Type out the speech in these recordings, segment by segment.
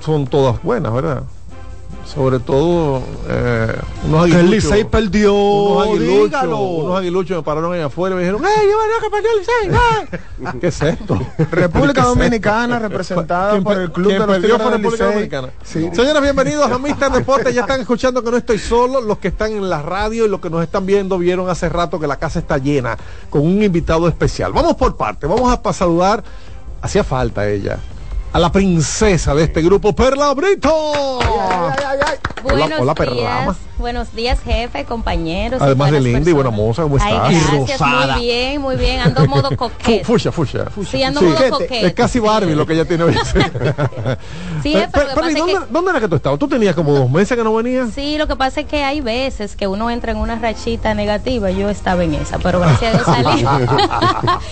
son todas buenas, ¿verdad? Sobre todo eh, unos Que el aguiluchos. Licey perdió. Unos aguiluchos, dígalo. unos aguiluchos me pararon ahí afuera y me dijeron, ¡Ey, yo venía que perdió el Licey! ¡ay!". ¿Qué es esto? República ¿Qué es Dominicana, esto? representada ¿Quién por el Club de los perdió del República? Dominicana? Sí. Señores, bienvenidos a Mister Deportes. Ya están escuchando que no estoy solo. Los que están en la radio y los que nos están viendo vieron hace rato que la casa está llena con un invitado especial. Vamos por parte. Vamos a saludar. Hacía falta ella. A la princesa de este grupo, Perla Brito. Hola, días, Perlama. buenos días, jefe, compañeros. y Además de linda y buena moza, ¿cómo Ay, estás? Y gracias, rosada. muy bien, muy bien. Ando modo coquete. Fucha, fucha. Sí, ando Sí. modo coquete. Es casi Barbie lo que ella tiene hoy. Sí, Pero, pero que pero, ¿y pasa es ¿dónde, que- dónde era que tú estabas? ¿Tú tenías como dos meses que no venías? Sí, lo que pasa es que hay veces que uno entra en una rachita negativa. Yo estaba en esa, pero gracias a Dios salí.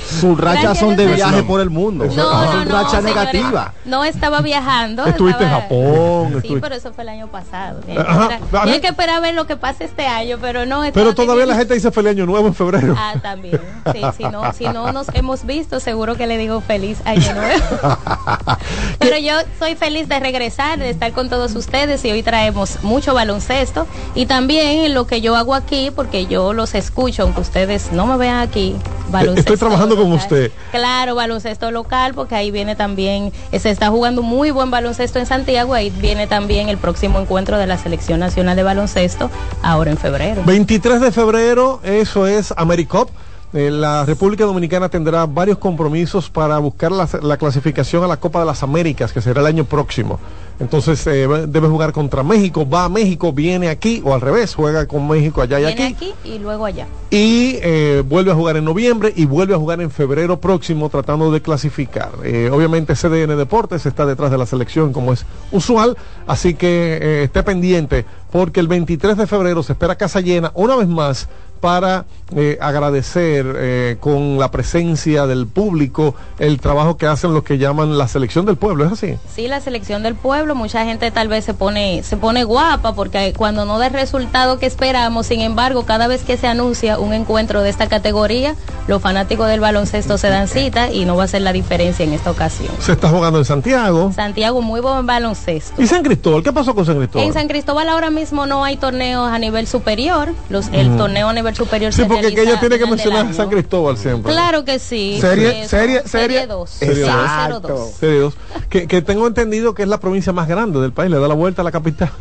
Sus rachas son de viaje por el mundo. No, no, no, rachas señores, No estaba viajando. Estuviste en estaba- Japón, Sí, estuviste- pero eso fue el año pasado. Ajá. esperar- tienen que esperar a ver lo que pasa este año, pero no. Pero todavía la gente dice feliz año nuevo en febrero. Ah, también. Sí, si no, si no nos hemos visto, seguro que le digo feliz año nuevo. Pero yo soy feliz de regresar, de estar con todos ustedes y hoy traemos mucho baloncesto y también lo que yo hago aquí, porque yo los escucho, aunque ustedes no me vean aquí. Baloncesto Estoy trabajando con usted. Claro, baloncesto local, porque ahí viene también, se está jugando muy buen baloncesto en Santiago, ahí viene también el próximo encuentro de la Selección Nacional de Baloncesto, ahora en febrero. 23 de febrero, eso es AmeriCop. Eh, la República Dominicana tendrá varios compromisos para buscar la, la clasificación a la Copa de las Américas, que será el año próximo. Entonces eh, debe jugar contra México, va a México, viene aquí, o al revés, juega con México allá y Viene aquí. aquí y luego allá. y eh, vuelve a jugar en noviembre y vuelve a jugar en febrero próximo tratando de clasificar. Eh, obviamente CDN Deportes está detrás de la selección como es usual, así que esté pendiente porque el 23 de febrero se espera casa llena una vez más para eh, agradecer eh, con la presencia del público el trabajo que hacen los que llaman la selección del pueblo, ¿es así? Sí, la selección del pueblo, mucha gente tal vez se pone, se pone guapa porque cuando no da el resultado que esperamos, sin embargo, cada vez que se anuncia un encuentro de esta categoría, los fanáticos del baloncesto se dan cita y no va a ser la diferencia en esta ocasión. Se está jugando en Santiago. Santiago, muy buen baloncesto. ¿Y San Cristóbal? ¿Qué pasó con San Cristóbal? En San Cristóbal ahora mismo no hay torneos a nivel superior, los, el torneo a nivel superior Sí, porque que ella tiene que mencionar a. San Cristóbal siempre. Claro que sí. Serie- serie- serie- serie 2. Serie dos. Exacto. Serie dos. Que, que tengo entendido que es la provincia más grande del país, le da la vuelta a la capital.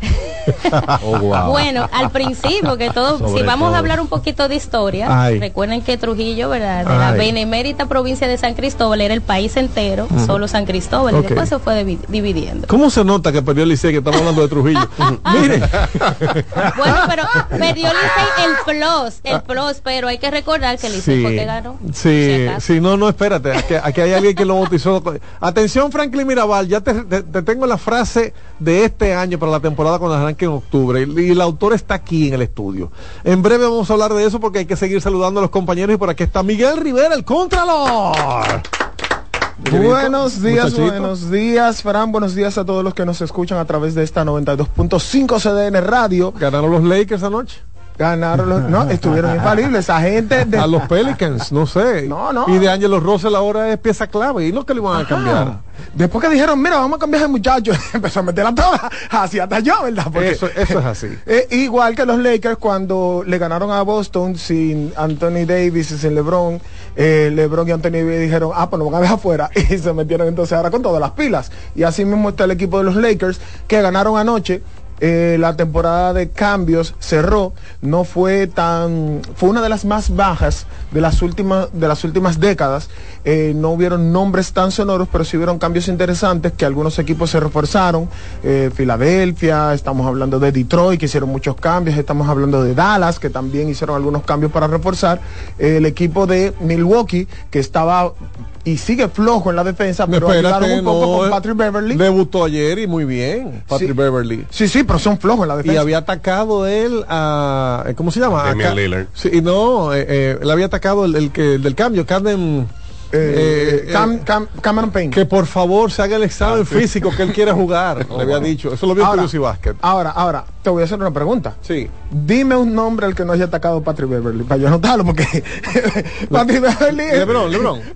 Oh, wow. Bueno, al principio que todo, Sobre si vamos todo. a hablar un poquito de historia, Ay. recuerden que Trujillo, ¿verdad? De la benemérita provincia de San Cristóbal era el país entero, solo San Cristóbal, y después se fue divi- dividiendo. ¿Cómo se nota que perdió el Licey que estamos hablando de Trujillo? Mire, Bueno, pero perdió Licey el plus, el plus, pero hay que recordar que el sí, que ganó. sí, sí, no, no, espérate, aquí, aquí hay alguien que lo bautizó. Atención, Franklin Mirabal, ya te, te- te tengo la frase de este año para la temporada cuando arranque en octubre y, y el autor está aquí en el estudio. En breve vamos a hablar de eso porque hay que seguir saludando a los compañeros y por aquí está Miguel Rivera, el Contralor. Buenos días, Muchachito. buenos días, Fran. Buenos días a todos los que nos escuchan a través de esta 92.5 CDN Radio. ¿Ganaron los Lakers anoche? Ganaron los. No, estuvieron infalibles. Esa gente de. A los Pelicans, no sé. No, no. Y de Angelo Russell ahora es pieza clave. ¿Y no que le van a cambiar? Después que dijeron, mira, vamos a cambiar ese muchacho, empezó a meter la toda, así hasta yo, ¿verdad? Porque- Eso, eso es así. Eh, igual que los Lakers cuando le ganaron a Boston sin Anthony Davis y sin LeBron, eh, LeBron y Anthony Davis dijeron, ah, pues nos van a dejar afuera y se metieron entonces ahora con todas las pilas. Y así mismo está el equipo de los Lakers que ganaron anoche. Eh, la temporada de cambios cerró, no fue tan, fue una de las más bajas de las últimas, de las últimas décadas. Eh, no hubieron nombres tan sonoros, pero sí hubieron cambios interesantes que algunos equipos se reforzaron. Eh, Filadelfia, estamos hablando de Detroit, que hicieron muchos cambios, estamos hablando de Dallas, que también hicieron algunos cambios para reforzar. El equipo de Milwaukee, que estaba y sigue flojo en la defensa, pero ayudaron un poco no, con Patrick Beverly. Debutó ayer y muy bien, Patrick Sí. Beverly. Sí, sí, pero son flojos en la Y defensa. había atacado él a. eh, ¿Cómo se llama? Damian Acá- Lillard. Sí, y no, eh, eh, él había atacado el, el del cambio, Camden. Eh, eh, Cam- Cam- Cameron Payne. que por favor se haga el examen físico que él quiere jugar. le había dicho. Eso lo vio en Basket. ahora, ahora, te voy a hacer una pregunta. Sí. Dime un nombre al que no haya atacado Patrick Beverly, para yo anotarlo, porque Patrick Beverly... es- Lebron, Lebron.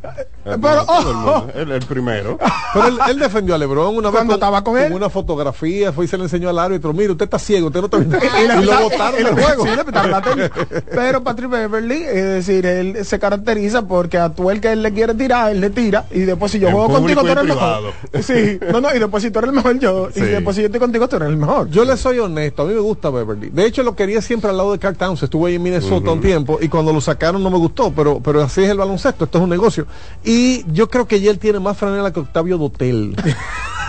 El el, el primero. Pero él, él defendió a Lebron una vez Cuando estaba con él. una fotografía, fue y se le enseñó al árbitro, mire, usted está ciego, usted no está viendo. y, y lo botaron y del juego. sí. Pero Patrick Beverly, es decir, él se caracteriza porque a tú el que él le quiere tirar, él le tira. Y después si yo juego contigo, tú y eres el mejor. Sí, no, no, y después si tú eres el mejor, yo. Y Sí. después si yo estoy contigo, tú eres el mejor. Yo le soy honesto, a mí me gusta Beverly. De hecho, lo quería siempre al lado de Carl Towns. Estuve ahí en Minnesota un tiempo y cuando lo sacaron no me gustó, pero, pero así es el baloncesto, esto es un negocio. Y yo creo que él tiene más franela que Octavio Dotel.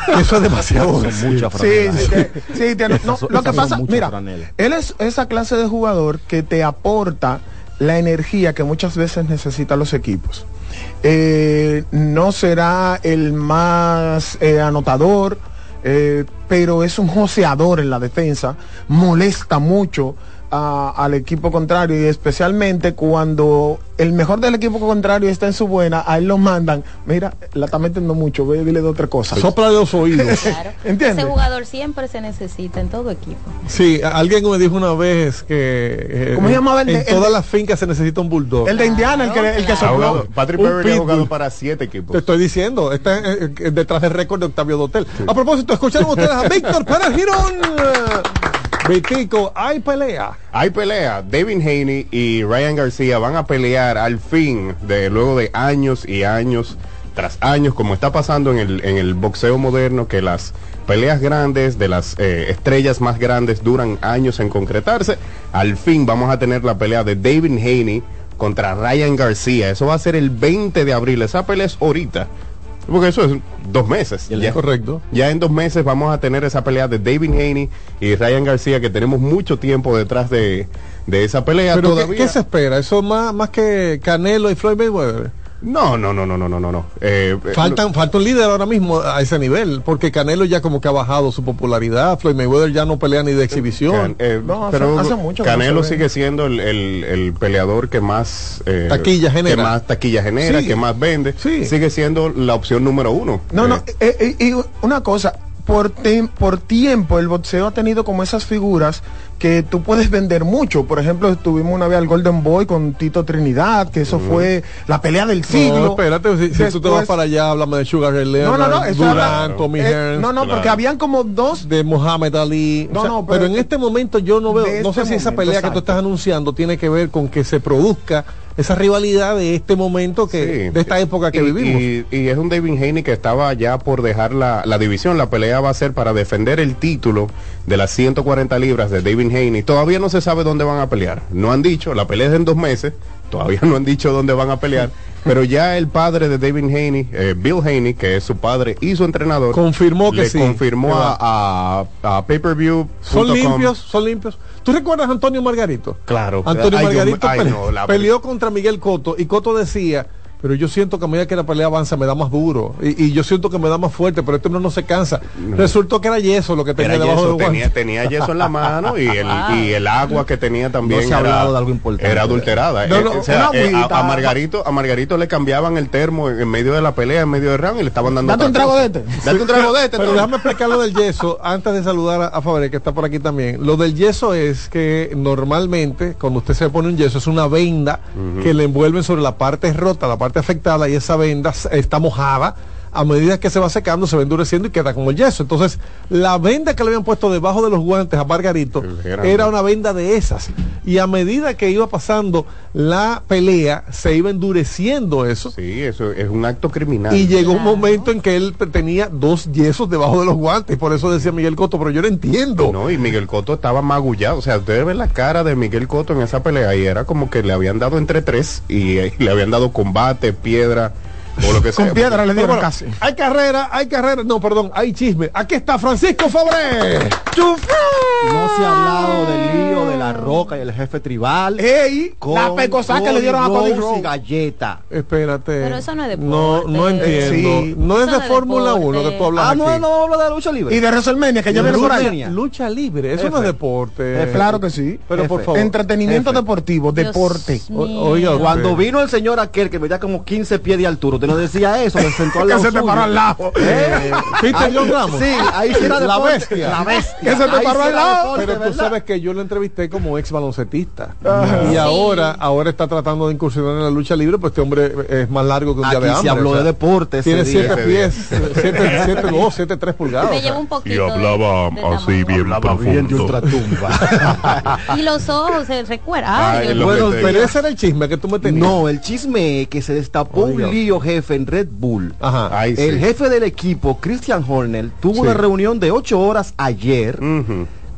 Eso es demasiado. Son Sí, sí, sí, no, lo que pasa, mira, él es esa clase de jugador que te aporta la energía que muchas veces necesitan los equipos. Eh, no será el más eh, anotador, eh, pero es un joseador en la defensa, molesta mucho a- al equipo contrario y especialmente cuando el mejor del equipo contrario está en su buena, a él lo mandan, mira, la está metiendo mucho, ve, dile de otra cosa. Sopla de los oídos. Claro. ¿Entiendes? Ese jugador siempre se necesita en todo equipo. Sí, alguien me dijo una vez que eh, ¿Cómo se llamaba el en de- todas las fincas se necesita un bulldog. El de Indiana, el que, el que Ha sopló. jugado- Patrick Beverly ha jugado para siete Te equipos. estoy diciendo, está eh, eh, detrás del récord de Octavio Dotel. A propósito, escucharon ustedes a Víctor Pérez Girón. Vitico, hay pelea. Hay pelea. David Haney y Ryan García van a pelear al fin de luego de años y años tras años, como está pasando en el, en el boxeo moderno, que las peleas grandes de las eh, estrellas más grandes duran años en concretarse. Al fin vamos a tener la pelea de David Haney contra Ryan García. Eso va a ser el 20 de abril. Esa pelea es ahorita. Porque eso es dos meses. Ya. Correcto. Ya en dos meses vamos a tener esa pelea de David Haney y Ryan García, que tenemos mucho tiempo detrás de, de esa pelea Pero ¿qué, qué se espera? ¿Eso más, más que Canelo y Floyd Mayweather? No, no, no, no, no, no, no, no. Eh, eh, Faltan, falta un líder ahora mismo a ese nivel, porque Canelo ya como que ha bajado su popularidad, Floyd Mayweather ya no pelea ni de Can- exhibición. eh, No, hace- pero hace mucho Canelo sigue siendo el, el- el peleador que más eh, Taquilla genera. que más taquilla genera, Sí. que más vende, Sí. sigue siendo la opción número uno. No, Eh, no, eh, eh, y una cosa, por, por tiempo el boxeo ha tenido como esas figuras que tú puedes vender mucho. Por ejemplo, tuvimos una vez al Golden Boy con Tito Trinidad, que eso fue la pelea del siglo. No, espérate, si, si tú te vas para allá, háblame de Sugar Ray Leonard, No, no, no, eso Durán, habla- Tommy eh, Hearns, no, no, porque habían como dos de Muhammad Ali. No, O sea, no, pero, pero en este momento yo no veo, no sé este si esa momento, pelea que tú estás anunciando tiene que ver con que se produzca esa rivalidad de este momento que, Sí. de esta época que Y- vivimos. Y, y es un David Haney que estaba ya por dejar la, la división. La pelea va a ser para defender el título de las 140 libras de David Haney. Todavía no se sabe dónde van a pelear. No han dicho, la pelea es en dos meses. Todavía no han dicho dónde van a pelear. pero ya el padre de David Haney, eh, Bill Haney, que es su padre y su entrenador, Confirmó que le sí. confirmó a, a, a pay-per-view. Son limpios, son limpios. ¿Tú recuerdas a Antonio Margarito? Claro. Antonio Ay, Margarito mío. Ay, pele- no, la- peleó contra Miguel Coto y Coto decía, pero yo siento que a medida que la pelea avanza me da más duro y, y yo siento que me da más fuerte, pero este hombre no se cansa. Resultó que era yeso lo que tenía Era debajo yeso, del tenía, tenía yeso en la mano y el, y el agua que tenía también No se ha era, hablado de algo importante. era adulterada. No, Eh, no, o sea, una eh, a- Margarito, a Margarito le cambiaban el termo en, medio de la pelea, en medio del round y le estaban dando Date un trago de este. Date un trago de este. Pero déjame explicar lo del yeso antes de saludar a, a Fabre, que está por aquí también. Lo del yeso es que normalmente cuando usted se pone un yeso es una venda que le envuelven sobre la parte rota, la parte afectada y esa venda está mojada. A medida que se va secando, se va endureciendo y queda como el yeso. Entonces, la venda que le habían puesto debajo de los guantes a Margarito Era- una venda de esas. Y a medida que iba pasando la pelea, se iba endureciendo eso. Sí, eso es un acto criminal. Y llegó un momento en que él tenía dos yesos debajo de los guantes, y por eso decía Miguel Coto, pero yo no entiendo. No, y Miguel Cotto estaba magullado. O sea, ustedes ven la cara de Miguel Cotto en esa pelea y era como que le habían dado entre tres y, eh, le habían dado combate, piedra o lo que sea. Con piedra le dieron bueno, casi. Hay carrera, hay carrera, no, perdón, hay chisme. Aquí está Francisco Fabré. No se ha hablado del lío de la roca y el jefe tribal. Ey, la pecosa que le dieron a Cody Rhodes galleta. Espérate. Pero eso no es No, deporte. no entiendo. Sí. No es de no Fórmula deporte. 1 que tú hablas Ah, aquí. no, no hablo de lucha libre. Y de WrestleMania, que ya De viene por allá. Lucha libre, eso no es deporte. F. Claro que sí. Pero por favor. Entretenimiento F. deportivo, Dios deporte. Mío. oiga, Cuando vino el señor aquel que medía como 15 pies de altura, no decía eso, le sentó al Que lado se te paró al lado. Eh, Peter ahí- John Ramos. Sí, ahí sí era La deporte. bestia. La bestia. que se te Ahí paró sí al lado. deporte, Pero tú ¿verdad? sabes que yo lo entrevisté como ex baloncetista. Ajá. Y Sí. ahora, ahora está tratando de incursionar en la lucha libre, pues este hombre es más largo que un día Aquí de se hambre. habló o sea, de deporte Tiene día. siete pies, siete, siete, no, siete, tres pulgadas. Me un poquito. Y hablaba de- de así bien Hablaba bien de profundo. ultratumba. Y los ojos, se recuerda. Bueno, Pero ese era el chisme que tú me tenías. no, el chisme que se destapó un lío jefe en Red Bull. Ajá. Ay, sí. El jefe del equipo, Christian Horner, tuvo Sí. una reunión de ocho horas ayer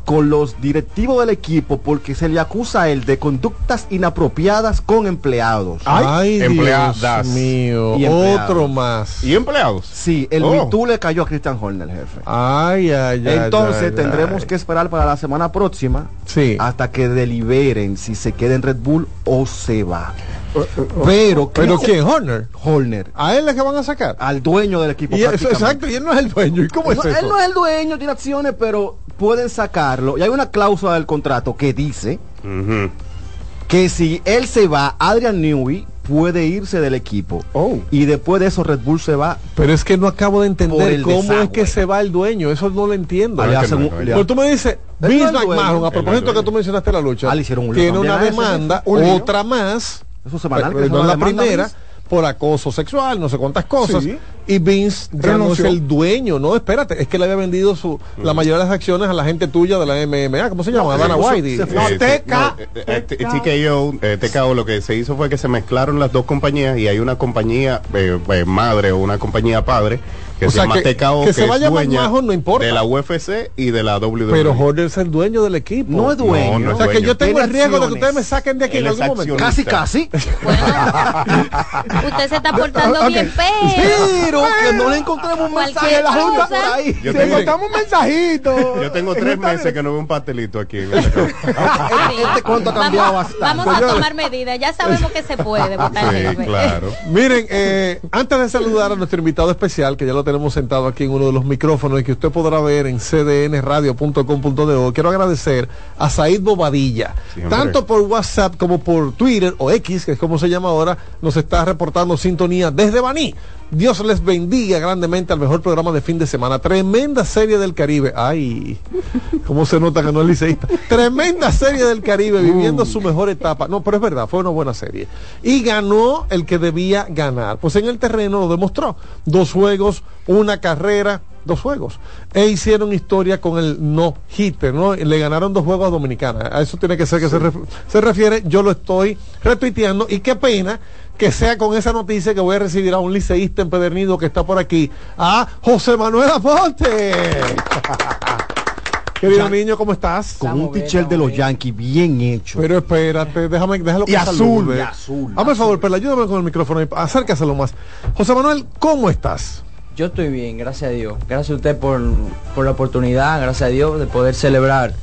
con los directivos del equipo porque se le acusa a él de conductas inapropiadas con empleados. Ay, empleadas. Dios mío. Y empleados. Otro más. ¿Y empleados? Sí, el Oh. mitú le cayó a Christian Horner, jefe. Ay, ay, ay. Entonces ay, tendremos ay. que esperar para la semana próxima Sí. hasta que deliberen si se queda en Red Bull o se va. Pero, ¿Pero quién? ¿Horner? Horner, ¿A él es que van a sacar? al dueño del equipo. Y eso, exacto, y él no es el dueño. ¿Y cómo es eso? él no es el dueño, tiene acciones, pero pueden sacarlo. Y hay una cláusula del contrato que dice que si él se va, Adrian Newey puede irse del equipo. Oh. Y después de eso Red Bull se va. Pero es que no acabo de entender cómo es que se va el dueño. Eso no lo entiendo. Ah, no, un- Pero tú me dices, Vince. McMahon, a propósito que tú mencionaste la lucha, Ah, le hicieron un tiene una ese, demanda, otra más, Eso semanal, que eh, es no la primera, por acoso sexual, no sé cuántas cosas. Sí. Y Vince ya no es Renunció. el dueño, no, espérate, es que le había vendido su, la mayoría de las acciones a la gente tuya de la MMA, ¿cómo se llama? Dana fue- No, Eh, TK. no, eh, eh, TKO, TKO, lo que se hizo fue que se mezclaron las dos compañías y hay una compañía eh, eh, madre o una compañía padre que O se sea, llama que- TKO que se es vaya dueña McMahon, no importa. de la UFC y de la WWE. Pero Horner es el dueño del equipo. No es dueño. No, no O sea que yo tengo el riesgo de que ustedes me saquen de aquí Él en algún momento. Casi, casi. Bueno, usted se está portando Ok. bien, pero. Pero que no le encontremos un mensaje a la junta por ahí. Yo tengo- encontramos un mensajito. Yo tengo tres meses que no veo un pastelito aquí en. Sí. Este cuento ha cambiado vamos, bastante. Vamos a tomar medidas. Ya sabemos que se puede votar Sí, jefe. claro. Miren, eh, antes de saludar a nuestro invitado especial, que ya lo tenemos sentado aquí en uno de los micrófonos y que usted podrá ver en cdnradio.com.do, quiero agradecer a Said Bobadilla. Sí. Tanto por WhatsApp como por Twitter o X, que es como se llama ahora, nos está reportando sintonía desde Baní. Dios les bendiga grandemente al mejor programa de fin de semana. Tremenda serie del Caribe. Ay, cómo se nota que no es liceísta. Tremenda serie del Caribe, viviendo su mejor etapa. No, pero es verdad, fue una buena serie. Y ganó el que debía ganar. Pues en el terreno lo demostró. Dos juegos, una carrera, dos juegos. E hicieron historia con el no hitter, ¿no? Le ganaron dos juegos a Dominicana. A eso tiene que ser que se, ref- se refiere. Yo lo estoy retuiteando. Y qué pena que sea con esa noticia que voy a recibir a un liceísta empedernido que está por aquí, a José Manuel Aponte. Querido niño, ¿cómo estás? Con un bien, tichel de los bien. Yankees bien hecho. Pero espérate, déjame, déjalo que Y azul, salude. y azul, Hazme el favor, pero ayúdame con el micrófono, y acércaselo más. José Manuel, ¿cómo estás? Yo estoy bien, gracias a Dios. Gracias a usted por, por la oportunidad, gracias a Dios de poder celebrar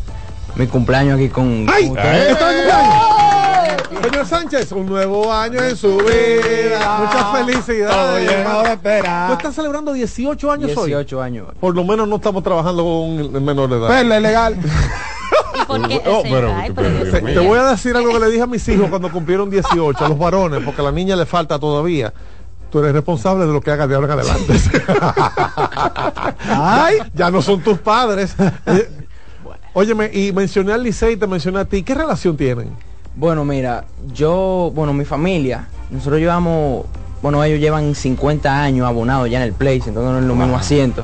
mi cumpleaños aquí con, ¡Ay! con ustedes. ¿Está cumpleaños? Señor Sánchez, un nuevo año en su vida. Muchas felicidades. ¿Tú estás celebrando 18 años hoy? 18 años. Por lo menos no estamos trabajando con menor de edad. Perla, legal. ¿Y por qué? Oh, pero- pero pero Te, voy a decir algo que le dije a mis hijos cuando cumplieron 18, a los varones, porque a la niña le falta todavía. Tú eres responsable de lo que hagas de ahora en adelante. Ay, ya no son tus padres. Eh, Óyeme, y mencioné al Licey y te mencioné a ti. ¿Qué relación tienen? Bueno, mira, yo, bueno, mi familia, nosotros llevamos, bueno, ellos llevan 50 años abonados ya en el place, entonces no es lo mismo asiento.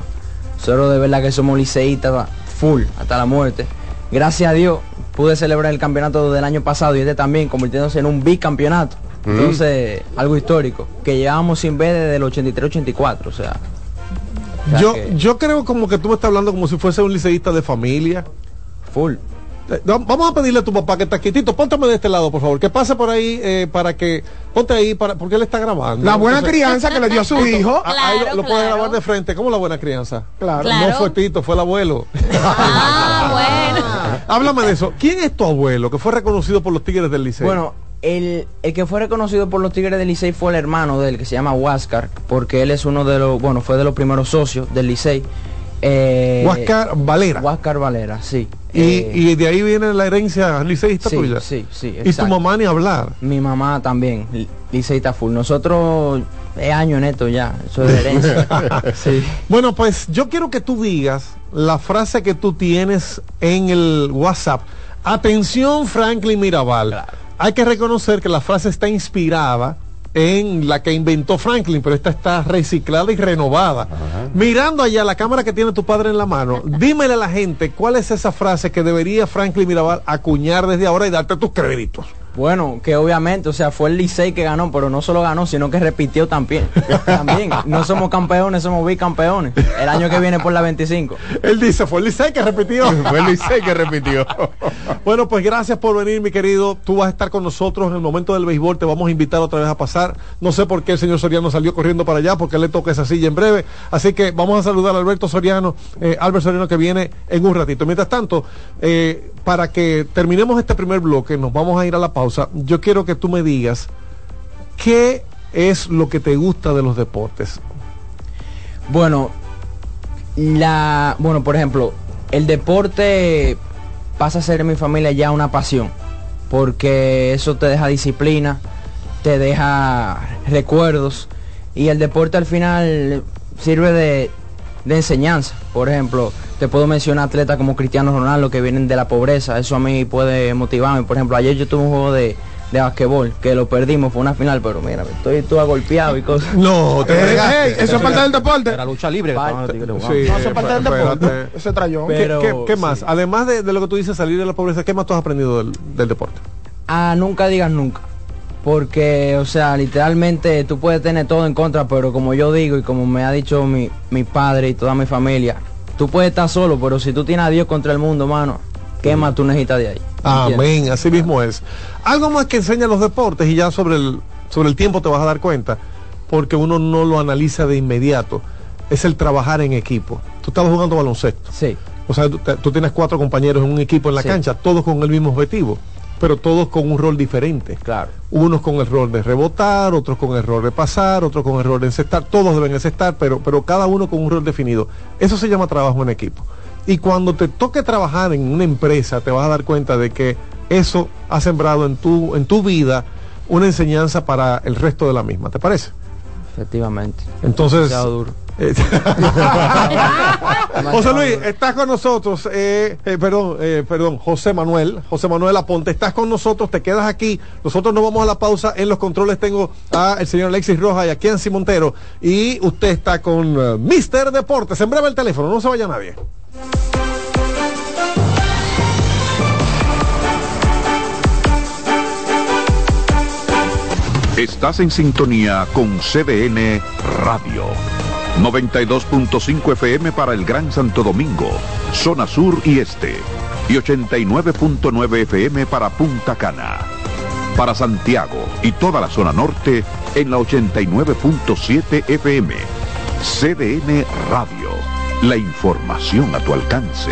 Nosotros de verdad que somos liceístas full hasta la muerte. Gracias a Dios pude celebrar el campeonato del año pasado y este también, convirtiéndose en un bicampeonato. Entonces, algo histórico, que llevábamos sin ver desde el 83-84, o sea. o sea Yo, que yo creo como que tú me estás hablando como si fuese un liceísta de familia. full. Eh, Vamos a pedirle a tu papá que está quietito. Póntame de este lado, por favor. Que pase por ahí eh, para que. Ponte ahí para, porque él está grabando. La buena Entonces, crianza que le dio a su hijo. Ah, ahí lo, Claro, lo puede claro. grabar de frente. ¿Cómo la buena crianza? Claro. Claro. No fue Tito, fue el abuelo. Ah, bueno. Háblame de eso. ¿Quién es tu abuelo que fue reconocido por los Tigres del Liceo? Bueno, el, el que fue reconocido por los Tigres del Licey fue el hermano de él, que se llama Huáscar, porque él es uno de los, bueno, fue de los primeros socios del Licey. Eh, Huáscar Valera. Huáscar Valera, sí. Y, Eh, y de ahí viene la herencia liceísta sí, tuya. sí, sí, Y tu mamá ni hablar. Mi mamá también, li- liceísta full. Nosotros es año en esto ya, eso es herencia. sí. Bueno, pues yo quiero que tú digas la frase que tú tienes en el WhatsApp. Atención, Franklin Mirabal. Hay que reconocer que la frase está inspirada en la que inventó Franklin, pero esta está reciclada y renovada. Mirando allá la cámara que tiene tu padre en la mano, dímele a la gente cuál es esa frase que debería Franklin Mirabal acuñar desde ahora y darte tus créditos. Bueno, que obviamente, o sea, fue el Licey que ganó, pero no solo ganó, sino que repitió también. también. No somos campeones, somos bicampeones. El año que viene por la 25. Él dice, fue el Licey que repitió. Fue el Licey que repitió. Bueno, pues gracias por venir, mi querido. Tú vas a estar con nosotros en el momento del béisbol. Te vamos a invitar otra vez a pasar. No sé por qué el señor Soriano salió corriendo para allá, porque le toca esa silla en breve. Así que vamos a saludar a Alberto Soriano, eh, Albert Soriano, que viene en un ratito. Mientras tanto, eh, para que terminemos este primer bloque, nos vamos a ir a la pausa. Yo quiero que tú me digas qué es lo que te gusta de los deportes. Bueno, la, bueno, por ejemplo, el deporte pasa a ser en mi familia ya una pasión, porque eso te deja disciplina, te deja recuerdos y el deporte al final sirve de, de enseñanza. Por ejemplo, te puedo mencionar atletas como Cristiano Ronaldo que vienen de la pobreza, eso a mí puede motivarme. Por ejemplo, ayer yo tuve un juego de, de basquetbol que lo perdimos, fue una final, pero mira, estoy todo golpeado y cosas. No, te Ey, regaste. ey, eso es parte del deporte. Era lucha libre. Parte-. Sí, No, eso es parte del deporte. Ese trayón. ¿Qué- Pero, ¿Qué, qué más? sí. Además de, de lo que tú dices, salir de la pobreza, ¿qué más tú has aprendido del, del deporte? Ah, nunca digas nunca. Porque, o sea, literalmente tú puedes tener todo en contra, pero como yo digo y como me ha dicho mi, mi padre y toda mi familia, tú puedes estar solo, pero si tú tienes a Dios contra el mundo, mano, ¿qué más tú necesitas de ahí? Amén, así mismo es. Algo más que enseña los deportes y ya sobre el, sobre el tiempo te vas a dar cuenta, porque uno no lo analiza de inmediato, es el trabajar en equipo. Tú estabas jugando baloncesto, Sí, o sea, tú, tienes cuatro compañeros en un equipo en la Sí. cancha, todos con el mismo objetivo, pero todos con un rol diferente. claro. Unos con el rol de rebotar, otros con el rol de pasar, otros con el rol de encestar, todos deben encestar, pero, pero cada uno con un rol definido. Eso se llama trabajo en equipo. Y cuando te toque trabajar en una empresa, te vas a dar cuenta de que eso ha sembrado en tu, en tu vida una enseñanza para el resto de la misma. ¿Te parece? Efectivamente. Entonces, duro. José Luis, estás con nosotros, eh, eh, perdón, eh, perdón, José Manuel, José Manuel Aponte, estás con nosotros, te quedas aquí, nosotros nos vamos a la pausa, en los controles tengo a el señor Alexis Roja y a Kianci Montero, y usted está con eh, Mister Deportes, en breve el teléfono, no se vaya nadie. Estás en sintonía con CDN Radio. 92.5 FM para el Gran Santo Domingo, zona sur y este. Y 89.9 FM para Punta Cana. Para Santiago y toda la zona norte en la 89.7 FM. CDN Radio. La información a tu alcance.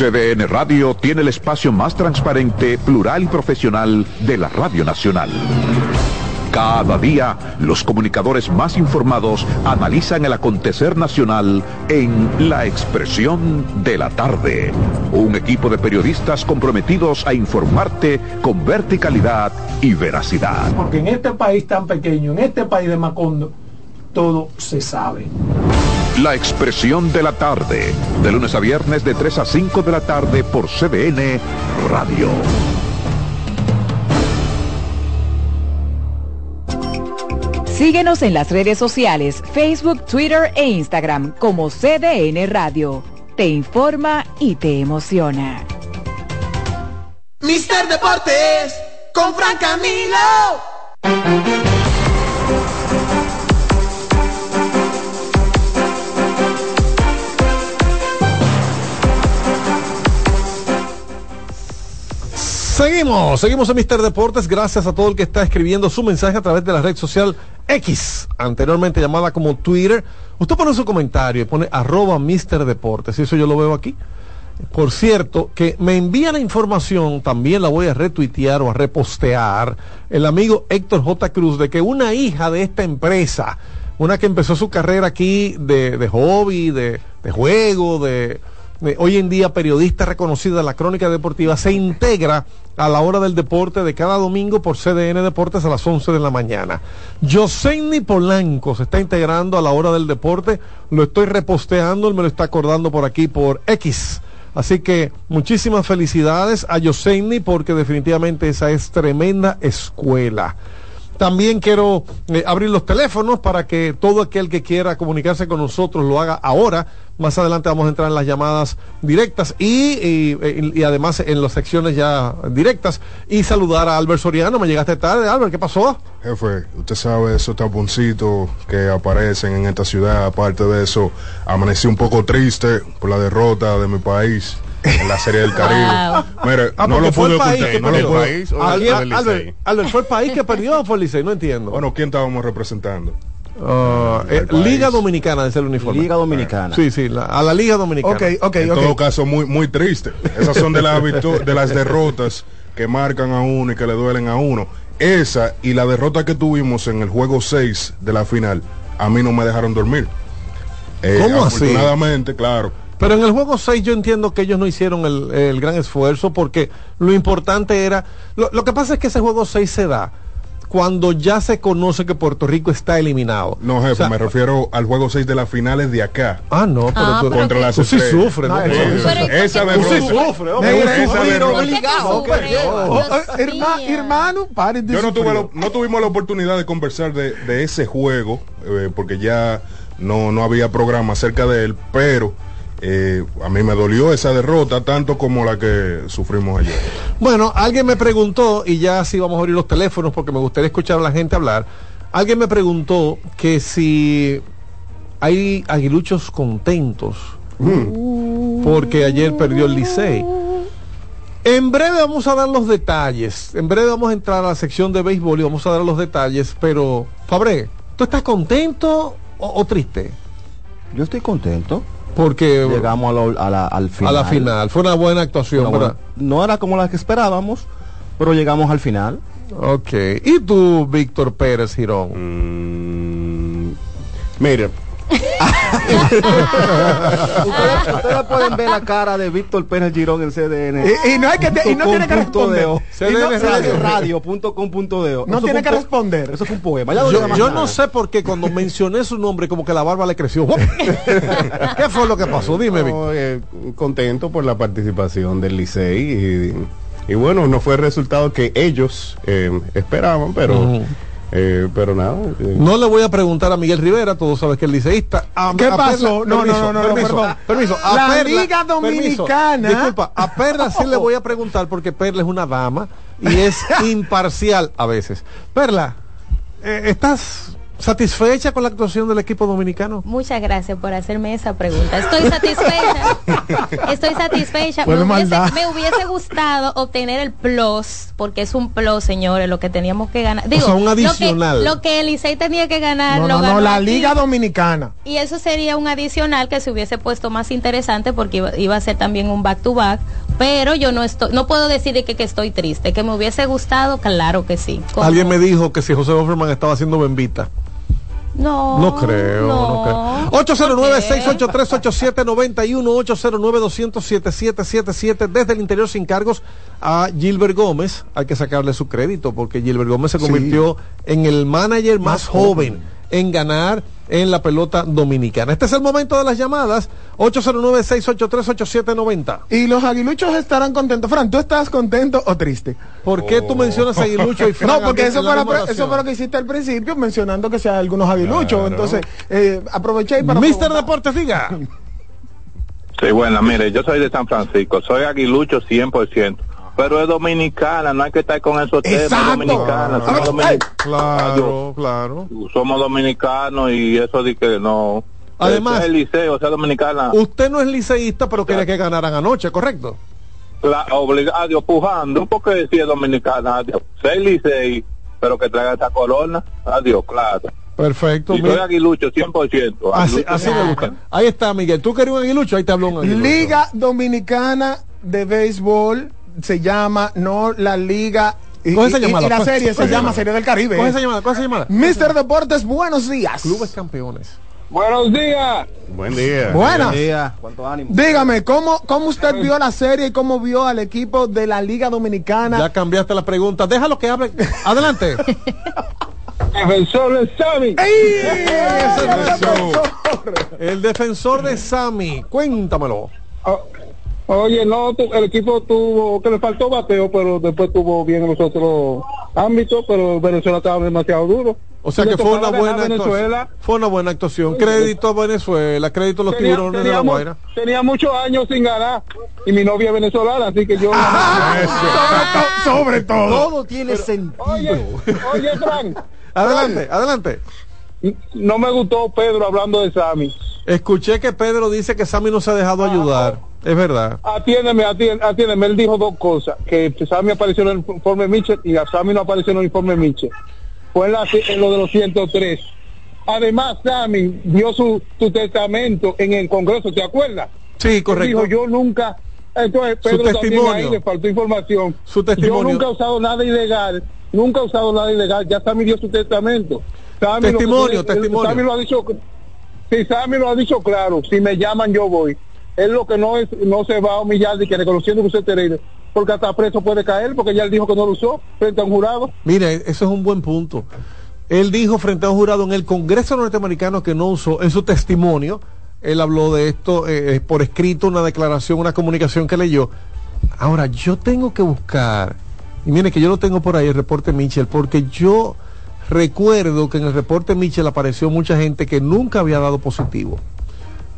CDN Radio tiene el espacio más transparente, plural y profesional de la Radio Nacional. Cada día, los comunicadores más informados analizan el acontecer nacional en La Expresión de la Tarde. Un equipo de periodistas comprometidos a informarte con verticalidad y veracidad. Porque en este país tan pequeño, en este país de Macondo, todo se sabe. La Expresión de la Tarde, de lunes a viernes de 3 a 5 de la tarde por CDN Radio. Síguenos en las redes sociales, Facebook, Twitter e Instagram como CDN Radio. Te informa y te emociona. Mister Deportes con Fran Camilo. Seguimos, seguimos en Mister Deportes. Gracias a todo el que está escribiendo su mensaje a través de la red social X, anteriormente llamada como Twitter. Usted pone su comentario y pone arroba Mister Deportes. Eso yo lo veo aquí. Por cierto, que me envía la información, también la voy a retuitear o a repostear, el amigo Héctor J. Cruz, de que una hija de esta empresa, una que empezó su carrera aquí de, hobby, de, de juego, de hoy en día periodista reconocida de la crónica deportiva, se integra a la hora del deporte de cada domingo por CDN Deportes a las 11 de la mañana. Josenny Polanco se está integrando a la hora del deporte, lo estoy reposteando, él me lo está acordando por aquí por X. Así que muchísimas felicidades a Yoseini porque definitivamente esa es tremenda escuela. También quiero eh, abrir los teléfonos para que todo aquel que quiera comunicarse con nosotros lo haga ahora. Más adelante vamos a entrar en las llamadas directas y, y, y además en las secciones ya directas. Y saludar a Albert Soriano. Me llegaste tarde, Albert, ¿qué pasó? Jefe, usted sabe esos taponcitos que aparecen en esta ciudad. Aparte de eso, amanecí un poco triste por la derrota de mi país en la Serie del Caribe. Mire, Ah, no lo pude ocultar. que No lo pude. país o Albert, ¿fue el país que perdió o fue el Licey? No entiendo. Bueno, ¿quién estábamos representando? Ah, eh. Liga Dominicana es el uniforme. Liga Dominicana. Sí, sí, la- a la Liga Dominicana. Ok, ok, en ok. todo caso, muy, muy triste. Esas son de las, victo- de las derrotas que marcan a uno y que le duelen a uno. Esa y la derrota que tuvimos en el juego 6 de la final, a mí no me dejaron dormir. Eh, ¿Cómo así? Afortunadamente, claro. Pero en el juego 6 yo entiendo que ellos no hicieron el, el gran esfuerzo porque lo importante era... Lo, lo que pasa es que ese juego 6 se da cuando ya se conoce que Puerto Rico está eliminado. No, jefe, O sea, me refiero al juego 6 de las finales de acá. Ah, no, pero Ah, tú, pero Contra las tú sí sufres, ¿no? No, Tú eso- sufres. Pero ¿y por Esa Tú sí derrota. obligado. Oh, oh, mío. hermano, paren de Yo no, tuve la- no tuvimos la oportunidad de conversar de, de ese juego, eh, porque ya no, no había programa acerca de él, pero eh, a mí me dolió esa derrota tanto como la que sufrimos ayer. Bueno, alguien me preguntó, y ya sí vamos a abrir los teléfonos porque me gustaría escuchar a la gente hablar. Alguien me preguntó que si hay aguiluchos contentos porque ayer perdió el Licey. En breve vamos a dar los detalles. En breve vamos a entrar a la sección de béisbol y vamos a dar los detalles. Pero, Fabre, ¿tú estás contento o, o triste? Yo estoy contento. Porque Llegamos a, lo- a la, al a final. la final fue una buena actuación, Una buena- no era como la que esperábamos, pero llegamos al final. Ok. ¿Y tú, Víctor Pérez Girón? Mm, mire, ustedes, ustedes pueden ver la cara de Víctor Pérez Girón en CDN. Y, y no hay que te- y no tiene que responder. no- tiene que responder. Eso fue un poema. Ya Yo, no sé por qué cuando mencioné su nombre como que la barba le creció. ¿Qué fue lo que pasó? Dime, Víctor. no, eh, contento por la participación del Licey y, y bueno, no fue el resultado que ellos eh, esperaban, pero. Eh, pero nada. eh, No le voy a preguntar a Miguel Rivera, todos sabes que el liceísta. A- ¿Qué a pasó? No, permiso, no, no, no, no, permiso, perdón. permiso. A La Perla- Liga permiso. Dominicana. Disculpa, a Perla sí le voy a preguntar porque Perla es una dama y es imparcial a veces. Perla, eh, ¿estás satisfecha con la actuación del equipo dominicano? Muchas gracias por hacerme esa pregunta. Estoy satisfecha. Estoy satisfecha. Me hubiese, maldad. me hubiese gustado obtener el plus, porque es un plus, señores, lo que teníamos que ganar. Digo, sea, un lo que- adicional. Lo que, el Licey tenía que ganar, No, lo no, ganó no, la aquí. Liga Dominicana. Y eso sería un adicional que se hubiese puesto más interesante porque iba, iba a ser también un back to back. Pero yo no estoy, no puedo decir de que, que estoy triste. Que me hubiese gustado, claro que sí. Como- Alguien me dijo que si José Offerman estaba haciendo bembita. No, No creo, no, creo. 809-683-8791, 809-200-7777 desde el interior sin cargos a Gilbert Gómez. Hay que sacarle su crédito porque Gilbert Gómez se convirtió en el manager más, Más joven, joven. en ganar en la pelota dominicana. Este es el momento de las llamadas. 809-683-8790. Y los aguiluchos estarán contentos. Fran, ¿tú estás contento o triste? ¿Por qué tú mencionas a Aguilucho y Fran No, porque eso fue, la eso fue lo que hiciste al principio, mencionando que sea algunos aguiluchos. Claro. Entonces, eh, aproveché para. Mister. Deportes, diga. Sí, bueno, mire, yo soy de San Francisco, soy aguilucho 100%, pero es dominicana, no hay que estar con esos temas, dominicana, Ah, somos, ay, dominicanos, Claro, claro. somos dominicanos y eso de que no. Además- el liceo, o sea, dominicana. Usted no es liceísta, pero quería que ganaran anoche, ¿correcto? la, obliga, adiós, pujando, porque si es dominicana, adiós, seis Licey, pero que traiga esta corona, adiós, claro. Perfecto. Y soy mira. aguilucho 100%. Así, aguilucho así me 100%. gusta. Ahí está, Miguel. Tú querías un aguilucho, ahí te habló un aguilucho. Liga Dominicana de Béisbol se llama, no la Liga. Y, esa y- y llamada, la coge- serie coge se llama. Serie del Caribe. Coge esa llamada, coge esa llamada. Mister Deportes, buenos días. Clubes campeones. Buenos días. Buen día. Buenas. Cuánto ánimo. Dígame, ¿cómo, ¿cómo usted vio la serie y cómo vio al equipo de la Liga Dominicana? Ya cambiaste la pregunta. Déjalo que hable. Adelante. Defensor de Sammy. El defensor de Sami. Cuéntamelo. Oye, no, tu- el equipo tuvo, que le faltó bateo, pero después tuvo bien en los otros ámbitos, pero Venezuela estaba demasiado duro. O sea que fue una buena Venezuela. actuación. Fue una buena actuación. Crédito a Venezuela, crédito a los Tenía, tiburones de la Guaira. tenía muchos años sin ganar y mi novia es venezolana, así que yo... sobre todo. Todo tiene sentido. Oye, oye, Frank. Adelante, adelante. No me gustó Pedro hablando de Sammy. Escuché que Pedro dice que Sammy no se ha dejado ayudar. Es verdad. Atiéndeme, atiéndeme, atiéndeme. Él dijo dos cosas, que Sammy apareció en el informe Mitchell y a Sammy no apareció en el informe Mitchell. Fue en, la- en lo de los 103. Además, Sammy dio su, su testamento en el Congreso, ¿te acuerdas? Sí, correcto. Dijo, yo nunca... Entonces, Su Pedro también testimonio. ahí le faltó información. Su Yo testimonio. nunca he usado nada ilegal, nunca he usado nada ilegal, ya Sammy dio su testamento. Sammy Testimonio, tiene- testimonio. Sammy lo ha dicho, si Sammy lo ha dicho claro, si me llaman yo voy. Él lo que no es, no se va a humillar de que reconociendo que usted es porque hasta preso puede caer, porque ya él dijo que no lo usó frente a un jurado. Mire, eso es un buen punto. Él dijo frente a un jurado en el Congreso norteamericano que no usó en su testimonio. Él habló de esto eh, por escrito, una declaración, una comunicación que leyó. Ahora, yo tengo que buscar, y mire que yo lo tengo por ahí, el reporte Mitchell, porque yo recuerdo que en el reporte Mitchell apareció mucha gente que nunca había dado positivo.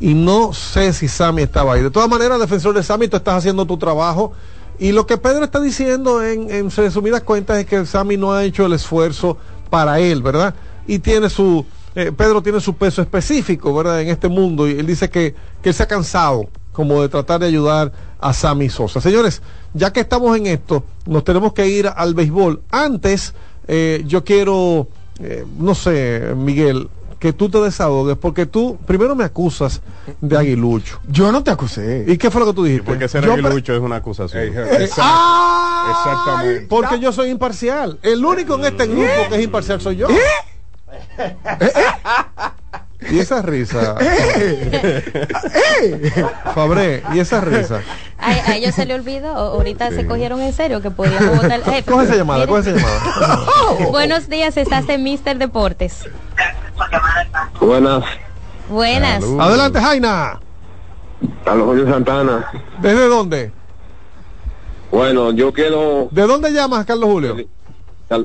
Y no sé si Sammy estaba ahí. De todas maneras, defensor de Sammy, tú estás haciendo tu trabajo. Y lo que Pedro está diciendo en, en resumidas cuentas es que Sammy no ha hecho el esfuerzo para él, ¿verdad? Y tiene su, eh, Pedro tiene su peso específico, ¿verdad? En este mundo. Y él dice que, que él se ha cansado como de tratar de ayudar a Sammy Sosa. Señores, ya que estamos en esto, nos tenemos que ir al béisbol. Antes, eh, yo quiero, eh, no sé, Miguel, que tú te desahogues, porque tú primero me acusas de aguilucho. Yo no te acusé. ¿Y qué fue lo que tú dijiste? Porque ser Yo aguilucho es una acusación. Eh, Exactamente. Porque yo soy imparcial. El único en este grupo que es imparcial soy yo. Y esa risa. Fabré, y esa risa. A, a ellos se le olvidó, ahorita se cogieron en serio que podíamos votar. Eh, Coge esa llamada, coge esa llamada. Buenos días, estás en Mister Deportes. Buenas, Buenas. Adelante, Jaina. Carlos Julio Santana. ¿Desde dónde? Bueno, yo quiero ¿De dónde llamas, Carlos Julio?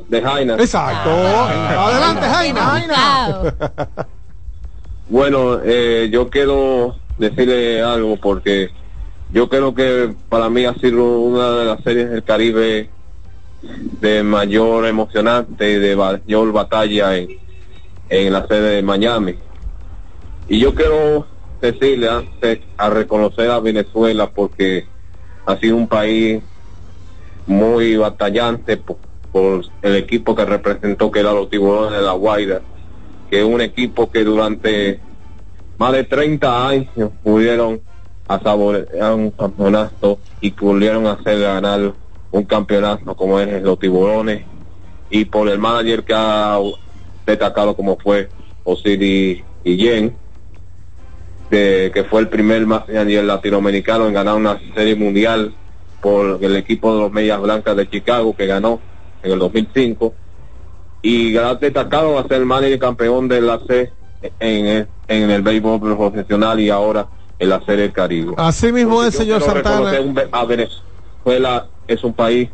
de Jaina. Exacto. Adelante, Jaina. Jaina. Bueno, eh, yo quiero decirle algo porque yo creo que para mí ha sido una de las series del Caribe de mayor emocionante y de mayor batalla en, en la sede de Miami. Y yo quiero decirle antes a reconocer a Venezuela porque ha sido un país muy batallante por, el equipo que representó que era los tiburones de la Guaira que es un equipo que durante más de 30 años pudieron a saborear un campeonato y pudieron hacer ganar un campeonato como es los tiburones y por el manager que ha destacado como fue Osiris Guillén que, que fue el primer manager latinoamericano en ganar una serie mundial por el equipo de los Medias Blancas de Chicago que ganó en el 2005 y gran destacado va a ser el manager campeón de la C en el, en el béisbol profesional y ahora en la serie del Caribe. Así mismo es, señor Santana. un a Venezuela es un país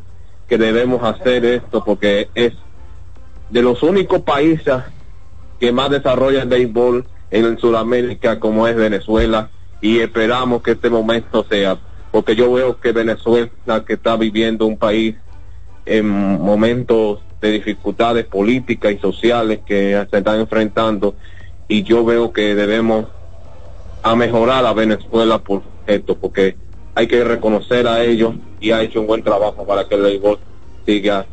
que debemos hacer esto porque es de los únicos países que más desarrolla el béisbol en Sudamérica como es Venezuela y esperamos que este momento sea porque yo veo que Venezuela que está viviendo un país en momentos de dificultades políticas y sociales que se están enfrentando y yo veo que debemos a mejorar a Venezuela por esto porque hay que reconocer a ellos y ha hecho un buen trabajo para que el béisbol siga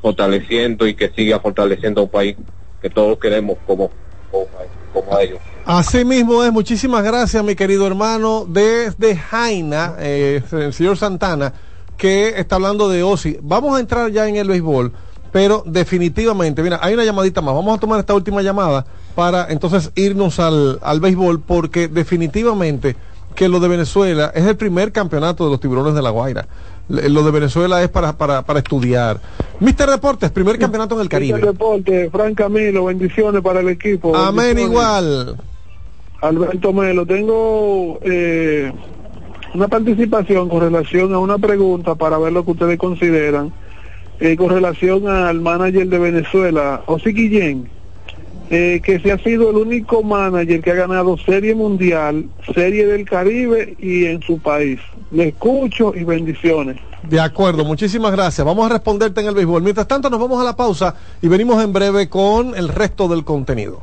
fortaleciendo y que siga fortaleciendo un país que todos queremos como, como, ellos. Así mismo es, muchísimas gracias mi querido hermano desde Jaina, eh, el señor Santana, que está hablando de Osi. Vamos a entrar ya en el béisbol, pero definitivamente, mira, hay una llamadita más, vamos a tomar esta última llamada para entonces irnos al, al béisbol, porque definitivamente que lo de Venezuela es el primer campeonato de los tiburones de la Guaira. Lo de Venezuela es para, para, para estudiar. Mister Deportes, primer campeonato en el Caribe. Este reporte, Fran Camilo, bendiciones para el equipo. Amén igual. Alberto Melo, tengo eh, una participación con relación a una pregunta para ver lo que ustedes consideran eh, con relación al manager de Venezuela, José Guillén, eh, que se ha sido el único manager que ha ganado Serie Mundial, Serie del Caribe y en su país. Le escucho y bendiciones. De acuerdo, muchísimas gracias. Vamos a responderte en el béisbol. Mientras tanto, nos vamos a la pausa y venimos en breve con el resto del contenido.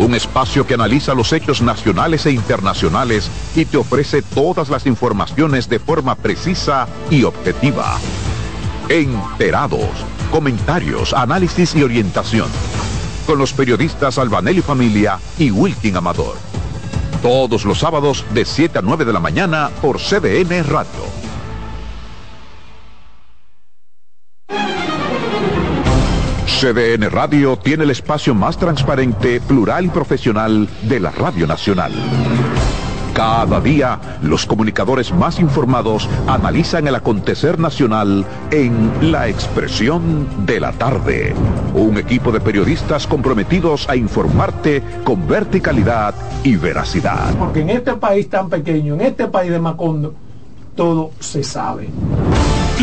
un espacio que analiza los hechos nacionales e internacionales y te ofrece todas las informaciones de forma precisa y objetiva. Enterados, comentarios, análisis y orientación. Con los periodistas Albanelli Familia y Wilkin Amador. Todos los sábados de 7 a 9 de la mañana por CDN Radio. CDN Radio tiene el espacio más transparente, plural y profesional de la Radio Nacional. Cada día, los comunicadores más informados analizan el acontecer nacional en La Expresión de la Tarde. Un equipo de periodistas comprometidos a informarte con verticalidad y veracidad. Porque en este país tan pequeño, en este país de Macondo, todo se sabe.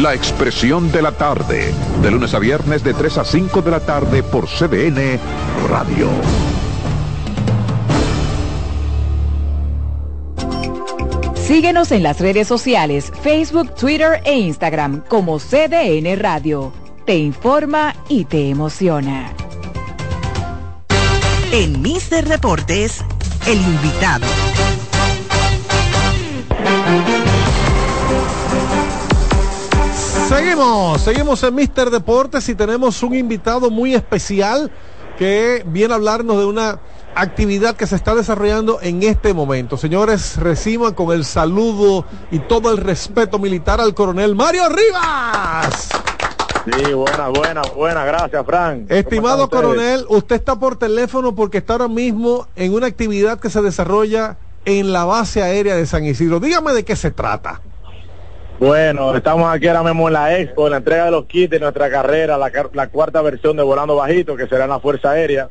La Expresión de la Tarde, de lunes a viernes de 3 a 5 de la tarde por CDN Radio. Síguenos en las redes sociales, Facebook, Twitter e Instagram como CDN Radio. Te informa y te emociona. En Mister Deportes, el invitado. Seguimos, seguimos en Mister Deportes y tenemos un invitado muy especial que viene a hablarnos de una actividad que se está desarrollando en este momento. Señores, reciban con el saludo y todo el respeto militar al coronel Mario Rivas. Sí, buena, buena, buena, gracias, Frank. Estimado coronel, usted está por teléfono porque está ahora mismo en una actividad que se desarrolla en la base aérea de San Isidro. Dígame de qué se trata. Bueno, estamos aquí ahora mismo en la Expo, en la entrega de los kits de nuestra carrera, la, cuarta versión de Volando Bajito, que será en la Fuerza Aérea,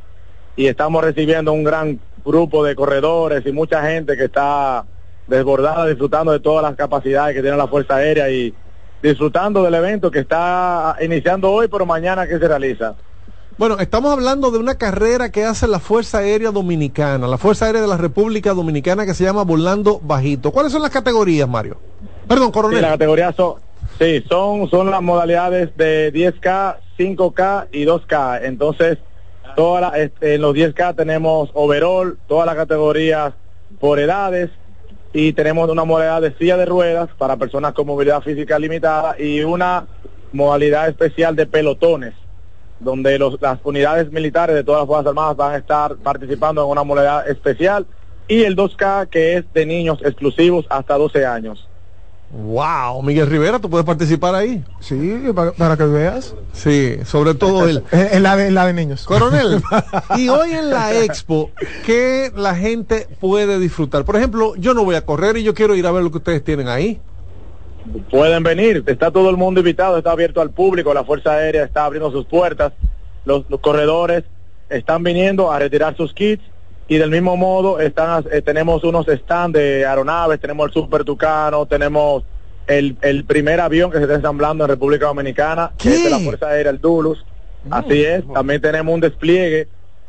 y estamos recibiendo un gran grupo de corredores y mucha gente que está desbordada disfrutando de todas las capacidades que tiene la Fuerza Aérea y disfrutando del evento que está iniciando hoy, pero mañana que se realiza. Bueno, estamos hablando de una carrera que hace la Fuerza Aérea Dominicana, la Fuerza Aérea de la República Dominicana que se llama Volando Bajito. ¿Cuáles son las categorías, Mario? Perdón, Sí, coronel. la categoría son, sí, son, son las modalidades de 10K, 5K y 2K. Entonces, toda este, en los 10K tenemos overall, todas las categorías por edades y tenemos una modalidad de silla de ruedas para personas con movilidad física limitada y una modalidad especial de pelotones donde las unidades militares de todas las Fuerzas Armadas van a estar participando en una modalidad especial y el 2K que es de niños exclusivos hasta 12 años. Wow, Miguel Rivera, ¿tú puedes participar ahí? Sí, para, para que veas. Sí, sobre todo él. Es la de, la de niños. Coronel, y hoy en la expo, ¿qué la gente puede disfrutar? Por ejemplo, yo no voy a correr y yo quiero ir a ver lo que ustedes tienen ahí. pueden venir, está todo el mundo invitado, está abierto al público, la Fuerza Aérea está abriendo sus puertas, los, los corredores están viniendo a retirar sus kits y del mismo modo están eh, tenemos unos stands de aeronaves, tenemos el Super Tucano, tenemos el, el primer avión que se está ensamblando en República Dominicana, que es de la Fuerza Aérea, el Dulus. Así es, también tenemos un despliegue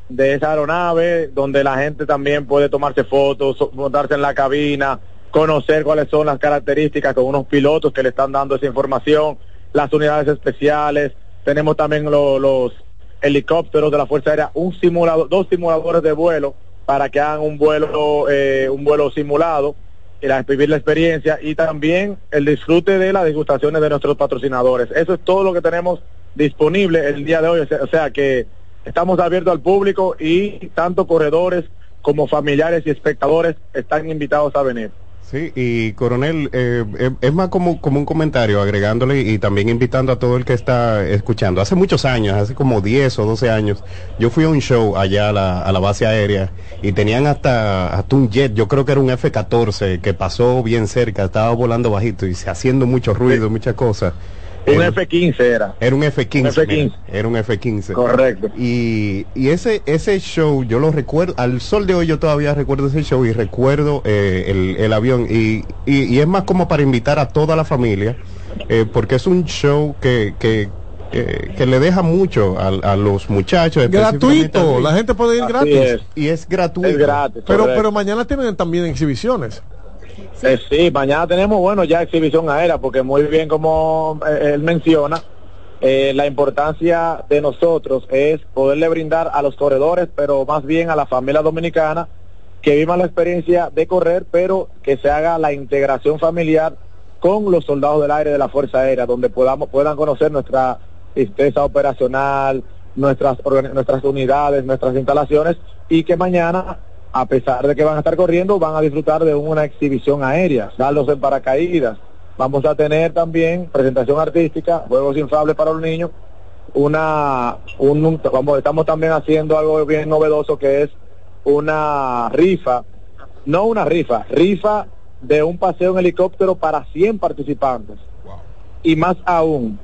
de esa aeronave donde la gente también puede tomarse fotos, montarse en la cabina, conocer cuáles son las características con unos pilotos que le están dando esa información, las unidades especiales, tenemos también lo- los helicópteros de la Fuerza Aérea, un simulador, dos simuladores de vuelo para que hagan un vuelo, eh, un vuelo simulado y la, vivir la experiencia y también el disfrute de las degustaciones de nuestros patrocinadores. Eso es todo lo que tenemos disponible el día de hoy, o sea que estamos abiertos al público y tanto corredores como familiares y espectadores están invitados a venir. Sí, y coronel, eh, eh, es más como, como un comentario agregándole y también invitando a todo el que está escuchando. Hace muchos años, hace como 10 o 12 años, yo fui a un show allá a la, a la base aérea y tenían hasta, hasta un jet, yo creo que era un F-14 que pasó bien cerca, estaba volando bajito y se haciendo mucho ruido, muchas cosas. Un Eh, F-15 era. Era un F-15. Un F-15. mira, Era un F-15. Correcto. Y, y ese ese show, yo lo recuerdo, al sol de hoy yo todavía recuerdo ese show y recuerdo eh, el, el avión. Y, y, y es más como para invitar a toda la familia, eh, porque es un show que, que, que, que le deja mucho a, a los muchachos. Gratuito, la gente puede ir Así gratis. es. Y es gratuito. Es gratis, Pero, correcto. pero mañana tienen también exhibiciones. Eh, sí, mañana tenemos, bueno, ya exhibición aérea, porque muy bien como eh, él menciona, eh, la importancia de nosotros es poderle brindar a los corredores, pero más bien a la familia dominicana, que vivan la experiencia de correr, pero que se haga la integración familiar con los soldados del aire de la Fuerza Aérea, donde podamos puedan conocer nuestra tristeza operacional, nuestras nuestras unidades, nuestras instalaciones y que mañana a pesar de que van a estar corriendo, van a disfrutar de una exhibición aérea, darlos en paracaídas. Vamos a tener también presentación artística, juegos inflables para los niños, una, un, un- vamos, estamos también haciendo algo bien novedoso que es una rifa, no una rifa, rifa de un paseo en helicóptero para 100 participantes. Y más aún,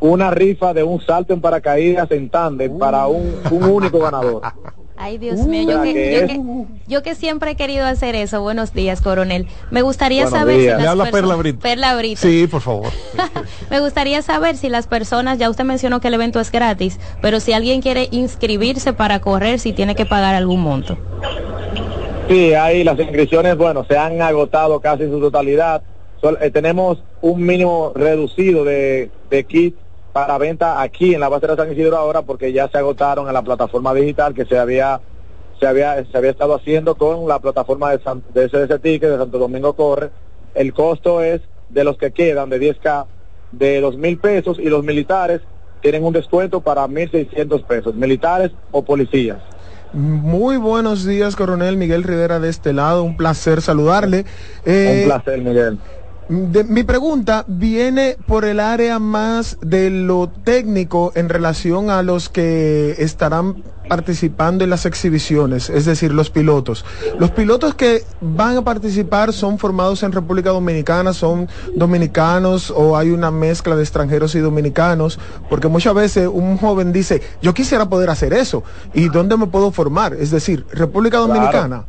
una rifa de un salto en paracaídas en tándem para un, un único ganador. Ay, Dios mío, yo o sea, que, que yo, que, yo que siempre he querido hacer eso. Buenos días, coronel. Me gustaría Buenos saber días. si las habla Perla Brito. Perla Brito. Sí, por favor. Me gustaría saber si las personas, ya usted mencionó que el evento es gratis, pero si alguien quiere inscribirse para correr, si tiene que pagar algún monto. Sí, ahí las inscripciones, bueno, se han agotado casi en su totalidad. Eh, tenemos un mínimo reducido de, de kits para venta aquí en la base de San Isidro ahora porque ya se agotaron en la plataforma digital que se había se había se había estado haciendo con la plataforma de, San- de SDC Ticket de Santo Domingo Corre. El costo es de los que quedan de 10K de dos mil pesos y los militares tienen un descuento para 1.600 pesos, militares o policías. Muy buenos días, coronel Miguel Rivera de este lado. Un placer saludarle. Eh, Un placer, Miguel. De- mi pregunta viene por el área más de lo técnico en relación a los que estarán participando en las exhibiciones, es decir, los pilotos. Los pilotos que van a participar son formados en República Dominicana, son dominicanos o hay una mezcla de extranjeros y dominicanos, porque muchas veces un joven dice, yo quisiera poder hacer eso, ¿y dónde me puedo formar? Es decir, República Claro.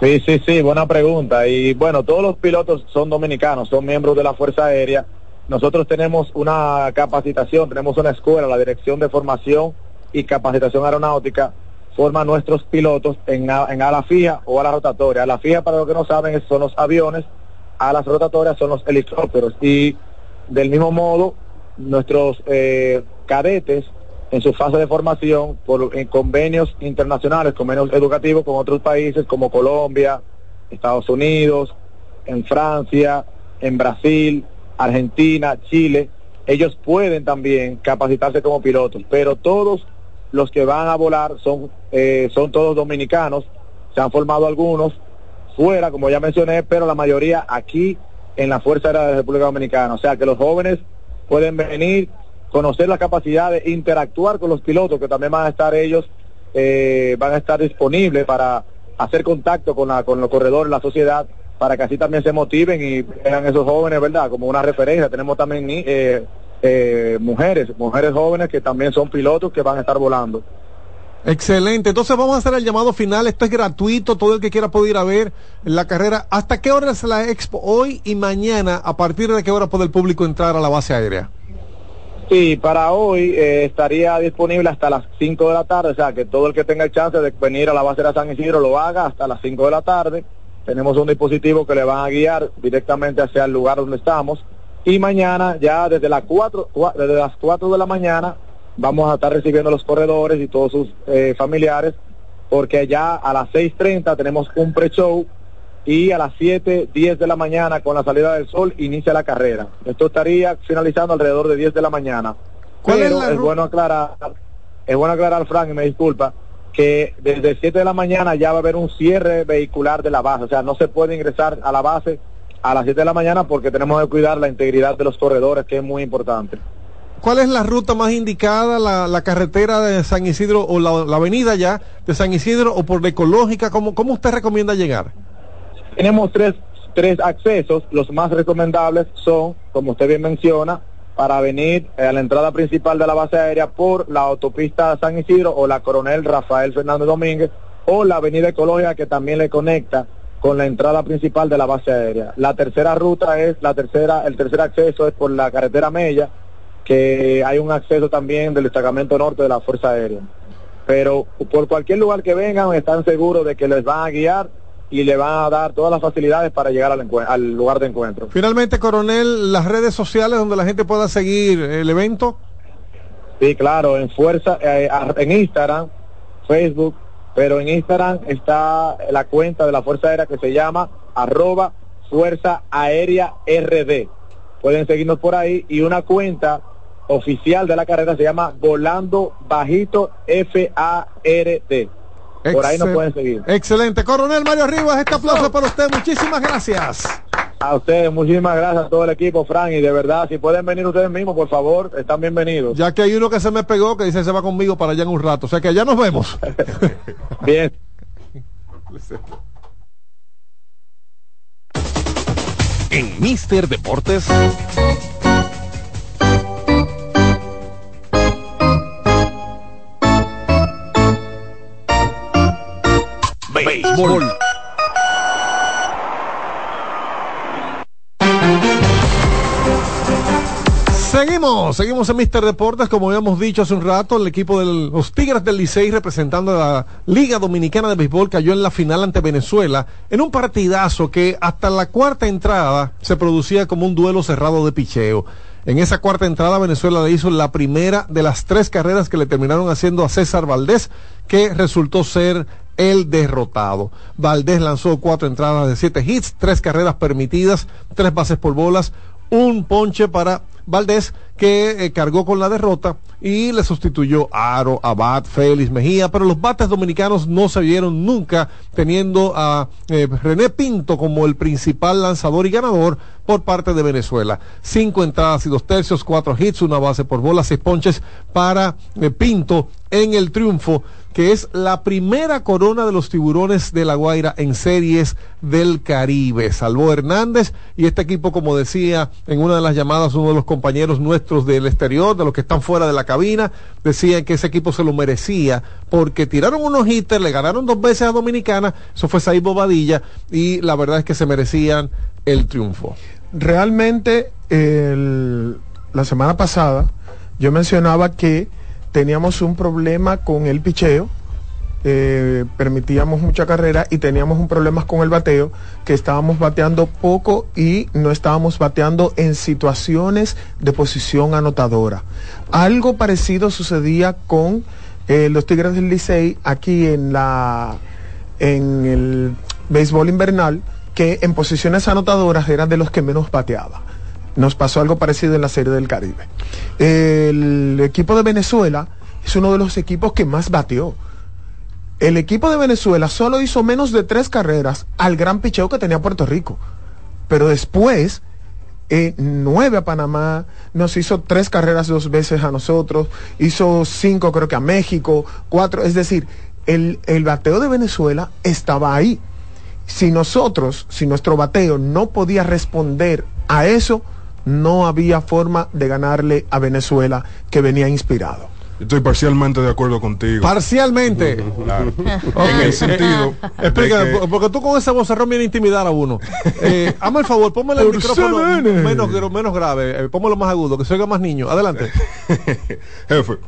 Sí, sí, sí, buena pregunta. Y bueno, todos los pilotos son dominicanos, son miembros de la Fuerza Aérea. Nosotros tenemos una capacitación, tenemos una escuela, la Dirección de Formación y Capacitación Aeronáutica, forma nuestros pilotos en, en ala fija o ala rotatoria. Ala fija, para los que no saben, son los aviones, alas rotatorias son los helicópteros. Y del mismo modo, nuestros eh, cadetes en su fase de formación por en convenios internacionales, convenios educativos con otros países como Colombia, Estados Unidos, en Francia, en Brasil, Argentina, Chile, ellos pueden también capacitarse como pilotos, pero todos los que van a volar son, eh, son todos dominicanos, se han formado algunos fuera, como ya mencioné, pero la mayoría aquí en la Fuerza Aérea de la República Dominicana. O sea que los jóvenes pueden venir, conocer las capacidades, interactuar con los pilotos, que también van a estar ellos, eh, van a estar disponibles para hacer contacto con, la, con los corredores, la sociedad, para que así también se motiven y vean esos jóvenes, ¿verdad? Como una referencia. Tenemos también eh, eh, mujeres, mujeres jóvenes que también son pilotos que van a estar volando. Excelente. Entonces vamos a hacer el llamado final. Esto es gratuito. Todo el que quiera puede ir a ver la carrera. ¿Hasta qué hora es la expo? Hoy y mañana. ¿A partir de qué hora puede el público entrar a la base aérea? Sí, para hoy eh, estaría disponible hasta las 5 de la tarde, o sea, que todo el que tenga el chance de venir a la base de San Isidro lo haga hasta las 5 de la tarde. Tenemos un dispositivo que le van a guiar directamente hacia el lugar donde estamos. Y mañana, ya desde las 4, desde las 4 de la mañana, vamos a estar recibiendo los corredores y todos sus eh, familiares, porque ya a las 6.30 tenemos un pre-show y a las 7, 10 de la mañana con la salida del sol inicia la carrera. Esto estaría finalizando alrededor de 10 de la mañana. ¿Cuál es Pero es bueno aclarar, es bueno aclarar, Frank, y me disculpa, que desde 7 de la mañana ya va a haber un cierre vehicular de la base, o sea, no se puede ingresar a la base a las 7 de la mañana porque tenemos que cuidar la integridad de los corredores, que es muy importante. ¿Cuál es la ruta más indicada? ¿La, la carretera de San Isidro o la, la avenida ya de San Isidro o por la ecológica? ¿Cómo, cómo usted recomienda llegar? Tenemos tres, tres accesos. Los más recomendables son, como usted bien menciona, para venir eh, a la entrada principal de la base aérea por la autopista San Isidro o la Coronel Rafael Fernández Domínguez o la avenida ecológica que también le conecta con la entrada principal de la base aérea. La tercera ruta es, la tercera, el tercer acceso es por la carretera Mella, que hay un acceso también del destacamento norte de la Fuerza Aérea. Pero por cualquier lugar que vengan, están seguros de que les van a guiar y le van a dar todas las facilidades para llegar al, al lugar de encuentro. Finalmente, coronel, las redes sociales donde la gente pueda seguir el evento. Sí, claro, en fuerza, eh, en Instagram, Facebook, pero en Instagram está la cuenta de la Fuerza Aérea que se llama arroba Fuerza Aérea RD. Pueden seguirnos por ahí y una cuenta oficial de la carrera se llama Volando Bajito FARD. Por ahí nos pueden seguir. Excelente. Coronel Mario Rivas, este aplauso para usted. Muchísimas gracias. A ustedes, muchísimas gracias a todo el equipo, Frank, y de verdad, si pueden venir ustedes mismos, por favor, están bienvenidos. Ya que hay uno que se me pegó que dice se va conmigo para allá en un rato. O sea que allá nos vemos. Bien. En Mister Deportes. Béisbol. Seguimos, seguimos en Mister Deportes, como habíamos dicho hace un rato, el equipo de los Tigres del Licey representando a la Liga Dominicana de Béisbol cayó en la final ante Venezuela en un partidazo que hasta la cuarta entrada se producía como un duelo cerrado de picheo. En esa cuarta entrada Venezuela le hizo la primera de las tres carreras que le terminaron haciendo a César Valdés, que resultó ser el derrotado. Valdés lanzó cuatro entradas de siete hits, tres carreras permitidas, tres bases por bolas, un ponche para Valdés que eh, cargó con la derrota y le sustituyó Aro, Abad, Félix, Mejía, pero los bates dominicanos no se vieron nunca teniendo a eh, René Pinto como el principal lanzador y ganador por parte de Venezuela. Cinco entradas y dos tercios, cuatro hits, una base por bola, seis ponches para eh, Pinto en el triunfo que es la primera corona de los tiburones de La Guaira en series del Caribe. Salvó Hernández y este equipo, como decía en una de las llamadas, uno de los compañeros nuestros del exterior, de los que están fuera de la cabina, decía que ese equipo se lo merecía porque tiraron unos hitters, le ganaron dos veces a Dominicana, eso fue Saí Bobadilla y la verdad es que se merecían el triunfo. Realmente, la semana pasada yo mencionaba que teníamos un problema con el picheo, eh, permitíamos mucha carrera y teníamos un problema con el bateo, que estábamos bateando poco y no estábamos bateando en situaciones de posición anotadora. Algo parecido sucedía con eh, los Tigres del Licey aquí en la en el béisbol invernal, que en posiciones anotadoras eran de los que menos bateaba. Nos pasó algo parecido en la Serie del Caribe. El equipo de Venezuela es uno de los equipos que más bateó. El equipo de Venezuela solo hizo menos de tres carreras al gran picheo que tenía Puerto Rico. Pero después, eh, nueve a Panamá, nos hizo tres carreras dos veces a nosotros, hizo cinco creo que a México, cuatro, es decir, el, el bateo de Venezuela estaba ahí. Si nosotros, si nuestro bateo no podía responder a eso, no había forma de ganarle a Venezuela que venía inspirado. Estoy parcialmente de acuerdo contigo. Parcialmente. Claro. En el sentido. Explícame, que- porque tú con ese vocerrón viene a intimidar a uno. Eh, hazme el favor, póngale el Por micrófono CNN. menos, menos grave, eh, póngalo más agudo, que se oiga más niño. Adelante. Jefe,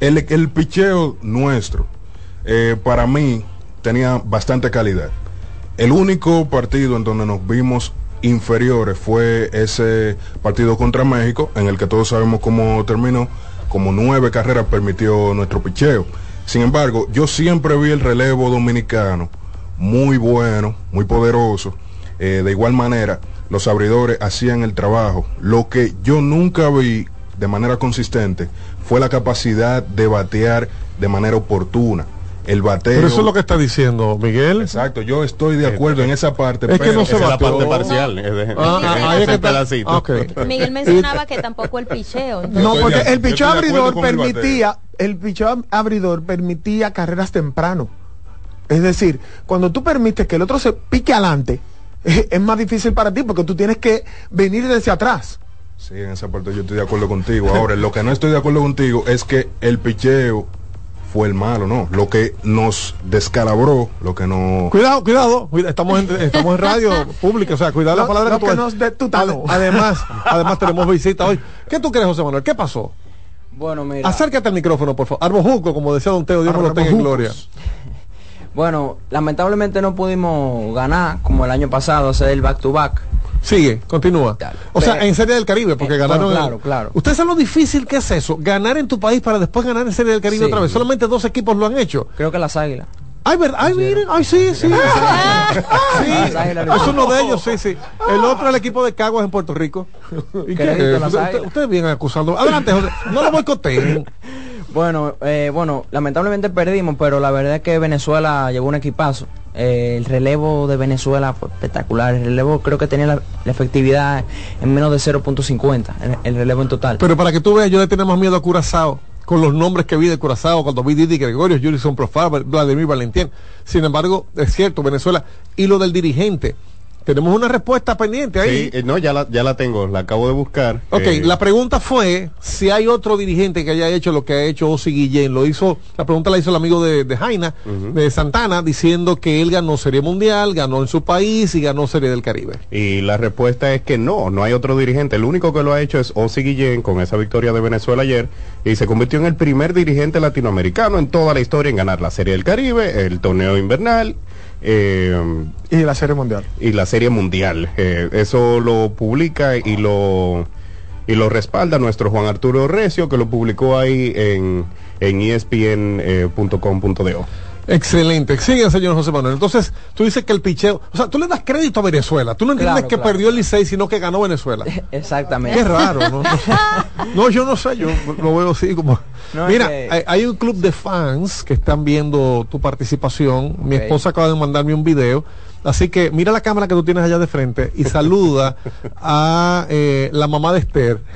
el, el picheo nuestro, eh, para mí, tenía bastante calidad. El único partido en donde nos vimos inferiores fue ese partido contra México, en el que todos sabemos cómo terminó, como nueve carreras permitió nuestro picheo. Sin embargo, yo siempre vi el relevo dominicano muy bueno, muy poderoso. Eh, de igual manera, los abridores hacían el trabajo. Lo que yo nunca vi de manera consistente fue la capacidad de batear de manera oportuna. El bateo. Pero eso es lo que está diciendo Miguel. Exacto, yo estoy de acuerdo en esa parte. Es que no se Esa es la parte parcial. es de- Ah, ese ah, ahí es que el está- pedacito. Miguel mencionaba que tampoco el picheo. No, porque el picheo abridor el permitía, el picheo abridor permitía carreras temprano. Es decir, cuando tú permites que el otro se pique adelante, es más difícil para ti porque tú tienes que venir desde atrás. Sí, en esa parte yo estoy de acuerdo contigo. Ahora, lo que no estoy de acuerdo contigo es que el picheo fue el malo, ¿no? Lo que nos descalabró, lo que nos... Cuidado, cuidado, cuida- estamos en, estamos en radio pública, o sea, cuidado la palabra lo que nos de tutano. Ade- Además, además tenemos visita hoy. ¿Qué tú crees, José Manuel? ¿Qué pasó? Bueno, mira. Acércate al micrófono, por favor. Arbojuco, como decía Don Teo, Dios me lo tenga en gloria. Bueno, lamentablemente no pudimos ganar como el año pasado, hacer el back to back. Sigue, continúa. O sea, en Serie del Caribe, porque Eh, ganaron. bueno, el- claro, claro. ¿Usted sabe lo difícil que es eso? Ganar en tu país para después ganar en Serie del Caribe Sí. otra vez. Solamente dos equipos lo han hecho. Creo que las águilas. Ay, verdad, ay, miren, ay, sí, sí. sí. Es uno de ellos, sí, sí. El otro el equipo de Caguas en Puerto Rico. Ustedes vienen acusando. Adelante, José. No lo boicoteen. Bueno, eh, bueno, lamentablemente perdimos, pero la verdad es que Venezuela llevó un equipazo. Eh, el relevo de Venezuela fue espectacular. El relevo creo que tenía la, efectividad en menos de 0.50, el, el relevo en total. Pero para que tú veas, yo le tenía más miedo a Curazao con los nombres que vi de Curazao, cuando vi Didi Gregorio, Jurison Profar, Vladimir Valentín. Sin embargo, es cierto, Venezuela. Y lo del dirigente. Tenemos una respuesta pendiente ahí. Sí, eh, no, ya la, ya la tengo, la acabo de buscar. Ok, Eh, la pregunta fue si hay otro dirigente que haya hecho lo que ha hecho Osi Guillén. Lo hizo, la pregunta la hizo el amigo de, de Jaina, de Santana, diciendo que él ganó Serie Mundial, ganó en su país y ganó Serie del Caribe. Y la respuesta es que no, no hay otro dirigente. El único que lo ha hecho es Osi Guillén con esa victoria de Venezuela ayer y se convirtió en el primer dirigente latinoamericano en toda la historia en ganar la Serie del Caribe, el torneo invernal eh, Y la Serie Mundial. y la Serie Mundial. Eh, eso lo publica y lo y lo respalda nuestro Juan Arturo Recio que lo publicó ahí en en espn.com.do. Excelente. Sigue, señor José Manuel. Entonces, tú dices que el picheo, o sea, tú le das crédito a Venezuela. Tú no entiendes Claro, que claro. perdió el Licey, sino que ganó Venezuela. Exactamente. Qué raro, ¿no? No, yo no sé, yo lo veo así como... No, Mira, hay, hay un club de fans que están viendo tu participación. Mi esposa acaba de mandarme un video. Así que mira la cámara que tú tienes allá de frente y saluda a eh, la mamá de Esther.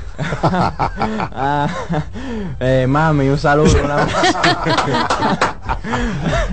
Ah, eh, mami, un saludo. una-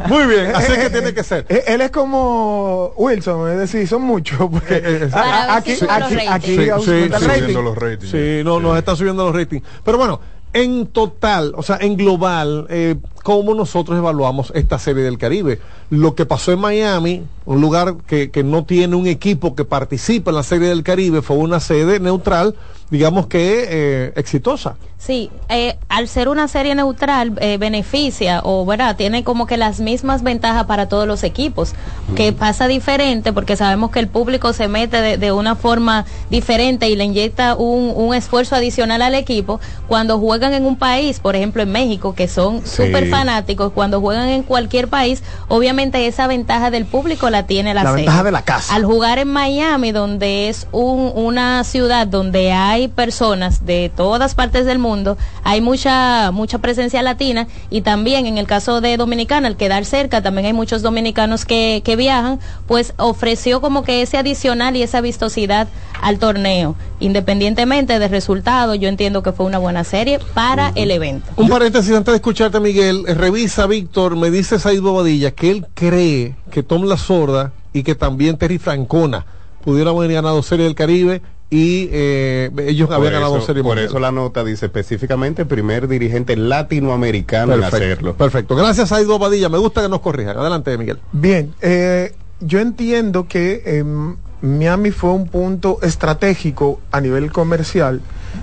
Muy bien, así es que tiene que ser. Eh, Él es como Wilson, es decir, son muchos. Porque a- a- Para aquí, aquí, aquí, Sí, sí, sí. Subiendo los ratings. Sí, no, nos está subiendo los ratings. Pero bueno, en total, o sea, en global, eh, ¿cómo nosotros evaluamos esta serie del Caribe? Lo que pasó en Miami, un lugar que, que no tiene un equipo que participa en la serie del Caribe, fue una sede neutral, digamos que eh, exitosa. Sí, eh, al ser una serie neutral, eh, beneficia o ¿verdad? tiene como que las mismas ventajas para todos los equipos, que pasa diferente porque sabemos que el público se mete de, de una forma diferente y le inyecta un, un esfuerzo adicional al equipo cuando juegan en un país, por ejemplo en México, que son Sí. súper fanáticos, cuando juegan en cualquier país, obviamente esa ventaja del público la tiene la, La serie. ventaja de la casa. Al jugar en Miami, donde es un- una ciudad donde hay personas de todas partes del mundo, hay mucha mucha presencia latina y también en el caso de Dominicana, al quedar cerca, también hay muchos dominicanos que, que viajan, pues ofreció como que ese adicional y esa vistosidad al torneo. Independientemente del resultado, yo entiendo que fue una buena serie para el evento. Un paréntesis antes de escucharte, Miguel. Revisa, Víctor, me dice Said Bobadilla que él cree que Tom La Sorda y que también Terry Francona pudieron haber ganado Serie del Caribe y eh, ellos Por habían ganado eso- Serie Por Mundial. eso la nota dice específicamente primer dirigente latinoamericano en Perfecto, hacerlo. Perfecto. Gracias, Said Bobadilla. Me gusta que nos corrijan. Adelante, Miguel. Bien, eh, yo entiendo que em, Miami fue un punto estratégico a nivel comercial.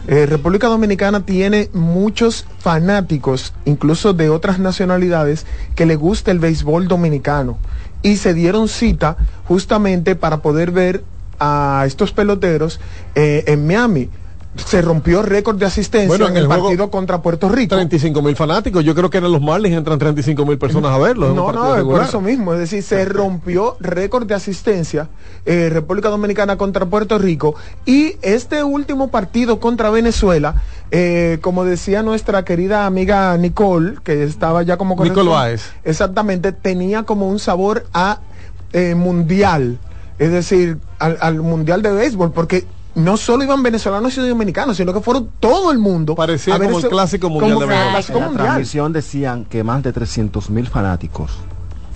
Eh, República Dominicana tiene muchos fanáticos, incluso de otras nacionalidades, que le gusta el béisbol dominicano. Y se dieron cita justamente para poder ver a estos peloteros eh, en Miami. Se rompió récord de asistencia Bueno, en, en el, el juego- partido contra Puerto Rico. 35 mil fanáticos. Yo creo que en los Marlins entran 35 mil personas a verlo. No, no, es por eso mismo. Es decir, se rompió récord de asistencia eh, República Dominicana contra Puerto Rico. Y este último partido contra Venezuela, eh, como decía nuestra querida amiga Nicole, que estaba ya como Nicole correspon- Báez. Exactamente, tenía como un sabor a mundial. Es decir, al, al mundial de béisbol, porque no solo iban venezolanos y dominicanos, sino que fueron todo el mundo. Parecía a ver como el clásico mundial como de clásico En la mundial. transmisión decían que más de 300 mil fanáticos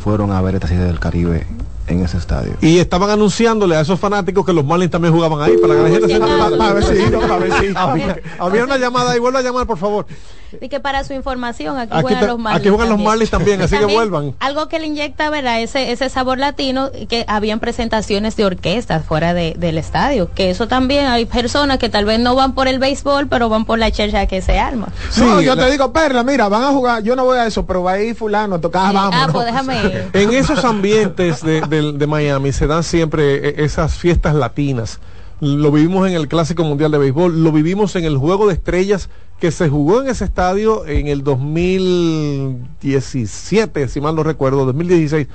fueron a ver esta serie del Caribe en ese estadio. Y estaban anunciándole a esos fanáticos que los Marlins también jugaban ahí para que la gente se Pa- pa' ver si- pa' ver si- había, había una llamada ahí, vuelve a llamar, por favor. Y que para su información, aquí, Aquí, juegan los Marlins. aquí juegan los también. Marlins también, así que vuelvan. Algo que le inyecta, ¿verdad? Ese, ese sabor latino, que habían presentaciones de orquestas fuera de- del estadio. Que eso también hay personas que tal vez no van por el béisbol, pero van por la chercha que se arma. no, yo te digo, Perla, mira, van a jugar, yo no voy a eso, pero va a ir fulano, tocar, Ah, vamos. pues déjame ir. En esos ambientes de, de- de Miami se dan siempre eh, esas fiestas latinas. Lo vivimos en el Clásico Mundial de Béisbol, lo vivimos en el Juego de Estrellas que se jugó en ese estadio en el 2017, si mal no recuerdo, 2016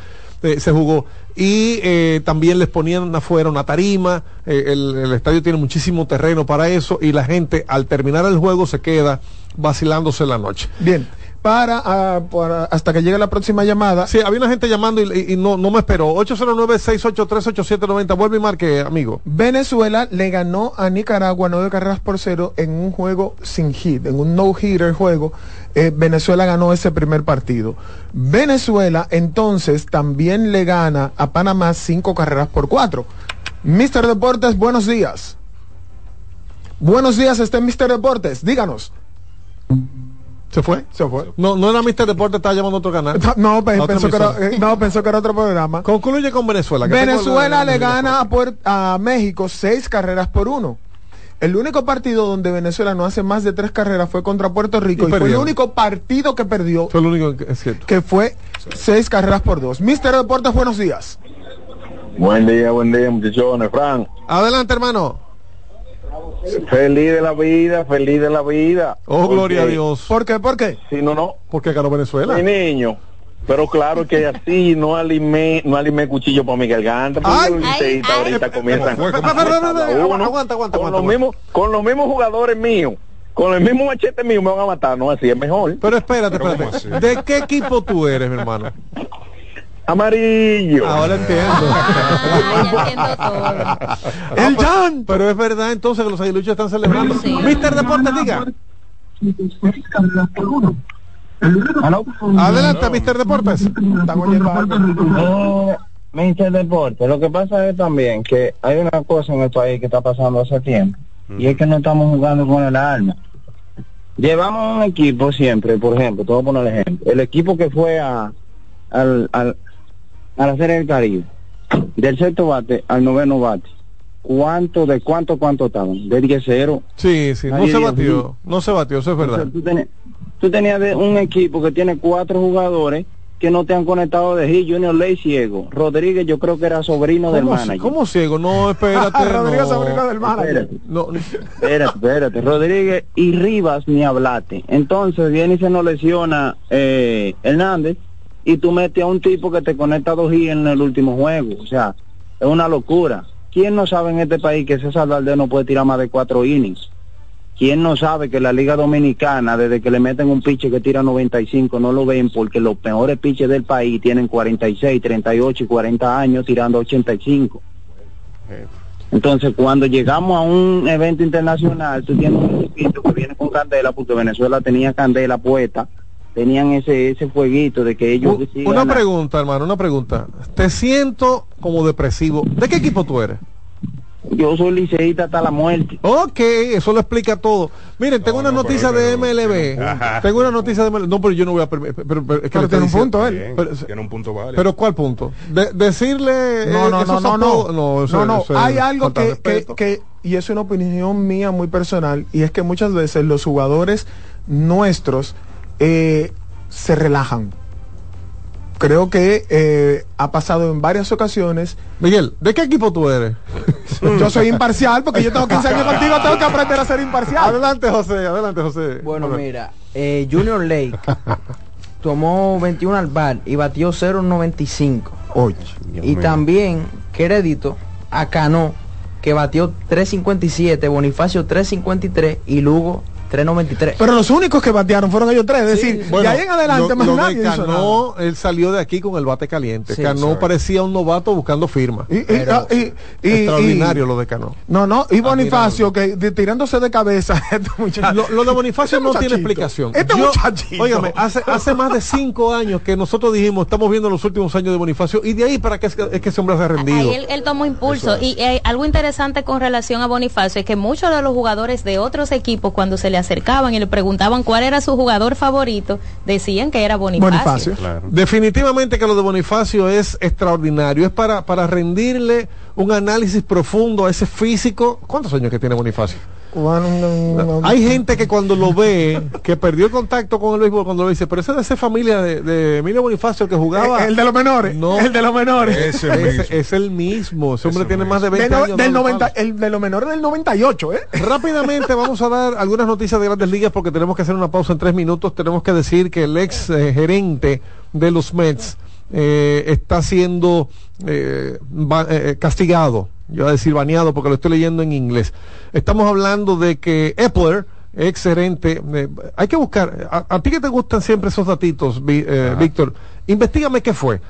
eh, se jugó. Y eh, también les ponían afuera una tarima, eh, el, el estadio tiene muchísimo terreno para eso y la gente al terminar el juego se queda vacilándose la noche. Bien, para, ah, para- hasta que llegue la próxima llamada. Sí, había una gente llamando y, y- y no, no me esperó. 809-683-8790. Vuelve y marque, amigo. Venezuela le ganó a Nicaragua nueve carreras por cero en un juego sin hit, en un no-hitter juego. eh, Venezuela ganó ese primer partido. Venezuela entonces también le gana a Panamá cinco carreras por cuatro. Mister Deportes, buenos días. Buenos días, este Mister Deportes, díganos. ¿Se fue? Se fue. No, no era Mr. Deporte, estaba llamando a otro canal. No, pensó que, era, eh, no, pensó que era otro programa. Concluye con Venezuela. Venezuela el- le gana a, México seis carreras por uno. El único partido donde Venezuela no hace más de tres carreras fue contra Puerto Rico Y y, fue el único partido que perdió, Fue lo único que es cierto. que fue seis carreras por dos. Mister Deportes, buenos días. Buen día, buen día, muchachones. Frank, Adelante, hermano. Feliz de la vida, feliz de la vida. Oh, gloria a Dios. ¿Por qué? ¿Por qué? Si no, no, Porque ganó Venezuela. mi niño. Pero claro que así no alimé, no alimé cuchillo para mi garganta. porque los ahorita comienzan aguanta, aguanta, con aguanta, los mismos, con los mismos jugadores míos, con el mismo machete mío me van a matar, no así es mejor. Pero espérate, Pero, ¿cómo espérate. ¿De qué equipo tú eres, mi hermano? Amarillo. Ahora entiendo. Ay, ya entiendo todo. El Jan. Pero es verdad entonces que los aguiluchos están celebrando. Sí. Mister Deporte, diga. Adelante, Mister Deportes. Eh, Mister Deporte, lo que pasa es también que hay una cosa en el país que está pasando hace tiempo y es que no estamos jugando con el arma. Llevamos un equipo siempre, por ejemplo, te voy a poner el ejemplo, el equipo que fue a al, al a la Serie del Caribe, del sexto bate al noveno bate, ¿cuánto de cuánto cuánto estaban? De 10-0. Sí, sí, no se dijo, batió. No se batió, eso es verdad. Tú, tenías, tú tenías de un equipo que tiene cuatro jugadores que no te han conectado de Gil, Junior Ley ciego. Rodríguez yo creo que era sobrino del ¿Cómo, manager. ¿Cómo ciego? No, espérate. Rodrigo no. Sobrino del manager. Espérate, No, espérate, espérate. Rodríguez y Rivas ni hablate. Entonces viene y se nos lesiona eh, Hernández y tú metes a un tipo que te conecta dos Gil en el último juego. O sea, es una locura. ¿Quién no sabe en este país que César Valdés no puede tirar más de cuatro innings? ¿Quién no sabe que la Liga Dominicana, desde que le meten un piche que tira 95, no lo ven porque los peores piches del país tienen 46, 38 y 40 años tirando 85? Entonces, cuando llegamos a un evento internacional, tú tienes un equipito que viene con candela, porque Venezuela tenía candela puesta, tenían ese ese fueguito de que ellos... Una pregunta, hermano, una pregunta. Te siento como depresivo. ¿De qué equipo tú eres? Yo soy liceísta hasta la muerte. Ok, eso lo explica todo. Miren, tengo una noticia de MLB. Tengo una noticia de MLB. No, pero yo no voy a permitir. Pero, pero, es que Pero tiene un punto él. Pero, Tiene un punto válido. pero ¿cuál punto? De- decirle. No, eh, no, no, no, no. apodos- no, eso- No, no, eso es hay algo que, que, que- y es una opinión mía muy personal, y es que muchas veces los jugadores nuestros eh, se relajan. Creo que eh, ha pasado en varias ocasiones. Miguel, ¿de qué equipo tú eres? Yo soy imparcial porque yo tengo 15 años contigo, tengo que aprender a ser imparcial. Adelante, José, adelante, José. Bueno, mira, eh, Junior Lake tomó 21 al bar y batió 0.95. Oye. Y mío. también crédito a Cano, que batió 3.57, Bonifacio 3.53 y Lugo 3.93. Pero los únicos que batearon fueron ellos tres. Es decir, Bueno, de ahí en adelante lo- más lo de nadie hizo nada. Él salió de aquí con el bate caliente. Sí, Cano sí. parecía un novato buscando firma. Y- y- Pero ah, y- y- extraordinario y- lo de Cano. No, no, y Bonifacio, que de- tirándose de cabeza, este muchacho. Lo, lo de Bonifacio Este no tiene explicación. Este Yo- muchachito. Óigame, hace, hace más de cinco años que nosotros dijimos, estamos viendo los últimos años de Bonifacio, y de ahí para qué es que, es que ese hombre se ha rendido. Ahí él, él tomó impulso. Y eh, algo interesante con relación a Bonifacio es que muchos de los jugadores de otros equipos, cuando se le acercaban y le preguntaban cuál era su jugador favorito, decían que era Bonifacio. Claro. Definitivamente que lo de Bonifacio es extraordinario. Es para, para rendirle un análisis profundo a ese físico. ¿Cuántos años que tiene Bonifacio? Hay gente que cuando lo ve, que perdió el contacto con el béisbol, cuando lo dice, pero ese es de esa familia de, de Emilio Bonifacio, el que jugaba. el de los menores. No. El de los menores. Ese es el mismo. Ese hombre Ese tiene más de De 20 no- años. del dando 90, palos. el de los menores del 98, ¿eh? Rápidamente vamos a dar algunas noticias de grandes ligas porque tenemos que hacer una pausa en tres minutos. Tenemos que decir que el ex eh, gerente de los Mets eh, está siendo eh, eh, castigado. Yo voy a decir baneado porque lo estoy leyendo en inglés. Estamos hablando de que Epler, ex gerente, eh, hay que buscar, a, a ti que te gustan siempre esos datitos, eh, Víctor, investigame qué fue.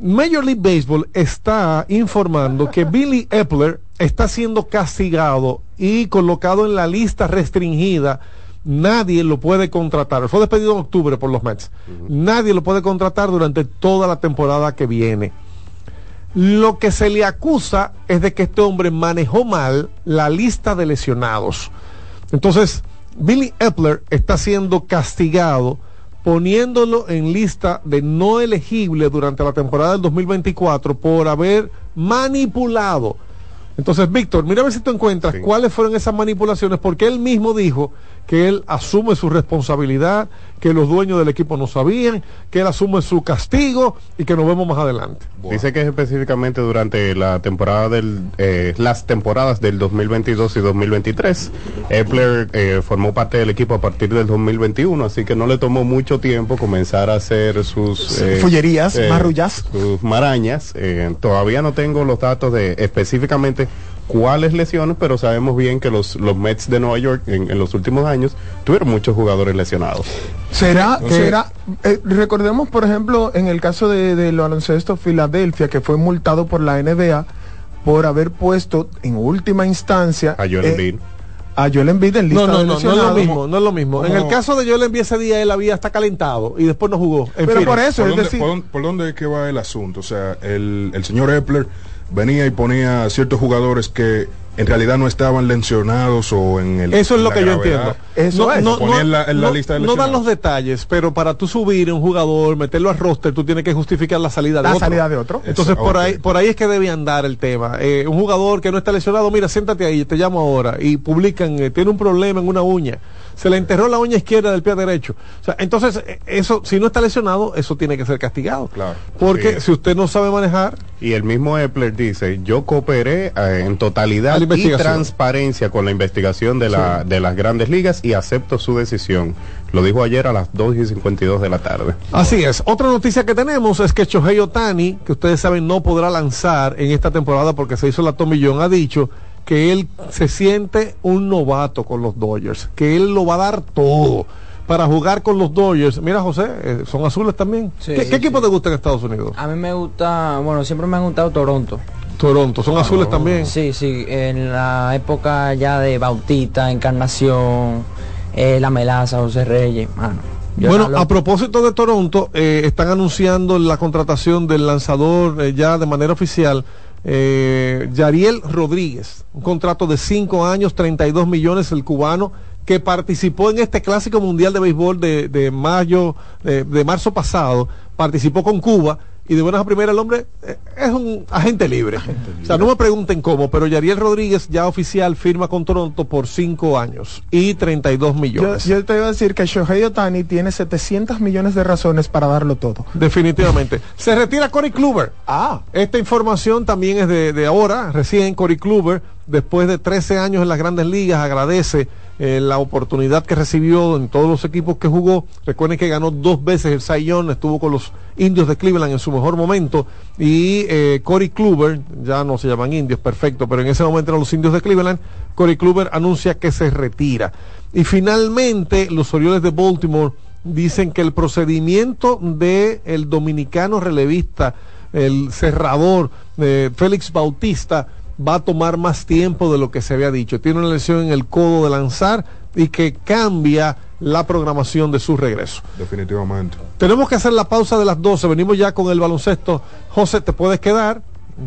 Major League Baseball está informando que Billy Epler está siendo castigado y colocado en la lista restringida. Nadie lo puede contratar. Fue despedido en octubre por los Mets. Nadie lo puede contratar durante toda la temporada que viene. Lo que se le acusa es de que este hombre manejó mal la lista de lesionados. Entonces, Billy Epler está siendo castigado poniéndolo en lista de no elegible durante la temporada del 2024 por haber manipulado. Entonces, Víctor, mira a ver si tú encuentras cuáles fueron esas manipulaciones, porque él mismo dijo que él asume su responsabilidad, que los dueños del equipo no sabían, que él asume su castigo y que nos vemos más adelante. Dice que es específicamente durante la temporada del, eh, las temporadas del 2022 y 2023. Epler eh, formó parte del equipo a partir del 2021, así que no le tomó mucho tiempo comenzar a hacer sus eh, Fullerías, marrullas. sus marañas. Eh, todavía no tengo los datos de específicamente cuáles lesiones, pero sabemos bien que los, los Mets de Nueva York en, en los últimos años tuvieron muchos jugadores lesionados. ¿Será? Entonces- será eh, recordemos, por ejemplo, en el caso de, del baloncesto Filadelfia, que fue multado por la NBA por haber puesto en última instancia A Joel eh, Embiid. a Joel Embiid en lista No, no, de no, no es lo mismo, no es lo mismo. En el caso de Joel Embiid ese día él había hasta calentado y después no jugó. En Pero fin. por eso, ¿Por es dónde, decir, por dónde- por dónde es que va el asunto? O sea, el, el señor Epler venía y ponía ciertos jugadores que en realidad no estaban lesionados o en el. Eso es lo que yo entiendo. Eso es. Lo ponía en la, en la no- lista de no dan los detalles, pero para tú subir un jugador, meterlo al roster, tú tienes que justificar la salida de La otro. salida de otro. Entonces Eso, por ahí por ahí es que debe andar el tema. Eh, un jugador que no está lesionado, mira, siéntate ahí, te llamo ahora y publican, eh, tiene un problema en una uña. Se le enterró la uña izquierda del pie derecho. O sea, entonces eh, eso si no está lesionado, eso tiene que ser castigado. Claro. Porque Sí. si usted no sabe manejar, Y el mismo Epler dice, yo cooperé eh, en totalidad Y transparencia con la investigación de, la, de las grandes ligas y acepto su decisión. Lo dijo ayer a las 2 y 52 de la tarde. Así es. Otra noticia que tenemos es que Shohei Otani, que ustedes saben no podrá lanzar en esta temporada porque se hizo la tomillón, ha dicho que él se siente un novato con los Dodgers, que él lo va a dar todo para jugar con los Dodgers. Mira, José, eh, son azules también. Sí, ¿Qué, qué sí. equipo te gusta en Estados Unidos? A mí me gusta, bueno, siempre me han gustado Toronto. Toronto, son azules también. Sí, sí, en la época ya de Bautista, Encarnación, eh, La Melaza, José Reyes, mano. yo Bueno, a propósito de Toronto, eh, están anunciando la contratación del lanzador eh, ya de manera oficial, eh, Yariel Rodríguez, un contrato de 5 años, 32 millones, el cubano, que participó en este clásico mundial de béisbol de, de mayo, de, de marzo pasado, participó con Cuba. Y de buenas a primeras el hombre eh, es un agente libre. O sea, no me pregunten cómo, pero Yariel Rodríguez ya oficial firma con Toronto por 5 años y 32 Yo, millones. yo te iba a decir que Shohei Otani tiene 700 millones de razones para darlo todo. Definitivamente. Se retira Cory Kluber. Ah. Esta información también es de, de ahora, recién Cory Kluber, después de 13 años en las grandes ligas, agradece eh, la oportunidad que recibió en todos los equipos que jugó. Recuerden que ganó dos veces el Young, estuvo con los indios de Cleveland en su mejor momento. Y eh, Cory Kluber, ya no se llaman indios, perfecto, pero en ese momento eran los indios de Cleveland. Cory Kluber anuncia que se retira. Y finalmente, los Orioles de Baltimore dicen que el procedimiento de el dominicano relevista, el cerrador eh, Félix Bautista, va a tomar más tiempo de lo que se había dicho. Tiene una lesión en el codo de lanzar y que cambia la programación de su regreso. Definitivamente. Tenemos que hacer la pausa de las 12. Venimos ya con el baloncesto. José, te puedes quedar.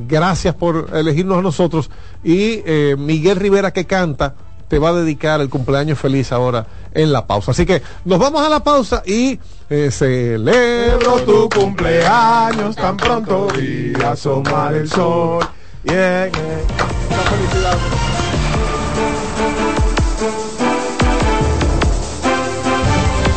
Gracias por elegirnos a nosotros. Y eh, Miguel Rivera que canta te va a dedicar el cumpleaños feliz ahora en la pausa. Así que nos vamos a la pausa y eh, celebro tu cumpleaños tan pronto vi asomar el sol. Felicidad.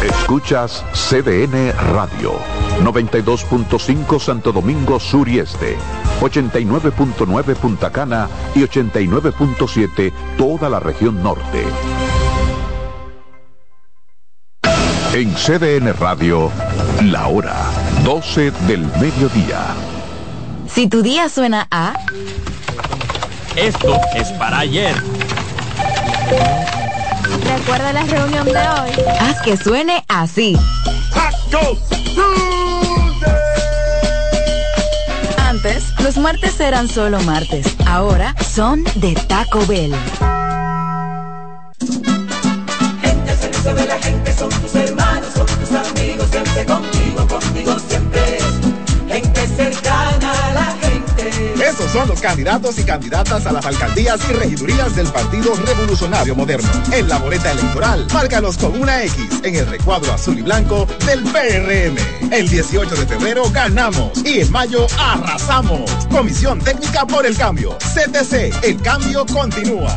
Escuchas CDN Radio, 92.5 Santo Domingo Sur y Este, 89.9 Punta Cana y 89.7 toda la región norte. En CDN Radio, la hora 12 del mediodía. Si tu día suena a... Esto es para ayer. Recuerda la reunión de hoy. Haz que suene así. Antes, los martes eran solo martes. Ahora son de Taco Bell. Gente al servicio de la gente son tus hermanos, son tus amigos, siempre contigo, son los candidatos y candidatas a las alcaldías y regidurías del Partido Revolucionario Moderno. En la boleta electoral, márcalos con una X en el recuadro azul y blanco del PRM. El 18 de febrero ganamos y en mayo arrasamos. Comisión Técnica por el Cambio. CTC, el cambio continúa.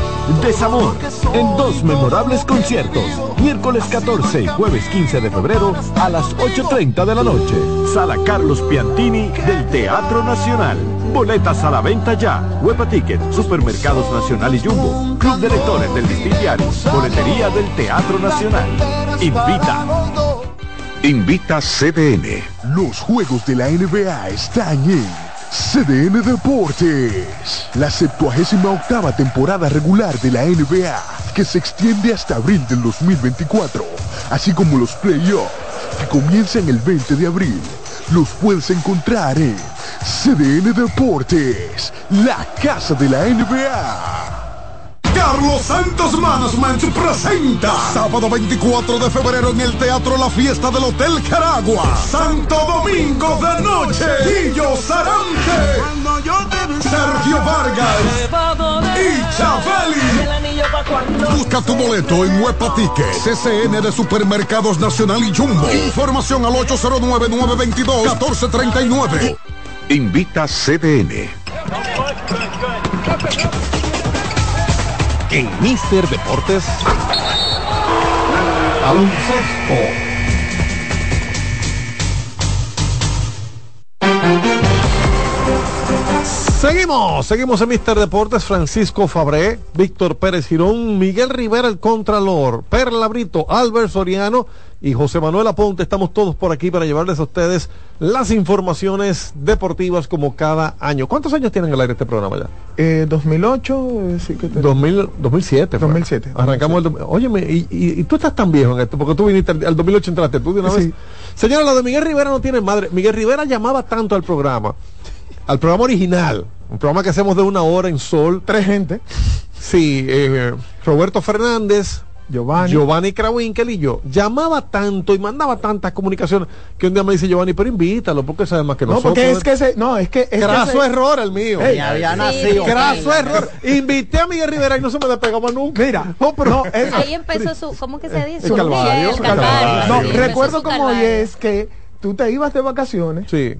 Desamor, en dos memorables conciertos, miércoles 14 y jueves 15 de febrero a las 8.30 de la noche. Sala Carlos Piantini del Teatro Nacional. Boletas a la venta ya. Huepa Ticket, Supermercados Nacional y Jumbo. Club de Lectores del Distritiario. Boletería del Teatro Nacional. Invita. Invita CDN. Los juegos de la NBA están en CDN Deportes. La 78 octava temporada regular de la NBA, que se extiende hasta abril del 2024, así como los playoffs, que comienzan el 20 de abril. Los puedes encontrar en CDN Deportes, la casa de la NBA. Carlos Santos Management presenta sábado 24 de febrero en el Teatro La Fiesta del Hotel Caragua. Santo Domingo de Noche. Guillo Sarante. Sergio Vargas. Y Chabeli. Busca tu boleto en Huepa Ticket. CCN de Supermercados Nacional y Jumbo. Información al 809-922-1439. Invita CDN. En Mister Deportes. Baloncesto. Seguimos, seguimos en Mister Deportes, Francisco Fabré, Víctor Pérez Girón, Miguel Rivera el Contralor, Perla Brito, Albert Soriano y José Manuel Aponte. Estamos todos por aquí para llevarles a ustedes las informaciones deportivas como cada año. ¿Cuántos años tienen al aire este programa ya? Eh, 2008, eh, sí que te- 2000, 2007. fue. 2007. Arrancamos el... Óyeme, y, y- y tú estás tan viejo en esto, porque tú viniste al, al 2008 entraste tú de una vez. Sí. Señora, lo de Miguel Rivera no tiene madre. Miguel Rivera llamaba tanto al programa, al programa original, un programa que hacemos de una hora en Sol. Tres gente. Sí, eh, Roberto Fernández, Giovanni. Giovanni Krawinkel y yo. Llamaba tanto y mandaba tantas comunicaciones que un día me dice Giovanni, pero invítalo, porque sabe más que No, nosotros. porque es que ese, no, es que es que ese- error el mío. Ey, había nacido. Craso error. Invité a Miguel Rivera y no se me despegó más nunca. Mira, no, pero no, es- Ahí empezó su, ¿cómo que se dice? el calvario, El el calvario. calvario. no, sí, recuerdo como hoy es que tú te ibas de vacaciones, Sí.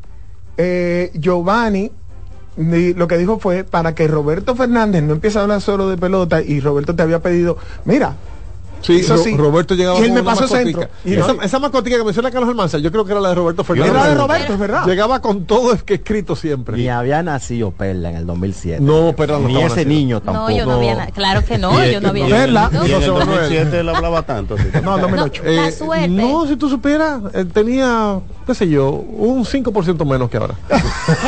Eh, Giovanni lo que dijo fue para que Roberto Fernández no empiece a hablar solo de pelota y Roberto te había pedido, mira, Sí, Eso sí. Llegaba Y él con me pasó centro. Y esa, no- esa mascotica que menciona Carlos Almanza, yo creo que era la de Roberto Fernández. Era de Roberto, es verdad. Llegaba con todo es que escrito siempre. Ni había nacido Perla en el 2007. No, pero no Ni ese nacido. niño No, tampoco. yo no había nada. Claro que no, yo no había Perla. nacido. Y en el José Manuel. 2007 él hablaba tanto. así. no, 2008. La Eh, suerte. No, si tú supieras, eh, tenía, qué sé yo, un 5% menos que ahora.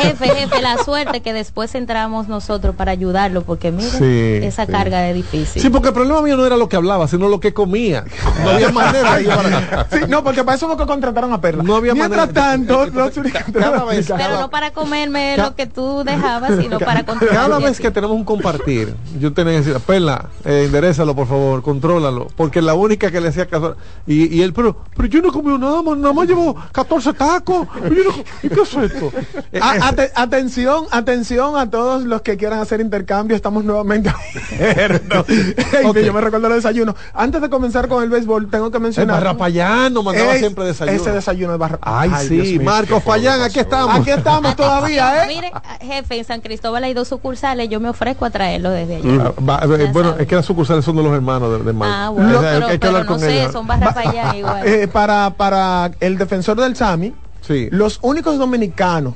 Jefe, jefe, la suerte que después entramos nosotros para ayudarlo, porque miren, Sí, esa sí. carga es difícil. Sí, porque el problema mío no era lo que hablaba, sino lo que comía. No había manera de llevar Sí, no, porque para eso fue que contrataron a Perla. No había Mientras manera. tanto, Entonces, los ca- cada vez- Pero no para comerme lo que tú dejabas, sino para controlar. Cada vez que tenemos un compartir, yo tenía que decir, Perla, eh, enderezalo por favor, contrólalo, porque la única que le hacía caso, y, y él, pero, pero yo no comí nada más, nada más llevo 14 tacos, y yo no ¿y qué es esto? A- ate- atención, atención a todos los que quieran hacer intercambio. Estamos nuevamente abiertos. Ey, Ok. Yo me recuerdo el desayuno. Antes de comenzar con el béisbol, tengo que el mencionar. Barrapayano mandaba Es- siempre desayuno. Ese desayuno de Barra. Ay, Dios sí, mío. Marcos Payán, aquí estamos. Aquí estamos todavía, ¿eh? Mire, jefe, en San Cristóbal hay dos sucursales, yo me ofrezco a traerlo desde allá. Va, eh, bueno, sabe. es que las sucursales son de los hermanos de, de Marcos. Ah, bueno, O sea, pero, hay que pero hablar no con sé, son igual. Eh, para, para el defensor del SAMI, Sí. los únicos dominicanos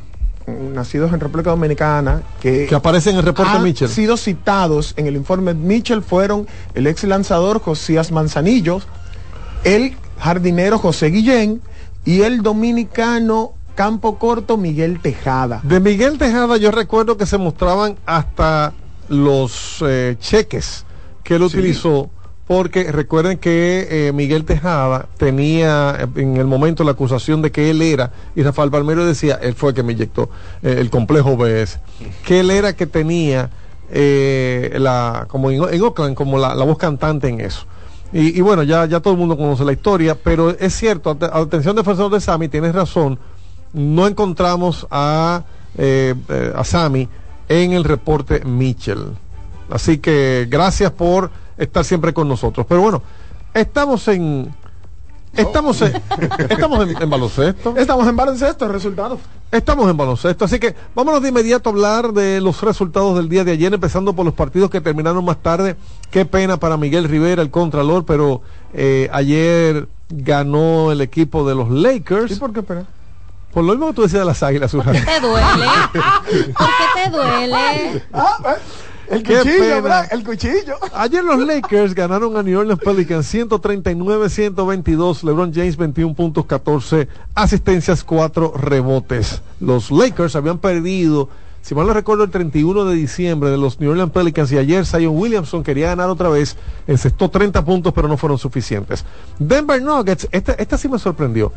nacidos en República Dominicana que, Que aparece en el reporte han Mitchell. sido citados en el informe Mitchell fueron el ex lanzador Josías Manzanillo, el jardinero José Guillén y el dominicano campo corto Miguel Tejada. De Miguel Tejada yo recuerdo que se mostraban hasta los eh, cheques que él utilizó, porque recuerden que eh, Miguel Tejada tenía eh, en el momento la acusación de que él era, y Rafael Palmero decía, él fue el que me inyectó eh, el complejo BS, que él era que tenía eh, la, como en, Oakland, como la, la voz cantante en eso. Y, bueno, ya, ya todo el mundo conoce la historia, pero es cierto, at- atención defensor de Sami, tienes razón, no encontramos a, a Sami en el reporte Mitchell. Así que gracias por estar siempre con nosotros. Pero bueno, estamos en... Estamos en, estamos en, en baloncesto. Estamos en baloncesto, resultados. Estamos en baloncesto, así que vámonos de inmediato a hablar de los resultados del día de ayer, empezando por los partidos que terminaron más tarde. Qué pena para Miguel Rivera, el Contralor, pero eh, ayer ganó el equipo de los Lakers. ¿Y por qué espera? Por lo mismo que tú decías de las águilas, ¿Por qué te duele? ¿Por qué te duele? El cuchillo. ¿verdad? El cuchillo. Ayer los Lakers ganaron a New Orleans Pelicans 139-122. LeBron James 21 puntos, 14 asistencias, 4 rebotes. Los Lakers habían perdido, si mal no recuerdo, el 31 de diciembre de los New Orleans Pelicans y ayer Zion Williamson quería ganar otra vez. Encestó 30 puntos, pero no fueron suficientes. Denver Nuggets, esta, esta sí me sorprendió.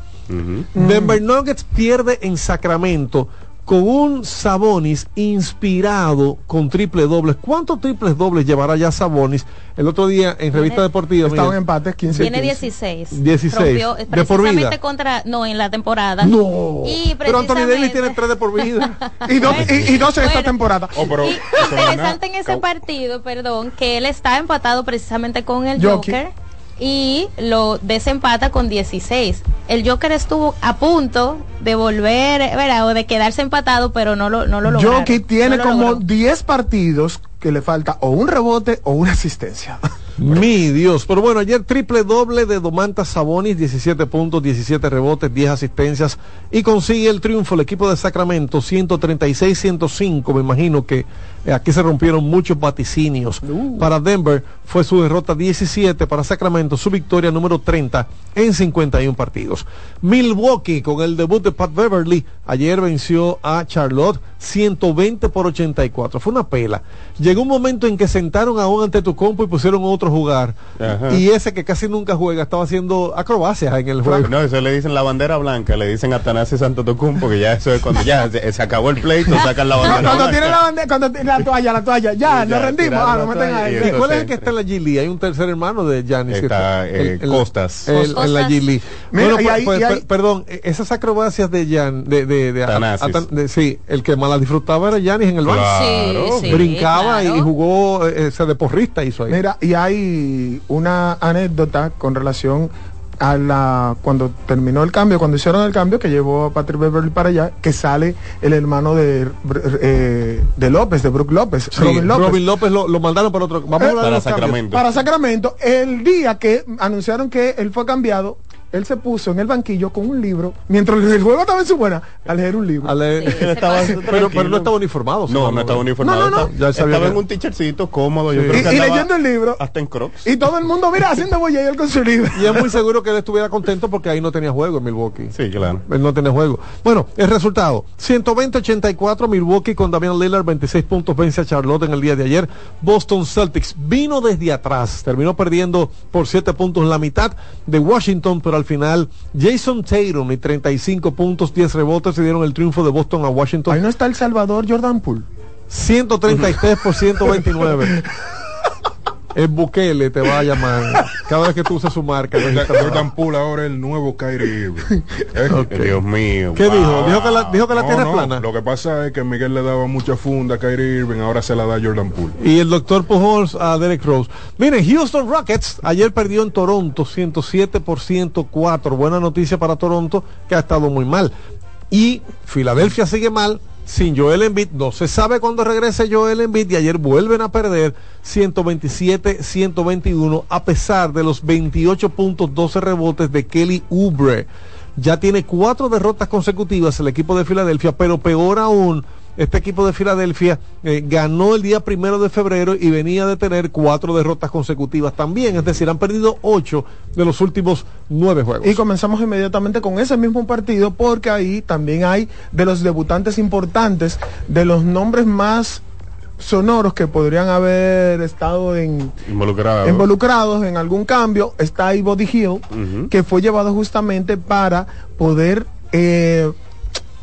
Denver Nuggets pierde en Sacramento con un Sabonis inspirado con triple dobles. ¿Cuántos triples dobles llevará ya Sabonis? El otro día en Revista Deportiva. Estaban empates 15 Tiene 16. 16. Rompió, De por precisamente vida. contra, no, en la temporada. No. Y Pero Anthony Davis tiene tres de por vida. y, dos, y, y dos en esta temporada. Oh, pero Y interesante en ese partido, perdón, que él está empatado precisamente con el. Joker y lo desempata con 16. El Joker estuvo a punto de volver, ¿verdad? O de quedarse empatado, pero no lo, no lo logró. Jokic tiene como 10 partidos que le falta o un rebote o una asistencia. Mi Dios. Pero bueno, ayer triple doble de Domantas Sabonis, 17 puntos, 17 rebotes, 10 asistencias y consigue el triunfo el equipo de Sacramento, 136-105. Me imagino que aquí se rompieron muchos vaticinios. Para Denver fue su derrota 17, para Sacramento su victoria número 30 en 51 partidos. Milwaukee con el debut de Pat Beverly ayer venció a Charlotte 120 por 84. Fue una pela. Llegó un momento en que sentaron a un ante tu compo y pusieron a otro a jugar. Ajá. Y ese que casi nunca juega estaba haciendo acrobacias en el juego. No, eso le dicen la bandera blanca, le dicen a Tanasi Santo Tocumpo que ya eso es cuando ya se, se acabó el pleito, sacan la No, bandera cuando blanca. tiene la bandera, cuando tiene la toalla, la toalla, ya, nos rendimos, ah, nos meten ahí. y ¿Y entonces- cuál es el que está en la G-League? Hay un tercer hermano de que Está, eh, Costas. el- en la. Mira, Bueno, ahí- y ahí- per- perdón, eh, esas acrobacias de Jan, de, de, de, sí, el que más la disfrutaba era Giannis en el banco. Claro. Sí, sí, Brincaba claro. y jugó, eh, ese de porrista hizo ahí. Mira, y hay una anécdota con relación a la cuando terminó el cambio, cuando hicieron el cambio que llevó a Patrick Beverly para allá, que sale el hermano de eh, de López, de Brook López, Sí, Robin López. Robin López lo, lo mandaron para otro. Vamos a de Para cambios. Sacramento. para Sacramento, el día que anunciaron que él fue cambiado, él se puso en el banquillo con un libro, mientras el juego estaba en su buena, a leer un libro. A leer- Sí, se Estaba pasa. pero, no estaba uniformado. No, ¿no? no estaba uniformado. No, no, no. Estaba, Ya sabía estaba que- en un t-shirtcito cómodo. Yo Sí. creo Y, que y andaba leyendo el libro. Hasta en Crocs. Y todo el mundo, mira, haciendo bolla y él con su libro. Y es muy seguro que él estuviera contento porque ahí no tenía juego en Milwaukee. Sí, claro. Él no tiene juego. Bueno, el resultado: 120-84 Milwaukee con Damian Lillard, 26 puntos vence a Charlotte en el día de ayer. Boston Celtics vino desde atrás, terminó perdiendo por 7 puntos la mitad de Washington, pero al final Jason Tatum y 35 puntos, 10 rebotes se dieron el triunfo de Boston a Washington. Ahí no está el Salvador Jordan Poole. 133 por 129. El Bukele te va a llamar cada vez que tú uses su marca. Jordan Poole ahora es el nuevo Kyrie Irving. ¿Eh? Ok. Dios mío. ¿Qué wow. dijo? Dijo que la, dijo que la No, tierra no, es plana. Lo que pasa es que Miguel le daba mucha funda a Kyrie Irving, ahora se la da Jordan Poole. Y el doctor Pujols a Derek Rose. Miren, Houston Rockets ayer perdió en Toronto 107 por 104. Buena noticia para Toronto, que ha estado muy mal. Y Filadelfia sigue mal sin Joel Embiid. No se sabe cuándo regrese Joel Embiid y ayer vuelven a perder 127-121 a pesar de los 28 puntos, 12 rebotes de Kelly Oubre. Ya tiene cuatro derrotas consecutivas el equipo de Filadelfia, pero peor aún, este equipo de Filadelfia eh, ganó el día primero de febrero y venía de tener cuatro derrotas consecutivas también, es decir, han perdido ocho de los últimos nueve juegos. Y comenzamos inmediatamente con ese mismo partido porque ahí también hay de los debutantes importantes, de los nombres más sonoros que podrían haber estado en, Involucrado. involucrados en algún cambio. Está ahí Body Hill, que fue llevado justamente para poder eh,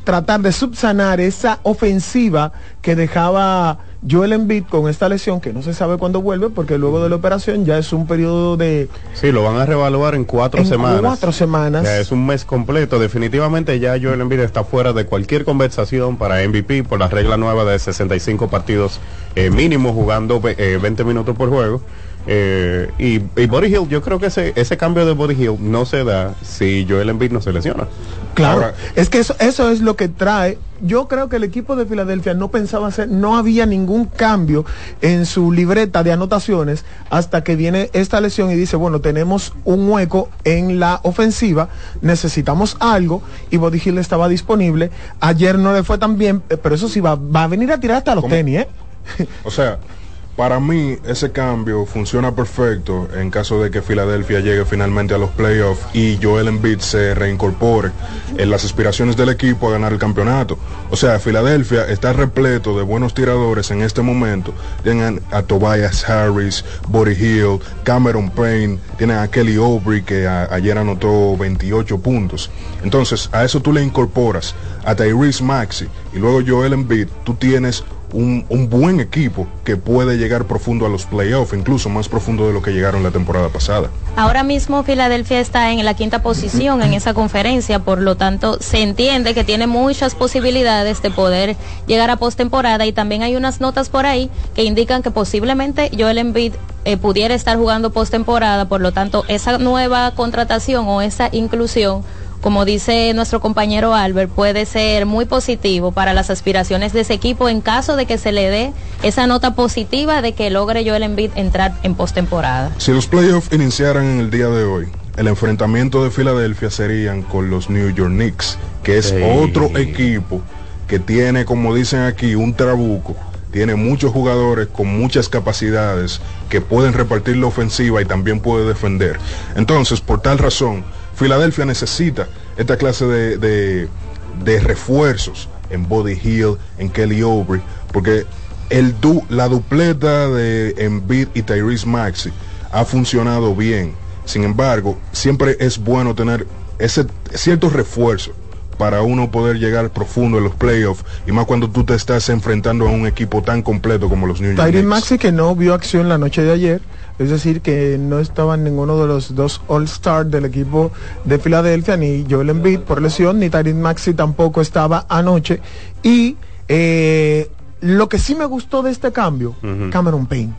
tratar de subsanar esa ofensiva que dejaba Joel Embiid con esta lesión, que no se sabe cuándo vuelve, porque luego de la operación ya es un periodo de Sí, lo van a revaluar en cuatro en semanas. cuatro semanas. Ya es un mes completo. Definitivamente ya Joel Embiid está fuera de cualquier conversación para MVP por la regla nueva de 65 partidos eh, mínimo jugando eh, 20 minutos por juego. Eh, y, y Body Hill, yo creo que ese, ese cambio de Body Hill no se da si Joel Embiid no se lesiona. Claro, Ahora- es que eso, eso es lo que trae. Yo creo que el equipo de Filadelfia no pensaba hacer, no había ningún cambio en su libreta de anotaciones hasta que viene esta lesión y dice, bueno, tenemos un hueco en la ofensiva, necesitamos algo y Body Hill estaba disponible. Ayer no le fue tan bien, eh, pero eso sí va, va a venir a tirar hasta los ¿Cómo? tenis, ¿eh? O sea, Para mí, ese cambio funciona perfecto en caso de que Filadelfia llegue finalmente a los playoffs y Joel Embiid se reincorpore en las aspiraciones del equipo a ganar el campeonato. O sea, Filadelfia está repleto de buenos tiradores en este momento. Tienen a Tobias Harris, Buddy Hill, Cameron Payne, tienen a Kelly Aubrey que ayer anotó 28 puntos. Entonces, a eso tú le incorporas a Tyrese Maxey y luego Joel Embiid, tú tienes un, un buen equipo que puede llegar profundo a los playoffs, incluso más profundo de lo que llegaron la temporada pasada. Ahora mismo Filadelfia está en la quinta posición en esa conferencia, por lo tanto se entiende que tiene muchas posibilidades de poder llegar a postemporada y también hay unas notas por ahí que indican que posiblemente Joel Embiid eh, pudiera estar jugando postemporada, por lo tanto esa nueva contratación o esa inclusión como dice nuestro compañero Albert, puede ser muy positivo para las aspiraciones de ese equipo en caso de que se le dé esa nota positiva de que logre Joel Embiid entrar en postemporada. Si los playoffs iniciaran en el día de hoy, el enfrentamiento de Filadelfia serían con los New York Knicks, que es Sí. otro equipo que tiene, como dicen aquí, un trabuco. Tiene muchos jugadores con muchas capacidades que pueden repartir la ofensiva y también puede defender. Entonces, por tal razón, Filadelfia necesita esta clase de, de- refuerzos en Body Hill, en Kelly Oubre, porque el du- la dupleta de Embiid y Tyrese Maxey ha funcionado bien. Sin embargo, siempre es bueno tener ese ciertos refuerzos para uno poder llegar profundo en los playoffs y más cuando tú te estás enfrentando a un equipo tan completo como los New York Tyrese Knicks. Maxey que no vio acción la noche de ayer, es decir, que no estaba en ninguno de los dos All-Star del equipo de Filadelfia, ni Joel Embiid por lesión, ni Tyrese Maxey tampoco estaba anoche. Y eh, lo que sí me gustó de este cambio. Cameron Payne.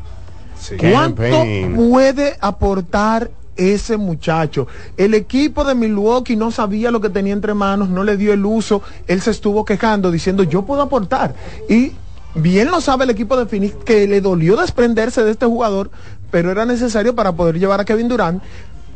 Sí. ¿Cuánto Campaign. puede aportar ese muchacho? El equipo de Milwaukee no sabía lo que tenía entre manos, no le dio el uso, él se estuvo quejando diciendo yo puedo aportar. Y bien lo sabe el equipo de Phoenix que le dolió desprenderse de este jugador, pero era necesario para poder llevar a Kevin Durant.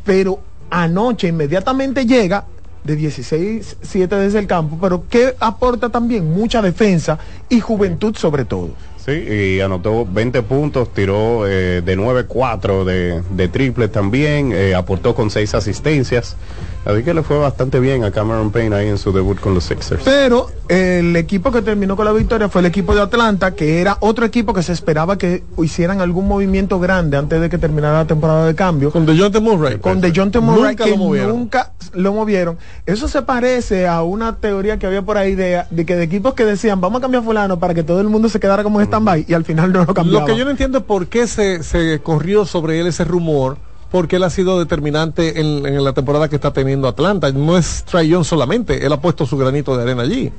Pero anoche inmediatamente llega de 16-7 desde el campo, pero que aporta también mucha defensa y juventud sobre todo. Sí, y anotó 20 puntos, tiró eh, de 9-4 de, de triple también, eh, aportó con 6 asistencias. Así que le fue bastante bien a Cameron Payne ahí en su debut con los Sixers. Pero el equipo que terminó con la victoria fue el equipo de Atlanta, que era otro equipo que se esperaba que hicieran algún movimiento grande antes de que terminara la temporada de cambio. Con DeJounte Murray. Con DeJounte Murray, Nunca que lo movieron. nunca lo movieron. Eso se parece a una teoría que había por ahí de, de que de equipos que decían, vamos a cambiar a fulano para que todo el mundo se quedara como en stand-by, y al final no lo cambiaban. Lo que yo no entiendo es por qué se, se corrió sobre él ese rumor, porque él ha sido determinante en, en la temporada que está teniendo Atlanta. No es Trae Young solamente, él ha puesto su granito de arena allí.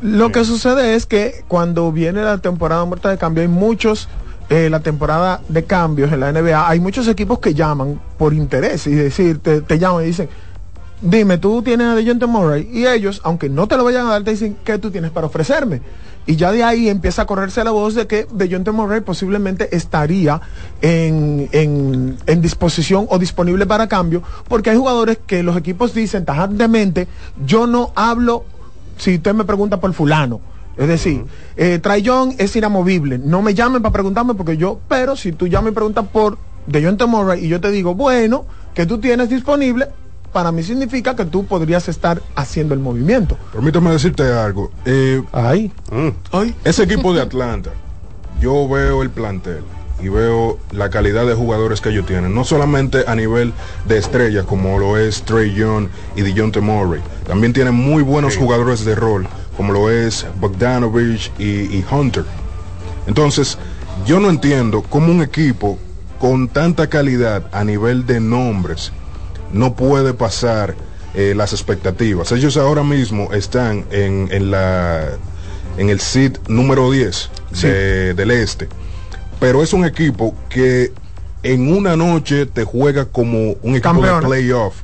Lo que sucede es que cuando viene la temporada muerta de cambio hay muchos, eh, la temporada de cambios en la NBA, hay muchos equipos que llaman por interés y decir, te, te llaman y dicen, dime, tú tienes a DeJounte Murray y ellos, aunque no te lo vayan a dar, te dicen, ¿qué tú tienes para ofrecerme? Y ya de ahí empieza a correrse la voz de que DeJounte Murray posiblemente estaría en, en, en disposición o disponible para cambio, porque hay jugadores que los equipos dicen tajantemente, yo no hablo si usted me pregunta por fulano. Es decir, eh, es inamovible. No me llamen para preguntarme porque yo, pero si tú llamas y preguntas por DeJounte Murray y yo te digo, bueno, que tú tienes disponible, para mí significa que tú podrías estar haciendo el movimiento. Permítame decirte algo. Eh, Ay. Ese equipo de Atlanta, yo veo el plantel y veo la calidad de jugadores que ellos tienen, no solamente a nivel de estrellas como lo es Trey Young y DeJounte Murray, también tienen muy buenos jugadores de rol como lo es Bogdanovich y, y Hunter. Entonces, yo no entiendo cómo un equipo con tanta calidad a nivel de nombres no puede pasar eh, las expectativas. Ellos ahora mismo están en, en la en el seed número 10 de- del este. Pero es un equipo que en una noche te juega como un equipo de playoff.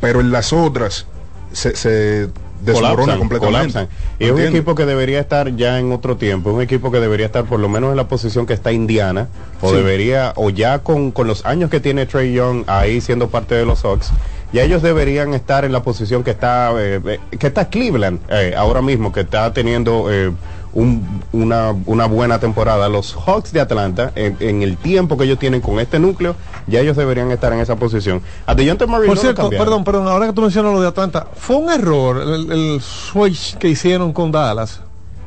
Pero en las otras se, se desmorona Colapsan, completamente. colapsan. Y es un equipo que debería estar ya en otro tiempo, es un equipo que debería estar por lo menos en la posición que está Indiana, o Sí. debería, o ya con, con los años que tiene Trey Young ahí siendo parte de los Sox, ya ellos deberían estar en la posición que está, eh, eh, que está Cleveland eh, ahora mismo, que está teniendo eh, un- una, una buena temporada. Los Hawks de Atlanta, en, en el tiempo que ellos tienen con este núcleo, ya ellos deberían estar en esa posición. A DeJounte Murray Por cierto, perdón, perdón, ahora que tú mencionas lo de Atlanta, fue un error el, el switch que hicieron con Dallas.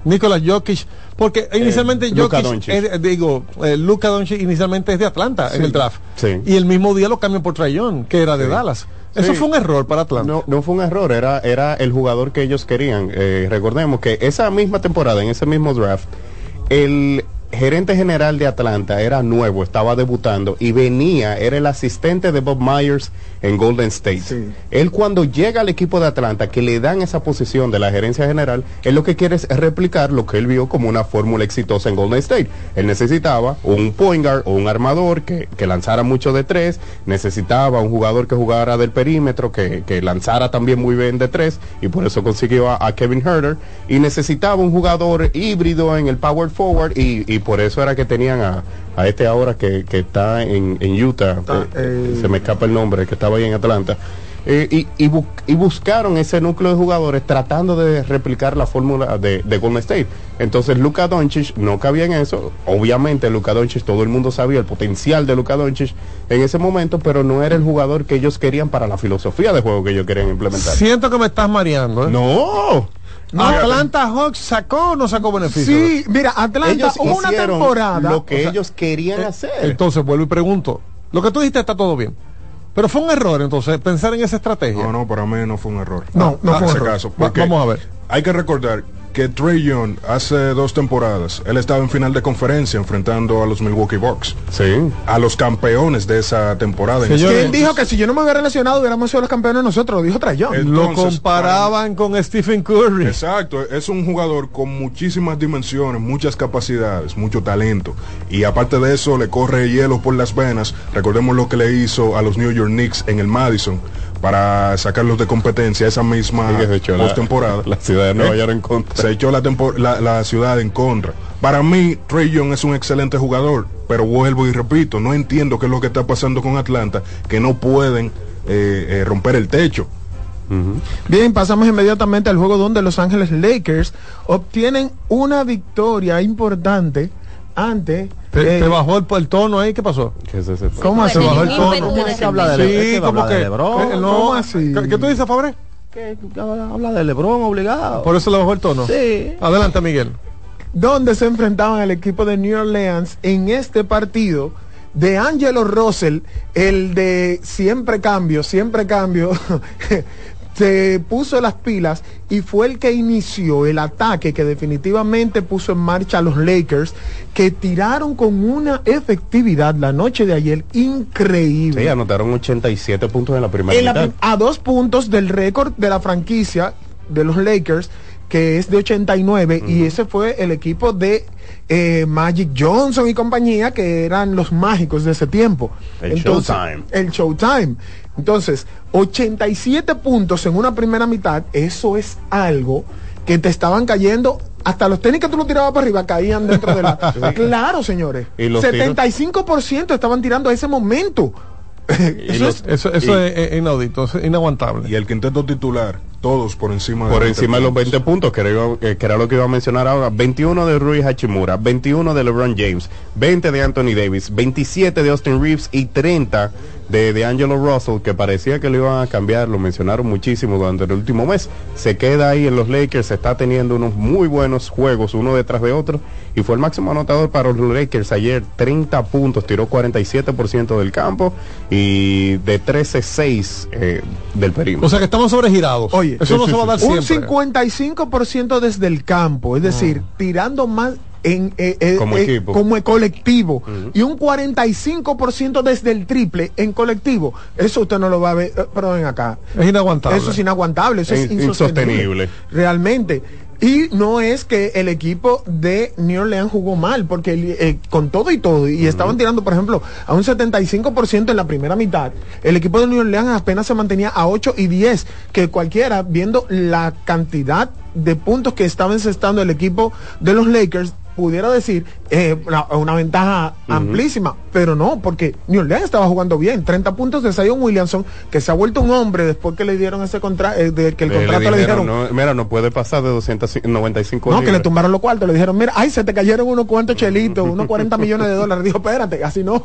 Nicolás Jokic, porque inicialmente Eh, Jokic, es- digo, eh, Luka Doncic inicialmente es de Atlanta en el draft. Sí. Y el mismo día lo cambian por Trae Young, que era de Sí. Dallas. Eso Sí. fue un error para Atlanta. No, no fue un error, era, era el jugador que ellos querían. Eh, recordemos que esa misma temporada, en ese mismo draft, el gerente general de Atlanta era nuevo, estaba debutando y venía, era el asistente de Bob Myers en Golden State. Él cuando llega al equipo de Atlanta, que le dan esa posición de la gerencia general, él lo que quiere es replicar lo que él vio como una fórmula exitosa en Golden State. Él necesitaba un point guard o un armador que, que lanzara mucho de tres, necesitaba un jugador que jugara del perímetro, que, que lanzara también muy bien de tres, y por eso consiguió a, a Kevin Herter, y necesitaba un jugador híbrido en el power forward, y, y por eso era que tenían a, a este ahora que, que está en, en Utah, eh, se me escapa el nombre, que estaba ahí en Atlanta. Eh, y, y bu- y buscaron ese núcleo de jugadores tratando de replicar la fórmula de, de Golden State. Entonces Luka Doncic no cabía en eso. Obviamente Luka Doncic, todo el mundo sabía el potencial de Luka Doncic en ese momento, pero no era el jugador que ellos querían para la filosofía de juego que ellos querían implementar. Siento que me estás mareando. ¿eh? No. Atlanta Hawks sacó o no sacó beneficio. Sí, mira, Atlanta Ellos hubo una hicieron temporada. lo que O sea, ellos querían Eh, hacer. Entonces vuelvo y pregunto. Lo que tú dijiste está todo bien. Pero fue un error entonces pensar en esa estrategia. No, no, para mí no fue un error. No, no Ah, fue un ese error. caso, Va- porque vamos a ver. Hay que recordar que Trey Young hace dos temporadas, él estaba en final de conferencia enfrentando a los Milwaukee Bucks. Sí. A los campeones de esa temporada. ese él dijo que si yo no me hubiera relacionado hubiéramos sido los campeones nosotros, lo dijo Trae Young. Lo comparaban con Stephen Curry. Exacto, es un jugador con muchísimas dimensiones, muchas capacidades, mucho talento. Y aparte de eso, le corre hielo por las venas. Recordemos lo que le hizo a los New York Knicks en el Madison para sacarlos de competencia esa misma echó la- postemporada. la ciudad de Nueva ¿Eh? York en contra. Se echó la, la, la ciudad en contra. Para mí, Trey Young es un excelente jugador, pero vuelvo y repito, no entiendo qué es lo que está pasando con Atlanta, que no pueden eh, eh, romper el techo. Bien, pasamos inmediatamente al juego donde Los Ángeles Lakers obtienen una victoria importante ante... Te, eh, te bajó el, el tono ahí, ¿qué pasó? ¿Cómo así? Bajó el tono. ¿Cómo es que habla de Le- es Sí, que va a como hablar que. de Lebron? eh, no, ¿Cómo así? ¿Qué, qué tú dices, Fabre? Que habla de Lebron obligado. Por eso le bajó el tono. Sí. Adelante, Miguel. donde se enfrentaban al equipo de New Orleans en este partido de Angelo Russell, el de siempre cambio, siempre cambio, se puso las pilas y fue el que inició el ataque que definitivamente puso en marcha a los Lakers, que tiraron con una efectividad la noche de ayer increíble. Sí, anotaron 87 puntos en la primera En la mitad. prim- a dos puntos del récord de la franquicia de los Lakers, que es de 89, y ese fue el equipo de eh, Magic Johnson y compañía, que eran los mágicos de ese tiempo. El Showtime. El Showtime. Entonces, 87 puntos en una primera mitad, eso es algo que te estaban cayendo. Hasta los tenis que tú lo tirabas para arriba caían dentro de la. claro, señores. ¿Y los tiros? 75% estaban tirando a ese momento. Eso, es, eso, eso es, es inaudito, es inaguantable. Y el quinteto titular, todos por encima de Por 20 encima de los puntos. 20 puntos, que era, que era lo que iba a mencionar ahora. 21 de Rui Hachimura, 21 de LeBron James, 20 de Anthony Davis, 27 de Austin Reeves y 30 de, de Angelo Russell, que parecía que lo iban a cambiar, lo mencionaron muchísimo durante el último mes. Se queda ahí en los Lakers, está teniendo unos muy buenos juegos, uno detrás de otro, y fue el máximo anotador para los Lakers ayer, 30 puntos, tiró 47% del campo y de 13-6 eh, del perímetro. O sea que estamos sobregirados. Oye, eso no se va a dar un siempre. 55% desde el campo, es decir, tirando más en, eh, eh, Como eh, equipo. como colectivo y un 45% desde el triple en colectivo. Eso usted no lo va a ver, eh, pero ven acá. Es inaguantable. Eso es inaguantable, eso es In- insostenible. insostenible. Realmente. Y no es que el equipo de New Orleans jugó mal, porque eh, con todo y todo, y estaban tirando, por ejemplo, a un 75% en la primera mitad, el equipo de New Orleans apenas se mantenía a 8 y 10, que cualquiera, viendo la cantidad de puntos que estaba encestando el equipo de los Lakers, pudiera decir eh, una, una ventaja amplísima, pero no, porque New Orleans estaba jugando bien. 30 puntos de Zion Williamson, que se ha vuelto un hombre después que le dieron ese contrato, de que el Eh, contrato le dijeron, no, mira, no puede pasar de 295 no, que le tumbaron los cuartos, le dijeron, mira, ay, se te cayeron unos cuantos chelitos, unos 40 millones de dólares. Dijo, espérate, así no.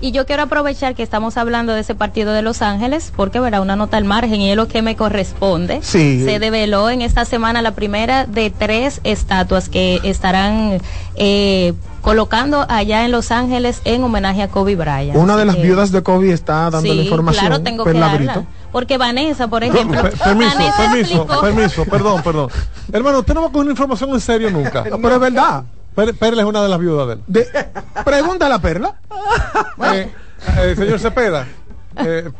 Y yo quiero aprovechar que estamos hablando de ese partido de Los Ángeles, porque verá una nota al margen y es lo que me corresponde. Sí. Se develó en esta semana la primera de tres estatuas que estarán eh, colocando allá en Los Ángeles en homenaje a Kobe Bryant. Una de las que- viudas de Kobe está dando la Sí, información. claro, tengo que Perla darla. Brito. Porque Vanessa, por ejemplo, Per- permiso, Vanessa permiso, explicó- permiso, perdón, perdón. Hermano, usted no va a coger información en serio nunca. No, pero es verdad. Per- Perla es una de las viudas de él. De, pregunta a la Perla. Eh, eh, señor Cepeda, eh,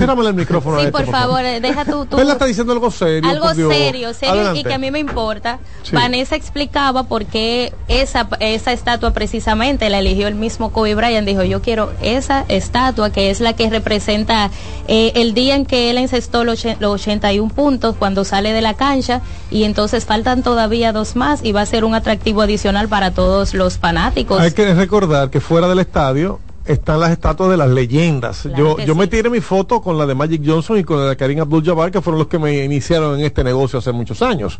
el micrófono. Sí, este, por favor, eh, deja tu, tu- Perla está diciendo algo serio. algo serio, serio Adelante. y que a mí me importa. Sí. Vanessa explicaba por qué esa, esa estatua precisamente la eligió el mismo Kobe Bryant. Dijo, yo quiero esa estatua que es la que representa eh, el día en que él encestó los, los 81 puntos cuando sale de la cancha y entonces faltan todavía dos más y va a ser un atractivo adicional para todos los fanáticos. Hay que recordar que fuera del estadio están las estatuas de las leyendas. yo yo me tiré mi foto con la de Magic Johnson y con la de Karim Abdul-Jabbar, que fueron los que me iniciaron en este negocio hace muchos años.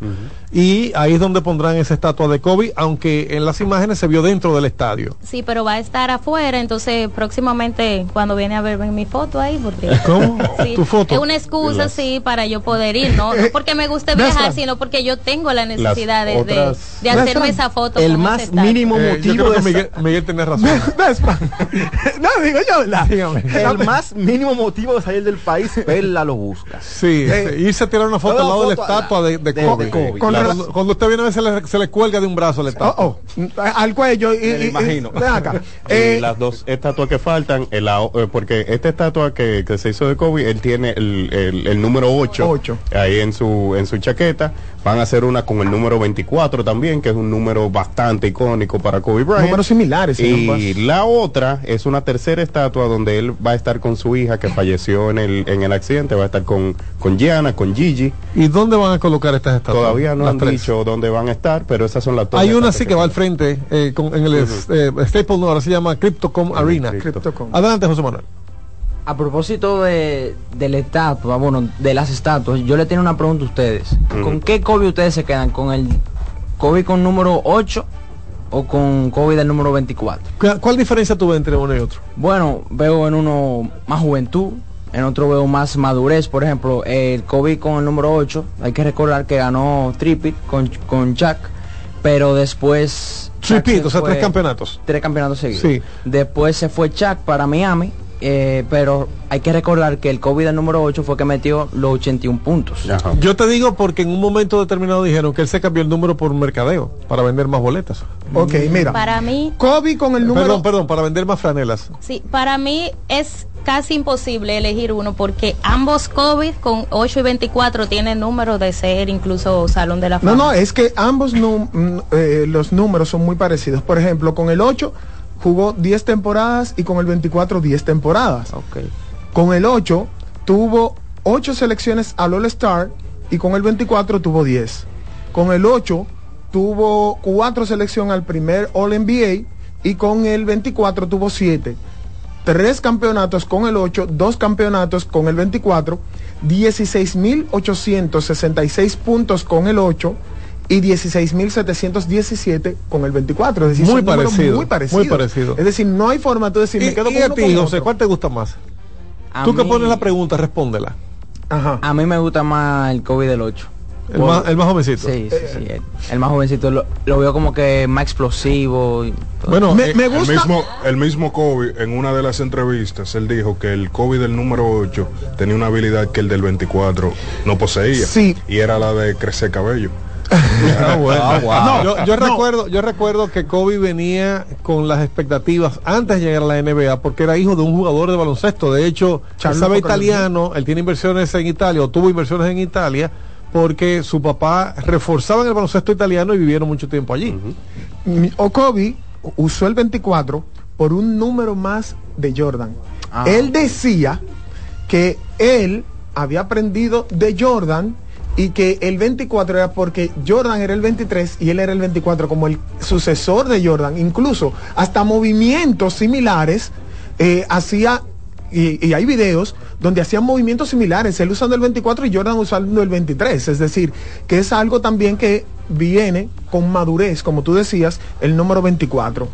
Y ahí es donde pondrán esa estatua de Kobe, aunque en las imágenes se vio dentro del estadio. Sí, pero va a estar afuera, entonces próximamente cuando viene a verme mi foto ahí, porque ¿Cómo? Sí, ¿Tu foto? es una excusa, sí, para yo poder ir, no, no porque me guste viajar, sino porque yo tengo la necesidad de, de- otras- de hacerme esa foto. el más estatua. mínimo Eh, yo motivo de Miguel, Miguel tenía razón. No, digo yo, ¿verdad? Dígame. el más mínimo motivo de salir del país, Perla lo busca. Sí, Eh, irse a tirar una foto al lado de la estatua de, de de- Kobe. de Kobe, Con Claro, rela- cuando, usted viene a ver se le, se le cuelga de un brazo la estatua. Oh, oh, al cuello y, y- lo y- imagino. acá. Y Eh, las dos estatuas que faltan, el eh, porque esta estatua que, que se hizo de Kobe, él tiene el, el- el número 8, Ocho. ahí en su, en su chaqueta. Van a hacer una con el número 24 también, que es un número bastante icónico para Kobe Bryant. números similares. Y la otra es una tercera estatua donde él va a estar con su hija que falleció en el, en el accidente, va a estar con, con Gianna, con Gigi. ¿Y dónde van a colocar estas estatuas? Todavía no Las han tres. dicho dónde van a estar, pero esas son las dos Hay una sí que va al frente eh, con- en el es- eh, Staple no, ahora se llama Cryptocom Arena. Cryptocom. Adelante, José Manuel. A propósito de, de la estatua, bueno, de las estatuas, yo le tengo una pregunta a ustedes. ¿Con qué Kobe ustedes se quedan? ¿Con el Kobe con número 8 o con Kobe del número 24? ¿Cuál, diferencia tuve entre uno y otro? Bueno, veo en uno más juventud, en otro veo más madurez. Por ejemplo, el Kobe con el número 8, hay que recordar que ganó Trippit con, con Chuck, pero después... Tripit, o sea, tres campeonatos. Tres campeonatos seguidos. Sí. Después se fue Chuck para Miami, eh, pero hay que recordar que el Kobe del número 8 fue que metió los 81 puntos. Ajá. Yo te digo porque en un momento determinado dijeron que él se cambió el número por mercadeo para vender más boletas. Ok, mira. Para mí, Kobe con el número. Perdón, perdón, para vender más franelas. sí, para mí es casi imposible elegir uno porque ambos Kobe con 8 y 24 tienen número de ser incluso Salón de la Fama. No, no, es que ambos num- mm, eh, los números son muy parecidos. Por ejemplo, con el 8 jugó 10 temporadas y con el 24 10 temporadas. Ok. Con el 8 tuvo 8 selecciones al All Star y con el 24 tuvo 10. Con el 8 tuvo 4 selecciones al primer All NBA y con el 24 tuvo 7. Tres campeonatos con el 8, dos campeonatos con el 24, 16.866 puntos con el 8 y 16.717 con el 24. Es decir, Muy parecido, muy parecidos. muy parecido. Es decir, no hay forma tú decir, Y, me quedo y con a uno ti, con José, otro. ¿cuál te gusta más? A Tú que pones la pregunta, respóndela. Ajá. A mí me gusta más el Kobe del 8. El, más, el más jovencito. Sí, sí, sí. El, el más jovencito lo, lo veo como que más explosivo. y todo. Bueno, Me, eh, me El gusta. mismo, el mismo Kobe, en una de las entrevistas, él dijo que el Kobe del número 8 tenía una habilidad que el del 24 no poseía. Sí. Y era la de crecer cabello. Ah, bueno. Ah, wow. No, yo, yo No. recuerdo, yo recuerdo que Kobe venía con las expectativas antes de llegar a la NBA porque era hijo de un jugador de baloncesto. De hecho, él Charles sabe italiano, él tiene inversiones en Italia o tuvo inversiones en Italia porque su papá reforzaba en el baloncesto italiano y vivieron mucho tiempo allí. Mi- o Kobe usó el 24 por un número más de Jordan. Ah. Él decía que él había aprendido de Jordan y que el 24 era porque Jordan era el 23 y él era el 24 como el sucesor de Jordan. Incluso hasta movimientos similares eh, hacía, y, y hay videos donde hacían movimientos similares, él usando el 24 y Jordan usando el 23. Es decir, que es algo también que viene con madurez, como tú decías, el número 24.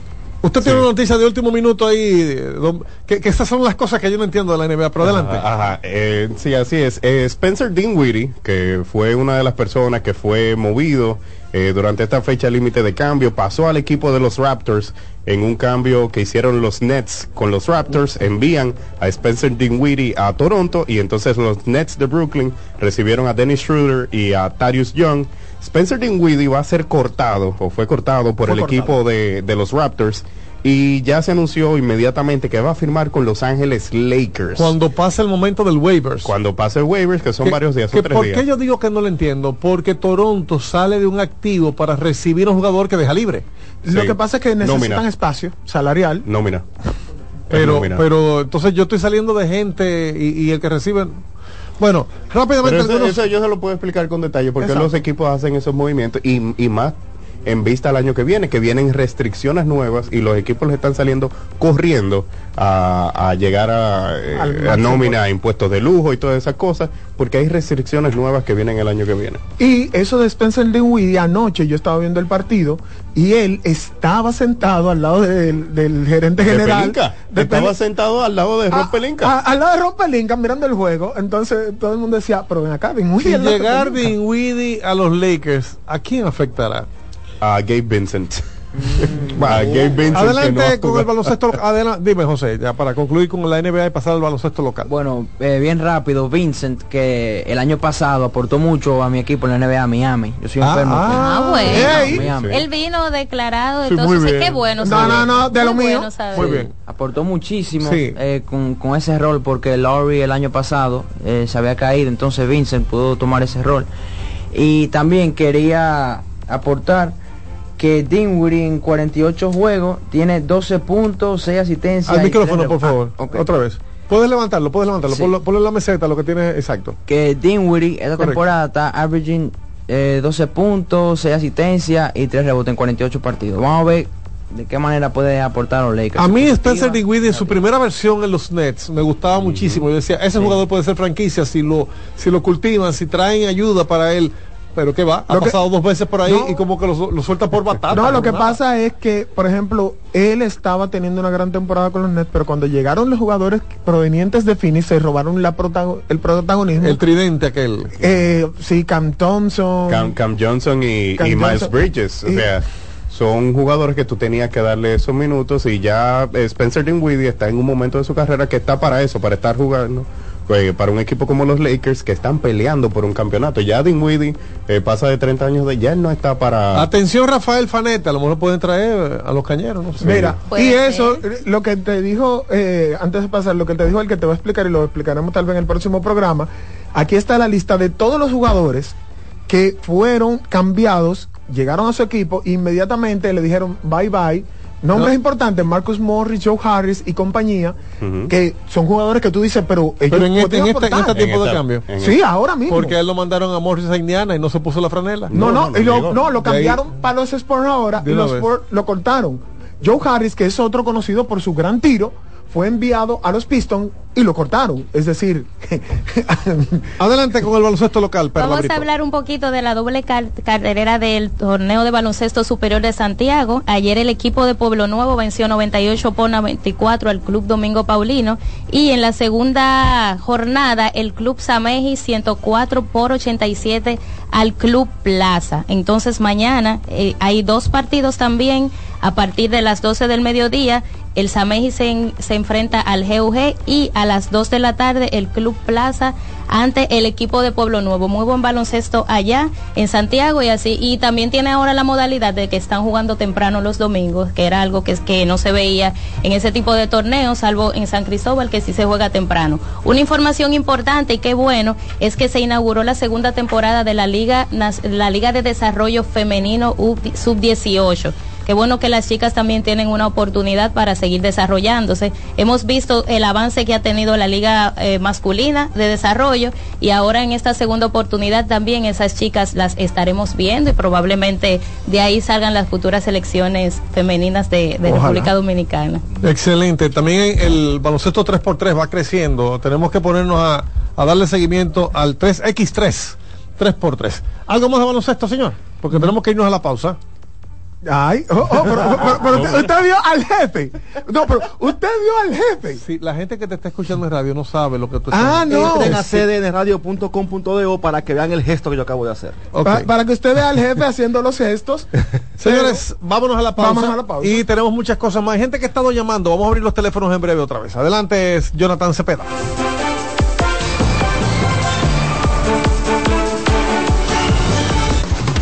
Usted tiene una noticia de último minuto ahí, don- que, que estas son las cosas que yo no entiendo de la NBA, pero adelante. Ajá, ajá, eh, sí, así es. Eh, Spencer Dinwiddie, que fue una de las personas que fue movido eh, durante esta fecha límite de cambio, pasó al equipo de los Raptors en un cambio que hicieron los Nets con los Raptors, envían a Spencer Dinwiddie a Toronto y entonces los Nets de Brooklyn recibieron a Dennis Schroeder y a Tarius Young. Spencer Dinwiddie va a ser cortado o fue cortado por Fue el cortado. equipo de, de los Raptors y ya se anunció inmediatamente que va a firmar con Los Ángeles Lakers. Cuando pasa el momento del waivers. Cuando pase el waivers, que son Que- varios días, que son tres ¿Por días. qué yo digo que no lo entiendo? Porque Toronto sale de un activo para recibir a un jugador que deja libre. Lo que pasa es que necesitan Nómina. espacio salarial. Nómina. Pero, nómina. pero entonces yo estoy saliendo de gente y, y el que recibe. Bueno, rápidamente eso, algunos- eso yo se lo puedo explicar con detalle porque Exacto. los equipos hacen esos movimientos y, y más en vista al año que viene, que vienen restricciones nuevas y los equipos les están saliendo corriendo a, a llegar a, eh, a nómina, a impuestos de lujo y todas esas cosas, porque hay restricciones nuevas que vienen el año que viene. Y eso de Spencer Dinwiddie, anoche yo estaba viendo el partido y él estaba sentado al lado del, del gerente De general. Pelinka. de Estaba Pel- sentado al lado de Ah, Pelinka. ah, al lado de Rob Pelinka mirando el juego. Entonces todo el mundo decía, pero ven acá, Dinwiddie. si de llegar Pelinka". Dinwiddie a los Lakers, ¿a quién afectará? A Gabe Vincent. A Gabe Vincent. que Adelante no con el baloncesto local. Adela- dime, José, ya para concluir con la NBA y pasar al baloncesto local. Bueno, eh, bien rápido, Vincent, que el año pasado aportó mucho a mi equipo en la NBA Miami. Yo soy Ah, enfermo. con- Ah, bueno. Miami. Él vino declarado, Sí, entonces sí, qué bueno. No, saber. no, no, de lo mío. bueno saber. Muy bien. Aportó muchísimo Sí. eh, con, con ese rol porque Laurie el año pasado eh, se había caído, entonces Vincent pudo tomar ese rol. Y también quería aportar que Dinwiddie en 48 juegos tiene 12 puntos, 6 asistencias. Al micrófono, tres por favor. Ah. Otra vez. Puedes levantarlo, puedes levantarlo. Sí. Ponlo, ponlo en la meseta, lo que tiene exacto. Que Dinwiddie esta Correcto. temporada está averaging eh, 12 puntos, 6 asistencias y 3 rebotes en 48 partidos. Vamos a ver de qué manera puede aportar a los Lakers. A mí Spencer Dinwiddie en su primera versión en los Nets me gustaba muchísimo. Yo decía, ese jugador puede ser franquicia si lo si lo cultivan, si traen ayuda para él. Pero qué va, ha Lo que- pasado dos veces por ahí No. y como que lo, lo suelta por batata. No, lo que nada. pasa es que, por ejemplo, él estaba teniendo una gran temporada con los Nets, pero cuando llegaron los jugadores provenientes de Phoenix se robaron la protago- el protagonismo. El tridente aquel. Eh, sí, Cam Thompson. Cam, Cam Johnson y, Cam y Miles Johnson. Bridges. O sea, son jugadores que tú tenías que darle esos minutos y ya Spencer Dinwiddie está en un momento de su carrera que está para eso, para estar jugando. Eh, para un equipo como los Lakers que están peleando por un campeonato. Ya Dinwiddie eh, pasa de 30 años de ya él no está para... Atención Rafael Faneta, a lo mejor pueden traer a los cañeros, no sé. Mira, y ser. eso, eh, lo que te dijo, eh, antes de pasar, lo que te dijo el que te va a explicar y lo explicaremos tal vez en el próximo programa, aquí está la lista de todos los jugadores que fueron cambiados, llegaron a su equipo, inmediatamente le dijeron bye bye. Nombres No. importantes, Marcus Morris, Joe Harris y compañía, que son jugadores que tú dices, pero ellos Pero en este, en este, en este tiempo En de esta- cambio. Sí, ahora mismo. Porque a él lo mandaron a Morris a Indiana y no se puso la franela. No, no, no, y lo, digo, no, lo de ahí- cambiaron para los Spurs ahora y los. Spurs lo cortaron. Joe Harris, que es otro conocido por su gran tiro, fue enviado a los Pistons y lo cortaron. Es decir, Adelante con el baloncesto local, Perla Vamos Brito. a hablar un poquito de la doble car- carrera del torneo de baloncesto superior de Santiago. Ayer el equipo de Pueblo Nuevo venció 98 por 94 al Club Domingo Paulino y en la segunda jornada el Club Sameji 104 por 87 al Club Plaza. Entonces mañana eh, hay dos partidos también a partir de las 12 del mediodía. El Sameji se, en- se enfrenta al GUG y a las 2 de la tarde el Club Plaza ante el equipo de Pueblo Nuevo. Muy buen baloncesto allá en Santiago y así. Y también tiene ahora la modalidad de que están jugando temprano los domingos, que era algo que, que no se veía en ese tipo de torneos, salvo en San Cristóbal, que sí se juega temprano. Una información importante y qué bueno es que se inauguró la segunda temporada de la Liga, la Liga de Desarrollo Femenino U- Sub-18. Qué bueno que las chicas también tienen una oportunidad para seguir desarrollándose. Hemos visto el avance que ha tenido la liga eh, masculina de desarrollo y ahora en esta segunda oportunidad también esas chicas las estaremos viendo y probablemente de ahí salgan las futuras selecciones femeninas de. República Dominicana. Excelente. También el baloncesto 3x3 va creciendo. Tenemos que ponernos a, a darle seguimiento al 3x3. 3x3. ¿Algo más de baloncesto, señor? Porque tenemos que irnos a la pausa. Ay, oh, oh, pero, pero- pero usted, usted vio al jefe. No, pero usted vio al jefe. Sí, la gente que te está escuchando en radio no sabe lo que tú estás Ah, no. Entren a cdnradio.com.do para que vean el gesto que yo acabo de hacer. Pa- para que usted vea al jefe haciendo los gestos. Señores, vámonos a la pausa. Vámonos a la pausa. Y tenemos muchas cosas más. Hay gente que ha estado llamando. Vamos a abrir los teléfonos en breve otra vez. Adelante, es Jonathan Cepeda.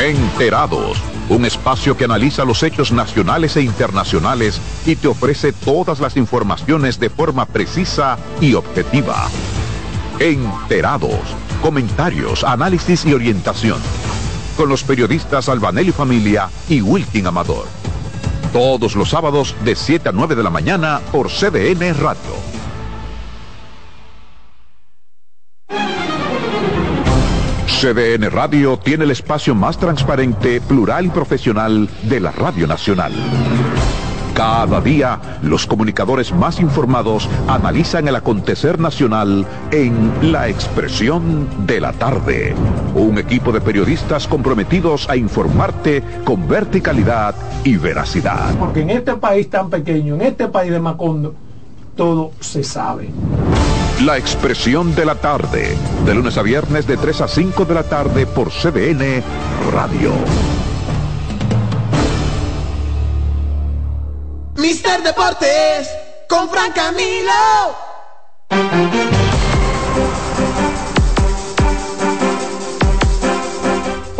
Enterados, un espacio que analiza los hechos nacionales e internacionales y te ofrece todas las informaciones de forma precisa y objetiva. Enterados, comentarios, análisis y orientación. Con los periodistas Albanelli Familia y Wilkin Amador. Todos los sábados de 7 a 9 de la mañana por CDN Radio. CDN Radio tiene el espacio más transparente, plural y profesional de la Radio Nacional. Cada día, los comunicadores más informados analizan el acontecer nacional en La Expresión de la Tarde. Un equipo de periodistas comprometidos a informarte con verticalidad y veracidad. Porque en este país tan pequeño, en este país de Macondo, todo se sabe. La Expresión de la Tarde, de lunes a viernes de 3 a 5 de la tarde por CDN Radio. Mister Deportes con Fran Camilo.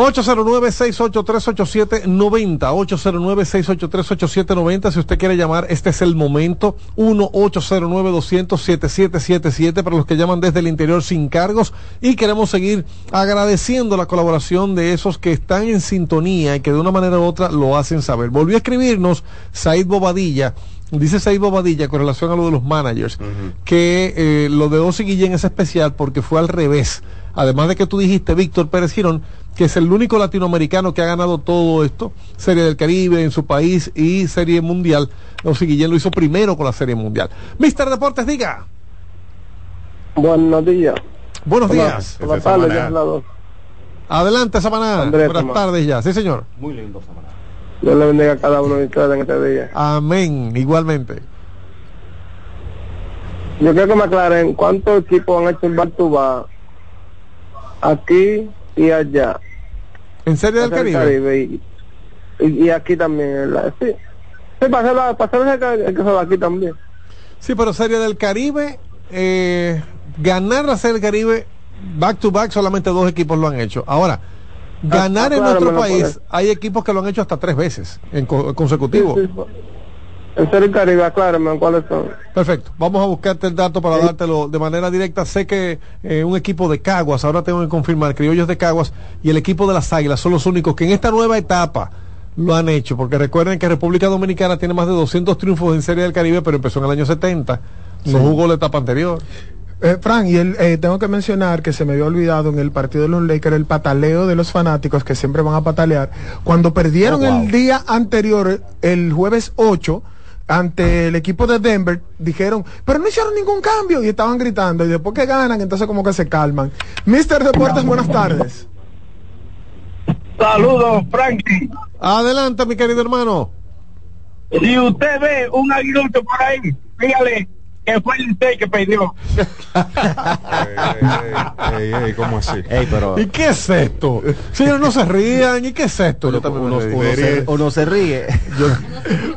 809-683-8790. 809-683-8790. Si usted quiere llamar, este es el momento. 1-809-200-7777 para los que llaman desde el interior sin cargos. Y queremos seguir agradeciendo la colaboración de esos que están en sintonía y que de una manera u otra lo hacen saber. Volvió a escribirnos Said Bobadilla. Dice Said Bobadilla con relación a lo de los managers, que eh, lo de Osi Guillén es especial porque fue al revés. Además de que tú dijiste, Víctor Pérez Girón, que es el único latinoamericano que ha ganado todo esto, Serie del Caribe en su país y Serie Mundial. Osi Guillén lo hizo primero con la Serie Mundial. Mister Deportes, diga. Buenos días. Buenos Hola, días. Buenas tardes, ya es la dos. Adelante, Samaná. Andrés, Buenas Tomás. tardes ya. Sí, señor. Muy lindo, Samaná. Dios le bendiga a cada uno de ustedes en este día. Amén. Igualmente. Yo quiero que me aclaren cuántos equipos han hecho el to back aquí y allá. ¿En Serie del Caribe? y, y- y aquí también. ¿verdad? Sí. Sí, va aquí también. Sí, pero Serie del Caribe, eh, ganar la Serie del Caribe back to back, solamente dos equipos lo han hecho. Ahora, ganar ah, en nuestro país, hay equipos que lo han hecho hasta tres veces en co- consecutivo. Sí, sí. En serio el Caribe, aclárenme cuáles son. Perfecto, vamos a buscarte el dato para dártelo de manera directa. Sé que eh, un equipo de Caguas, ahora tengo que confirmar, criollos de Caguas y el equipo de las Águilas son los únicos que en esta nueva etapa lo han hecho, porque recuerden que República Dominicana tiene más de 200 triunfos en Serie del Caribe, pero empezó en el año 70, no jugó la etapa anterior. Eh, Fran, y el, eh, tengo que mencionar que se me había olvidado en el partido de los Lakers el pataleo de los fanáticos que siempre van a patalear. Cuando perdieron Oh, wow. el día anterior, el jueves 8, ante el equipo de Denver, dijeron, pero no hicieron ningún cambio y estaban gritando. Y después que ganan, entonces como que se calman. Mister Deportes, buenas tardes. Saludos, Frankie. Adelante, mi querido hermano. Si usted ve un aguilucho por ahí, dígale que fue el Licey que perdió. Ey, ey, ¿cómo así? ¿Y qué es esto? Señores, no se rían. ¿Y qué es esto? Yo uno, reí. uno se, uno se ríe.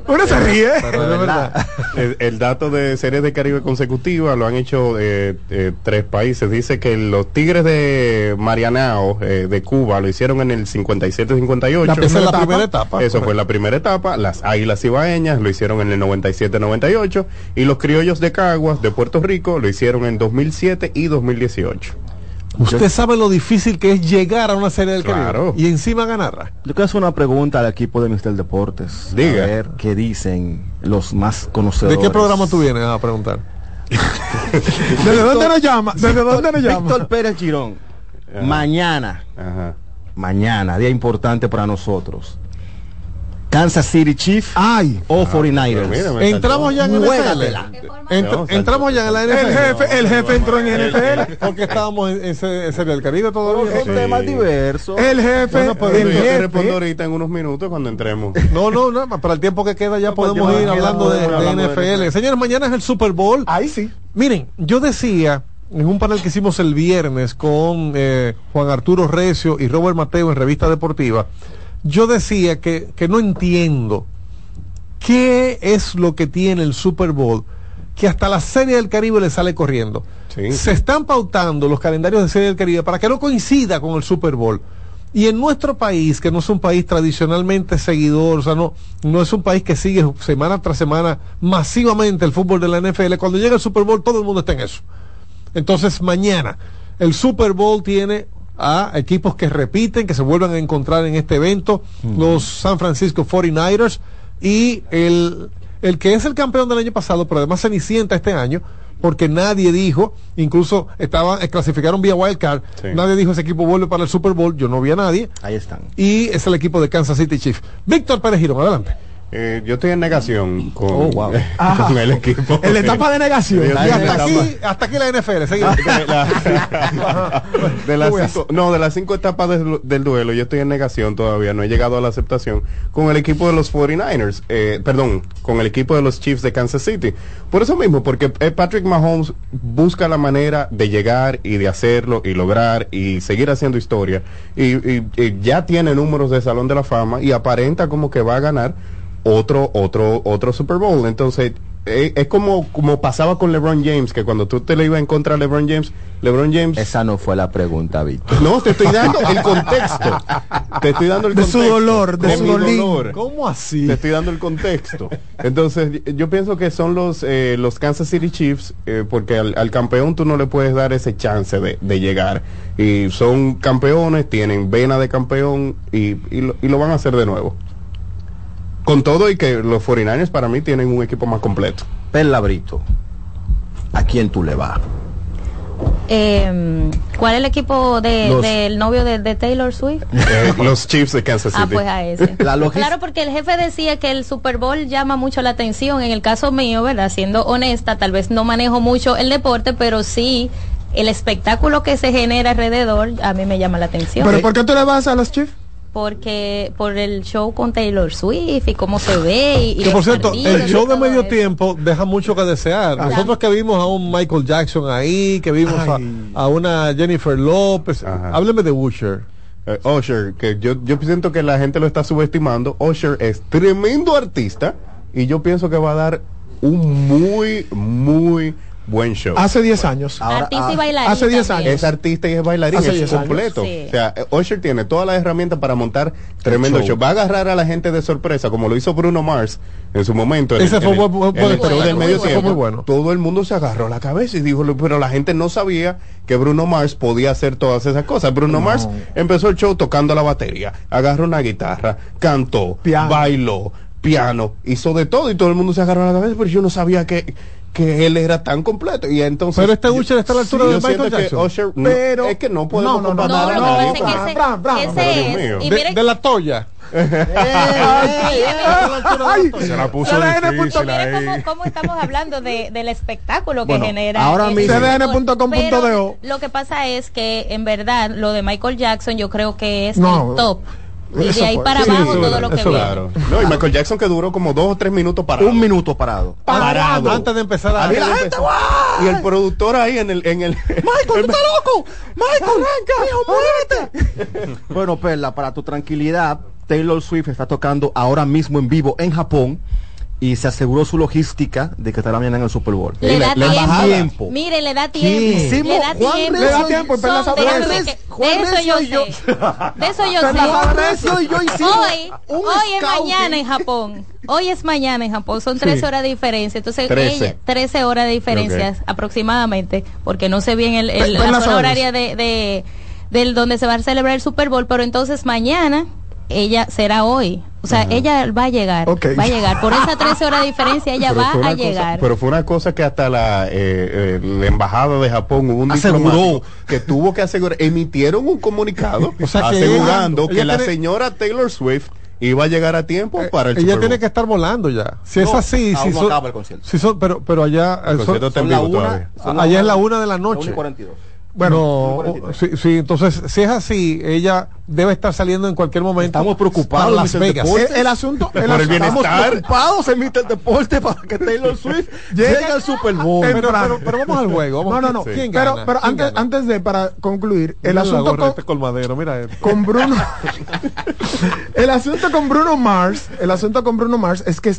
Uno se ríe. Pero de verdad, el, el dato de series de Caribe consecutivas lo han hecho eh, eh, tres países. Dice que los Tigres de Marianao, eh, de Cuba, lo hicieron en el 57-58. La- esa es la primera etapa. Eso fue la primera etapa. Las Águilas Ibaeñas lo hicieron en el 97-98. Y los Criollos de Caguas, de Puerto Rico, lo hicieron en 2007 y 2018. Usted sabe lo difícil que es llegar a una serie del Claro. Caribe y encima ganarla. Yo quiero hacer una pregunta al equipo de Mister Deportes. Diga. A ver qué dicen los más ¿De conocedores. qué programa tú vienes a preguntar? ¿Desde dónde nos llama? ¿Desde dónde nos llama? Víctor Pérez Girón. Mañana. Mañana, día importante para nosotros. Kansas City Chief Ay. o 49ers. Entramos ya en NFL. Ent- No, entramos ya en la NFL. El jefe, el jefe entró en NFL. Porque estábamos en, en se- en Serie del Caribe todavía. Son temas diversos. El jefe, Bueno, pues el yo te jefe. respondo ahorita en unos minutos cuando entremos. No, no, no, para el tiempo que queda ya pues podemos ya ir queda hablando de, bueno, de hablando de NFL. Señores, mañana es el Super Bowl. Ahí sí. Miren, yo decía en un panel que hicimos el viernes con eh, Juan Arturo Recio y Robert Mateo en Revista Deportiva, yo decía que, que no entiendo qué es lo que tiene el Super Bowl que hasta la Serie del Caribe le sale corriendo. Sí. Se están pautando los calendarios de Serie del Caribe para que no coincida con el Super Bowl. Y en nuestro país, que no es un país tradicionalmente seguidor, o sea, no, no es un país que sigue semana tras semana masivamente el fútbol de la NFL, cuando llega el Super Bowl todo el mundo está en eso. Entonces mañana el Super Bowl tiene a equipos que repiten, que se vuelvan a encontrar en este evento, los San Francisco 49ers y el, el que es el campeón del año pasado, pero además cenicienta este año, porque nadie dijo, incluso estaban, eh, clasificaron vía Wildcard, Sí. nadie dijo ese equipo vuelve para el Super Bowl, yo no vi a nadie, Ahí están. y es el equipo de Kansas City Chiefs. Víctor Pérez Girón, adelante. Eh, yo estoy en negación con, Oh, wow. con el equipo. En la etapa de negación. Y hasta etapa- aquí, hasta aquí la NFL, seguimos. de, la- de las cinco, no, de las cinco etapas del, del duelo, yo estoy en negación todavía, no he llegado a la aceptación con el equipo de los 49ers, eh, perdón, con el equipo de los Chiefs de Kansas City. Por eso mismo, porque eh, Patrick Mahomes busca la manera de llegar y de hacerlo y lograr y seguir haciendo historia. Y, y- y ya tiene números de Salón de la Fama y aparenta como que va a ganar otro, otro, otro Super Bowl. Entonces, eh, es como, como pasaba con LeBron James, que cuando tú te le ibas en contra a LeBron James, LeBron James... Esa no fue la pregunta, Víctor. No, te estoy dando el contexto. Te estoy dando el De su contexto. dolor, de su dolor. ¿Cómo así? Te estoy dando el contexto. Entonces, yo pienso que son los eh, los Kansas City Chiefs, eh, porque al, al campeón tú no le puedes dar ese chance de, de llegar. Y son campeones, tienen vena de campeón y, y, lo, y lo van a hacer de nuevo. Con todo y que los 49ers para mí tienen un equipo más completo. Perla Brito. ¿A quién tú le vas? Eh, ¿Cuál es el equipo de- Los- del novio de, de Taylor Swift? Eh, los Chiefs de Kansas City. Ah, pues a ese. La Claro, porque el jefe decía que el Super Bowl llama mucho la atención. En el caso mío, ¿verdad? Siendo honesta, tal vez no manejo mucho el deporte, pero sí el espectáculo que se genera alrededor a mí me llama la atención. ¿Pero por qué tú le vas a los Chiefs? Porque por el show con Taylor Swift y cómo se ve y, y Que por cierto, el show de medio eso. tiempo deja mucho que desear. Nosotros que vimos a un Michael Jackson ahí, que vimos a, a una Jennifer López. Hábleme de Usher. Eh, Usher, que yo, yo siento que la gente lo está subestimando. Usher es tremendo artista y yo pienso que va a dar un muy, muy buen show. Hace 10 años. Artista y bailarín Hace 10 también. años. es artista y es bailarín, Hace es 10 años. completo. Sí. O sea, Usher tiene todas las herramientas para montar tremendo show. show. Va a agarrar a la gente de sorpresa, como lo hizo Bruno Mars en su momento. en Ese fue del bueno, medio tiempo. bueno. Todo el mundo se agarró la cabeza y dijo, pero la gente no sabía que Bruno Mars podía hacer todas esas cosas. Bruno Mars empezó el show tocando la batería, agarró una guitarra, cantó, Piano. bailó, piano, hizo de todo y todo el mundo se agarró la cabeza, pero yo no sabía que que él era tan completo. Y entonces. Pero este Usher está a la altura Sí, de Michael que Jackson. Usher, no, Pero- es que no podemos no, no, no, comparar a nadie De, la toya. Se la puso CDN.com. difícil ahí. cómo, cómo estamos hablando de, del espectáculo que Bueno, genera. ahora mismo- Lo que pasa es que, en verdad, lo de Michael Jackson yo creo que es No. el top. Y Eso de ahí para sí, abajo todo lo que viene. Claro. No, y Michael Jackson que duró como dos o tres minutos para Un minuto parado. Parado. Antes de empezar a. De empezar. Y el productor ahí en el, en el Michael, ¿tú estás loco? Michael, hijo, muévete. bueno, Perla, para tu tranquilidad, Taylor Swift está tocando ahora mismo en vivo en Japón y se aseguró su logística de que estará mañana en el Super Bowl. Le da le tiempo. tiempo. Mire, le da ¿Qué? tiempo. Le da tiempo. Le da tiempo, Son- que- Juan De eso yo y yo- sé. De eso yo Juan sé. Recio y yo hicimos Hoy, un hoy es mañana en Japón. Hoy es mañana en Japón. Son 13 horas de diferencia. Entonces, 13. ella, 13 horas de diferencia aproximadamente, porque no sé bien el, el- Perla la zona sabe horaria de, de- del donde se va a celebrar el Super Bowl, pero entonces mañana ella será hoy. O sea, ella va a llegar. Ok. Va a llegar. Por esas 13 horas de diferencia, ella Pero va a cosa- llegar. pero fue una cosa que hasta la, eh, eh, la embajada de Japón hubo un Aseguró. que tuvo que asegurar, emitieron un comunicado O sea que asegurando ella- que ella la tiene- señora Taylor Swift iba a llegar a tiempo para el Ella Super tiene que estar volando ya. Si es así, aún si son, acaba el concierto. si son- pero, pero allá eh, El son- está en Son la vivo una, son allá es la una de la la una y noche. 42. Bueno, Bueno, sí, sí, entonces si es así, ella debe estar saliendo en cualquier momento. Estamos preocupados, Las. Vegas. El, el asunto, el Por el asunto- bienestar. Estamos preocupados en Mr. Deporte para que Taylor Swift llegue al Super Bowl. Pero, pero, pero vamos al juego. Vamos. No, no, no. ¿Quién Pero, gana? pero ¿Quién antes, gana? antes de, para concluir, el Mira asunto con, este colmadero, mira con Bruno el asunto con Bruno Mars el asunto con Bruno Mars es que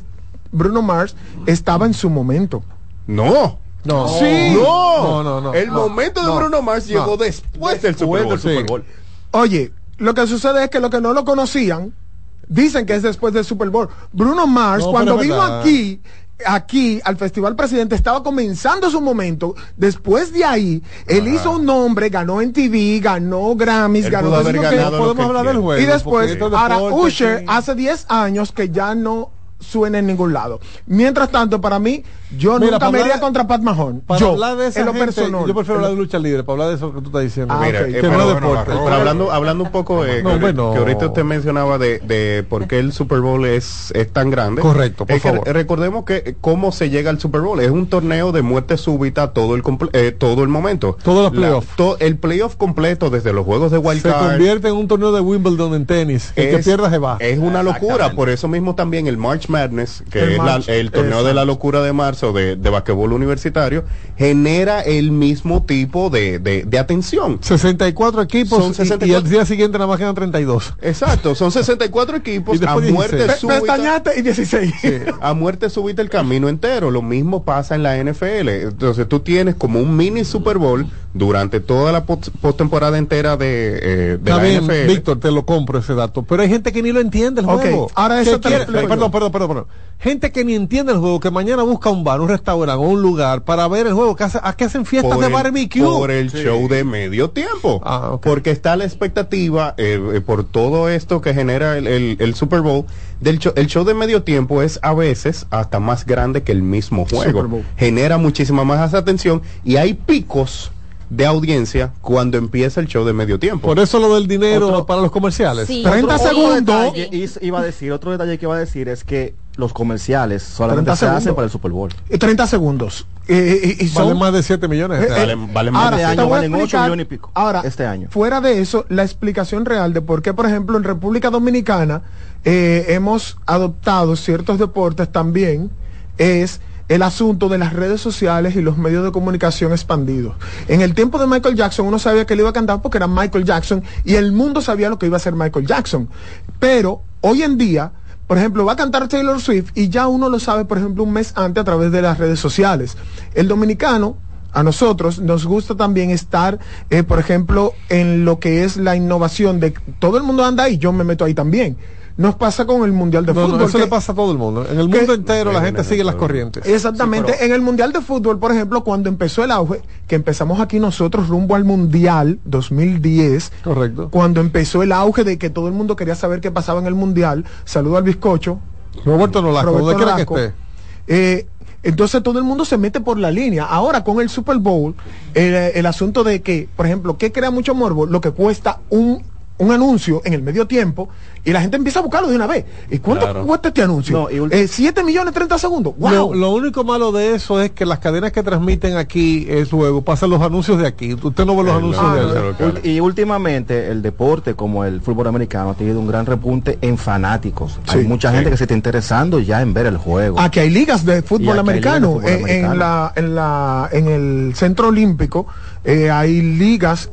Bruno Mars estaba en su momento No. No. Sí. No. No, no, no. El No. momento de No. Bruno Mars llegó después del Super Bowl. sí. Super Bowl. oye lo que sucede es que los que no lo conocían dicen que es después del Super Bowl Bruno Mars cuando vino verdad. aquí aquí al Festival Presidente estaba comenzando su momento después de ahí él hizo un nombre ganó en TV ganó Grammys Él ganó pudo haber ganado podemos que hablar del juego. y después, ahora Usher sí. hace 10 años que ya no suena en ningún lado. Mientras tanto, para mí, yo Mira, nunca me iría de- contra Pat Mahon. Para yo, hablar de esa en lo gente, personal. yo prefiero hablar de lucha libre, para hablar de eso que tú estás diciendo. Ah, Mira, eh, que pero no es bueno, deporte. la Pero hablando, hablando un poco, eh, No, que, bueno. que ahorita usted mencionaba de, de por qué el Super Bowl es, es tan grande. Correcto, por Es que favor. re- recordemos que cómo se llega al Super Bowl. Es un torneo de muerte súbita todo el eh, todo el momento. Todos los La- playoffs. to- el playoff completo desde los juegos de Wild Se Card. convierte en un torneo de Wimbledon en tenis. El que es- pierda se va. Es una locura, por eso mismo también el March Madness, que El es la- el torneo de la locura de marzo de, de basquetbol universitario, genera el mismo tipo de, de- de atención. 64 equipos Son y- 64. Y, el día siguiente nada más quedan 32. Exacto, son 64 equipos Y a 16. muerte Pe- súbita. Pestañate y 16. A muerte súbita el camino entero. Lo mismo pasa en la NFL. Entonces tú tienes como un mini Super Bowl durante toda la post- postemporada entera de, eh, de Está la bien, NFL. Víctor, te lo compro ese dato. Pero hay gente que ni lo entiende el juego. ahora eso te quiere- perdón, perdón, perdón, perdón. Gente que ni entiende el juego, que mañana busca un bar, un restaurante o un lugar para ver el juego, que, hace, a que hacen fiestas por de el, barbecue. por el show de medio tiempo. Ah. Porque está la expectativa, eh, eh, por todo esto que genera el, el- el Super Bowl, del show, el show de medio tiempo es a veces hasta más grande que el mismo juego. Genera muchísima más atención y hay picos de audiencia cuando empieza el show de medio tiempo. Por eso lo del dinero Otro- para los comerciales. Sí. 30 Otro segundos. detalle, is- iba a decir, otro detalle que iba a decir es que los comerciales solamente 30 se hacen segundos. para el Super Bowl. Y 30 segundos. Eh, y, y son- Valen más de 7 millones. Eh, este eh, año. Valen- valen más ahora, de te Este siete. año valen 8 explicar- millones y pico. Ahora, este año. fuera de eso, la explicación real de por qué, por ejemplo, en República Dominicana eh, hemos adoptado ciertos deportes también es el asunto de las redes sociales y los medios de comunicación expandidos. En el tiempo de Michael Jackson uno sabía que él iba a cantar porque era Michael Jackson y el mundo sabía lo que iba a hacer Michael Jackson. Pero hoy en día, por ejemplo, va a cantar Taylor Swift y ya uno lo sabe, por ejemplo, un mes antes a través de las redes sociales. El dominicano a nosotros nos gusta también estar, eh, por ejemplo, en lo que es la innovación de todo el mundo anda ahí, yo me meto ahí también. Nos pasa con el Mundial de No, no, Fútbol. eso que- le pasa a todo el mundo. En el que- mundo entero la gente sigue las corrientes. Exactamente. Sí, pero- En el Mundial de Fútbol, por ejemplo, cuando empezó el auge, que empezamos aquí nosotros rumbo al Mundial 2010, Correcto. cuando empezó el auge de que todo el mundo quería saber qué pasaba en el Mundial, saludo al bizcocho, Roberto Nolasco, Roberto donde quiera que esté. Eh, Entonces todo el mundo se mete por la línea. Ahora con el Super Bowl, el, el asunto de que, por ejemplo, ¿qué crea mucho morbo? Lo que cuesta un, un anuncio en el medio tiempo y la gente empieza a buscarlo de una vez. ¿Y cuánto Claro. cuesta este anuncio? Eh, 7 millones 30 segundos. ¡Wow! Lo, lo único malo de eso es que las cadenas que transmiten aquí el juego pasan los anuncios de aquí. Usted no ve los anuncios de allá. Y últimamente el deporte como el fútbol americano ha tenido un gran repunte en fanáticos. Hay mucha gente que se está interesando ya en ver el juego. Aquí hay ligas de fútbol americano. ligas de fútbol Eh, En, americano. la, en, la, en el centro olímpico eh, hay ligas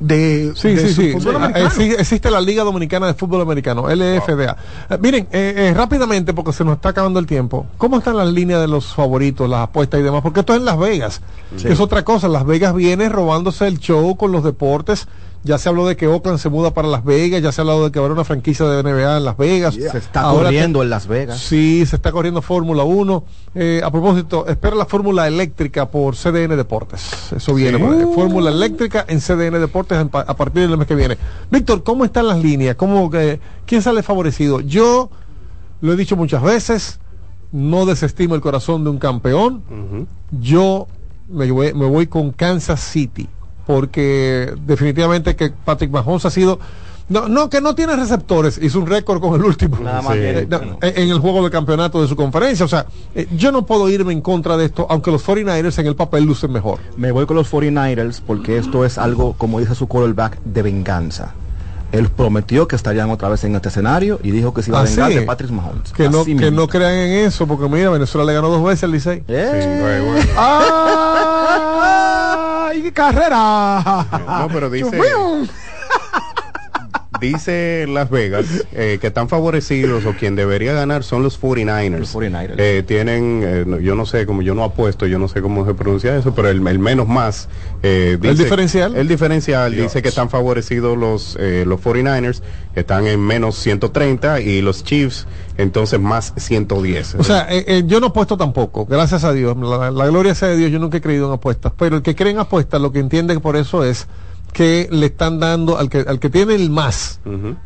de, Sí, de sí, sí. fútbol americano. exi- Existe la Liga Dominicana de Fútbol Americano, LFDA. Eh, miren, eh, eh, rápidamente, porque se nos está acabando el tiempo, ¿cómo están las líneas de los favoritos, las apuestas y demás? Porque esto es en Las Vegas. Es otra cosa. Las Vegas viene robándose el show con los deportes. Ya se habló de que Oakland se muda para Las Vegas, ya se ha hablado de que haber una franquicia de NBA en Las Vegas. Se está Ahora corriendo en Las Vegas. Sí, se está corriendo Fórmula 1. Eh, a propósito, espera la Fórmula Eléctrica por CDN Deportes. Eso viene. Fórmula Eléctrica en CDN Deportes a partir del mes que viene. Víctor, ¿cómo están las líneas? ¿Cómo, que ¿Quién sale favorecido? Yo lo he dicho muchas veces, no desestimo el corazón de un campeón. Yo me voy, me voy con Kansas City, porque definitivamente que Patrick Mahomes ha sido... No, no, que no tiene receptores, hizo un récord con el último. Nada más Sí. en, en el juego de campeonato de su conferencia. O sea, eh, yo no puedo irme en contra de esto, aunque los 49ers en el papel lucen mejor. Me voy con los 49ers porque esto es algo, como dice su quarterback, de venganza. Él prometió que estarían otra vez en este escenario y dijo que se iba a Ah, vengar de Patrick Mahomes. Que no, que no crean en eso, porque mira, Venezuela le ganó dos veces al Licey. Eh. ¡Ay, qué carrera! No, pero dice-. Dice Las Vegas eh, que están favorecidos o quien debería ganar son los 49ers. Eh, tienen, eh, no, yo no sé, como yo no apuesto, yo no sé cómo se pronuncia eso, pero el, el menos más. eh, ¿El diferencial? El diferencial dice que están favorecidos los, eh, los 49ers, que están en menos 130 y los Chiefs entonces más 110. O sea, yo no apuesto tampoco, gracias a Dios. La, la gloria sea de Dios, yo nunca he creído en apuestas. Pero el que cree en apuestas, lo que entiende por eso es que le están dando, al que, al que tiene el más,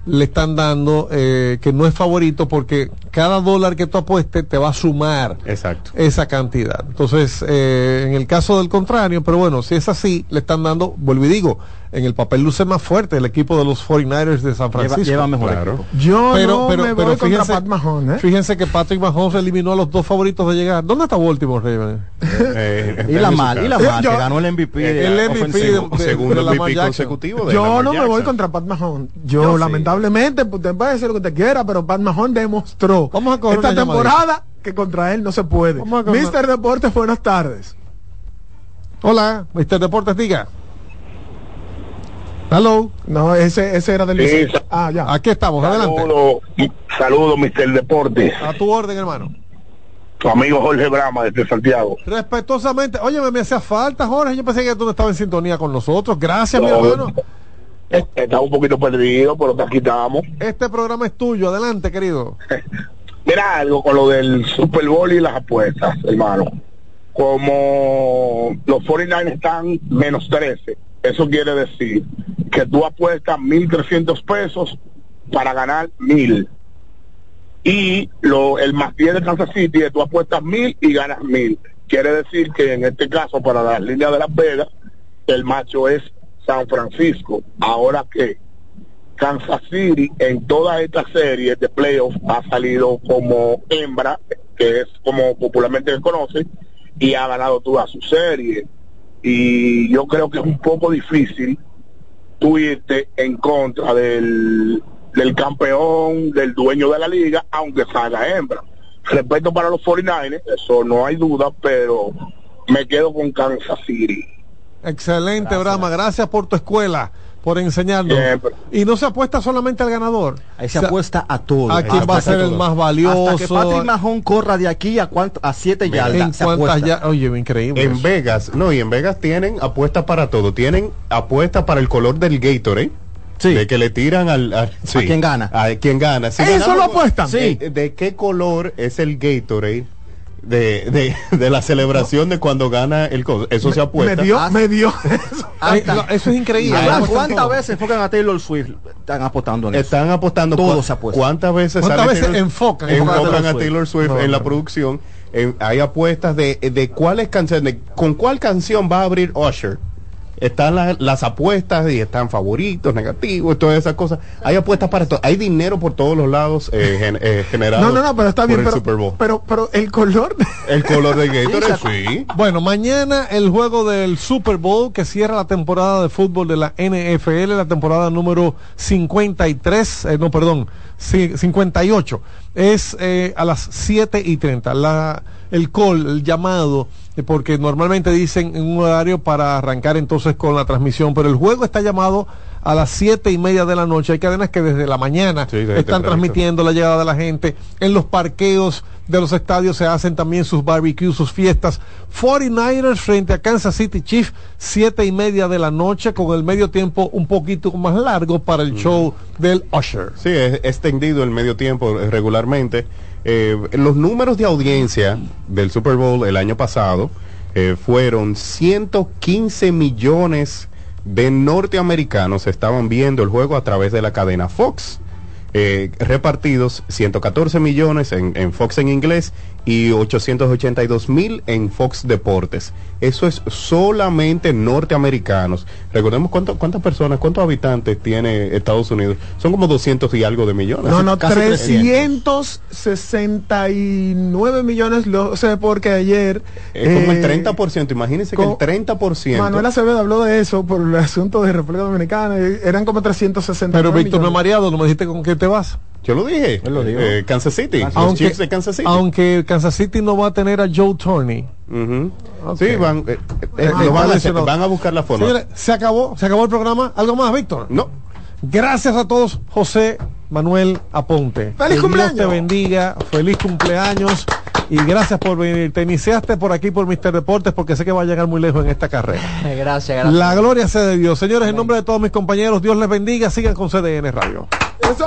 le están dando eh, que no es favorito porque cada dólar que tú apuestes te va a sumar Exacto. esa cantidad. Entonces, eh, en el caso del contrario, pero bueno, si es así, le están dando, vuelvo y digo, en el papel luce más fuerte el equipo de los 49ers de San Lleva- Francisco. lleva mejor equipo. Yo no me voy contra fíjense, Pat Mahomes, ¿eh? fíjense que Patrick Mahomes eliminó a los dos favoritos de llegar. ¿Dónde está Baltimore, Raven? Y la mal, y la mal, que ganó el MVP. el MVP de- de- segundo de MVP consecutivo de Yo Lamar no me voy contra Pat Mahomes. Yo, Yo lamentablemente, pues, usted puede decir lo que te quiera, pero Pat Mahomes demostró Vamos a coger esta temporada que contra él no se puede. Mister Deportes, buenas tardes. Hola, Mr. Deportes, diga. Hello. No, ese, ese era del Sí, Ah, ya. Aquí estamos, adelante. Saludos, Mr. Deportes. A tu orden, hermano. Tu amigo Jorge Brama desde Santiago. Respetuosamente, oye, me hacía falta, Jorge. Yo pensé que tú no estabas en sintonía con nosotros. Gracias, mi No, hermano. Está un poquito perdido, pero te quitamos. Este programa es tuyo. Adelante, querido. Mira algo con lo del Super Bowl y las apuestas, hermano. Como los 49 están menos 13, eso quiere decir que tú apuestas 1.300 pesos para ganar 1.000. Y lo, el más 10 de Kansas City, tú apuestas 1.000 y ganas 1.000. Quiere decir que en este caso, para las líneas de Las Vegas, el macho es San Francisco. Ahora que Kansas City en todas estas series de playoffs ha salido como hembra, que es como popularmente se conoce, y ha ganado toda su serie. Y yo creo que es un poco difícil tú irte en contra del, del campeón, del dueño de la liga, aunque salga hembra. Respeto para los 49ers, eso no hay duda, pero me quedo con Kansas City. Excelente, Brahma. Gracias por tu escuela, por enseñarnos. Siempre. Y no se apuesta solamente al ganador. Ahí se O sea, apuesta a todo. ¿A quién va a ser el más valioso? Hasta que Patrick Mahomes corra de aquí a cuánto, a siete yardas. ¿En se cuántas apuesta. ya? Oye, increíble. En eso. Vegas, no, y en Vegas tienen apuestas para todo. Tienen apuestas para el color del Gatorade. Sí. De que le tiran al, al- sí, quien gana. A quien gana. Si ¿Eso ganamos- lo apuestan? Sí. Eh, ¿De qué color es el Gatorade? De, de, de la celebración de cuando gana el coso. Eso se apuesta. Me dio, me dio. Ay, lo- eso es increíble. Apuestan ¿Cuántas veces enfocan a Taylor Swift? Están apostando en eso. Están apostando. Todo cua- se apuesta. ¿Cuántas veces, ¿Cuántas veces Taylor- enfocan? enfocan a a Taylor Swift No, en la no. producción? eh, hay apuestas de, de cuáles canciones, con cuál canción va a abrir Usher. Están la- las apuestas y están favoritos, negativos, todas esas cosas. Hay apuestas para todo. Hay dinero por todos los lados eh, gen- eh, generado. No, no, no, pero está bien, pero, Super Bowl. pero, pero el color de- El color de Gatorade, sí. Bueno, mañana el juego del Super Bowl que cierra la temporada de fútbol de la NFL, la temporada número 53, eh, no, perdón, sí, 58, es eh, a las 7 y 30. La, el call, el llamado, eh, porque normalmente dicen en un horario para arrancar entonces con la transmisión, pero el juego está llamado a las siete y media de la noche. Hay cadenas que desde la mañana desde están transmitiendo la llegada de la gente. En los parqueos de los estadios se hacen también sus barbecues, sus fiestas. 49ers frente a Kansas City Chiefs, siete y media de la noche, con el medio tiempo un poquito más largo para el show del Usher. Sí, es extendido el medio tiempo regularmente. Eh, los números de audiencia del Super Bowl el año pasado eh, fueron 115 millones de norteamericanos estaban viendo el juego a través de la cadena Fox. Eh, repartidos 114 millones en, en Fox en inglés y 882 mil en Fox Deportes. Eso es solamente norteamericanos. Recordemos cuánto- cuántas personas, cuántos habitantes tiene Estados Unidos. Son como 200 y algo de millones. No, no, Casi 300. 369 millones, lo sé porque ayer... Es como el eh, 30%, imagínense que con- el 30%. Manuel Acevedo habló de eso por el asunto de República Dominicana, y eran como 360 Pero Víctor me ha mareado, no me dijiste con qué te vas. Yo lo dije. lo. Eh, Kansas City. Los Aunque, Chiefs de Kansas City. aunque Kansas City no va a tener a Joe Turney. Sí, van, eh, eh, Ah, lo van, a hacer, van buscar la forma. Señores, se acabó, se acabó el programa. ¿Algo más, Víctor? No. Gracias a todos, José Manuel Aponte. ¡Feliz Que cumpleaños! Dios te bendiga, feliz cumpleaños y gracias por venir. Te iniciaste por aquí por Mister Deportes porque sé que va a llegar muy lejos en esta carrera. Gracias, gracias. La gloria sea de Dios. Señores, en nombre de todos mis compañeros, Dios les bendiga. Sigan con CDN Radio. Eso.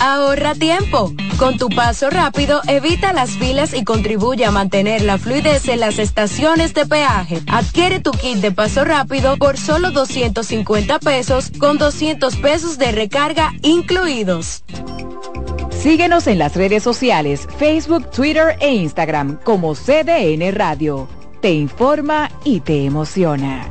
Ahorra tiempo. Con tu paso rápido, evita las filas y contribuye a mantener la fluidez en las estaciones de peaje. Adquiere tu kit de paso rápido por solo 250 pesos con 200 pesos de recarga incluidos. Síguenos en las redes sociales, Facebook, Twitter e Instagram como CDN Radio. Te informa y te emociona.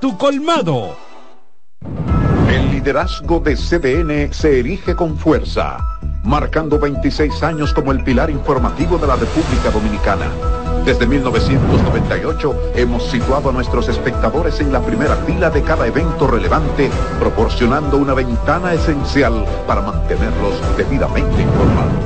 tu colmado. El liderazgo de CDN se erige con fuerza, marcando 26 años como el pilar informativo de la República Dominicana. Desde 1998 hemos situado a nuestros espectadores en la primera fila de cada evento relevante, proporcionando una ventana esencial para mantenerlos debidamente informados.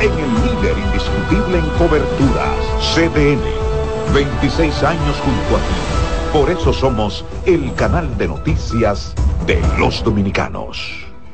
en el líder indiscutible en coberturas, CDN. 26 años junto a ti. Por eso somos el canal de noticias de los dominicanos.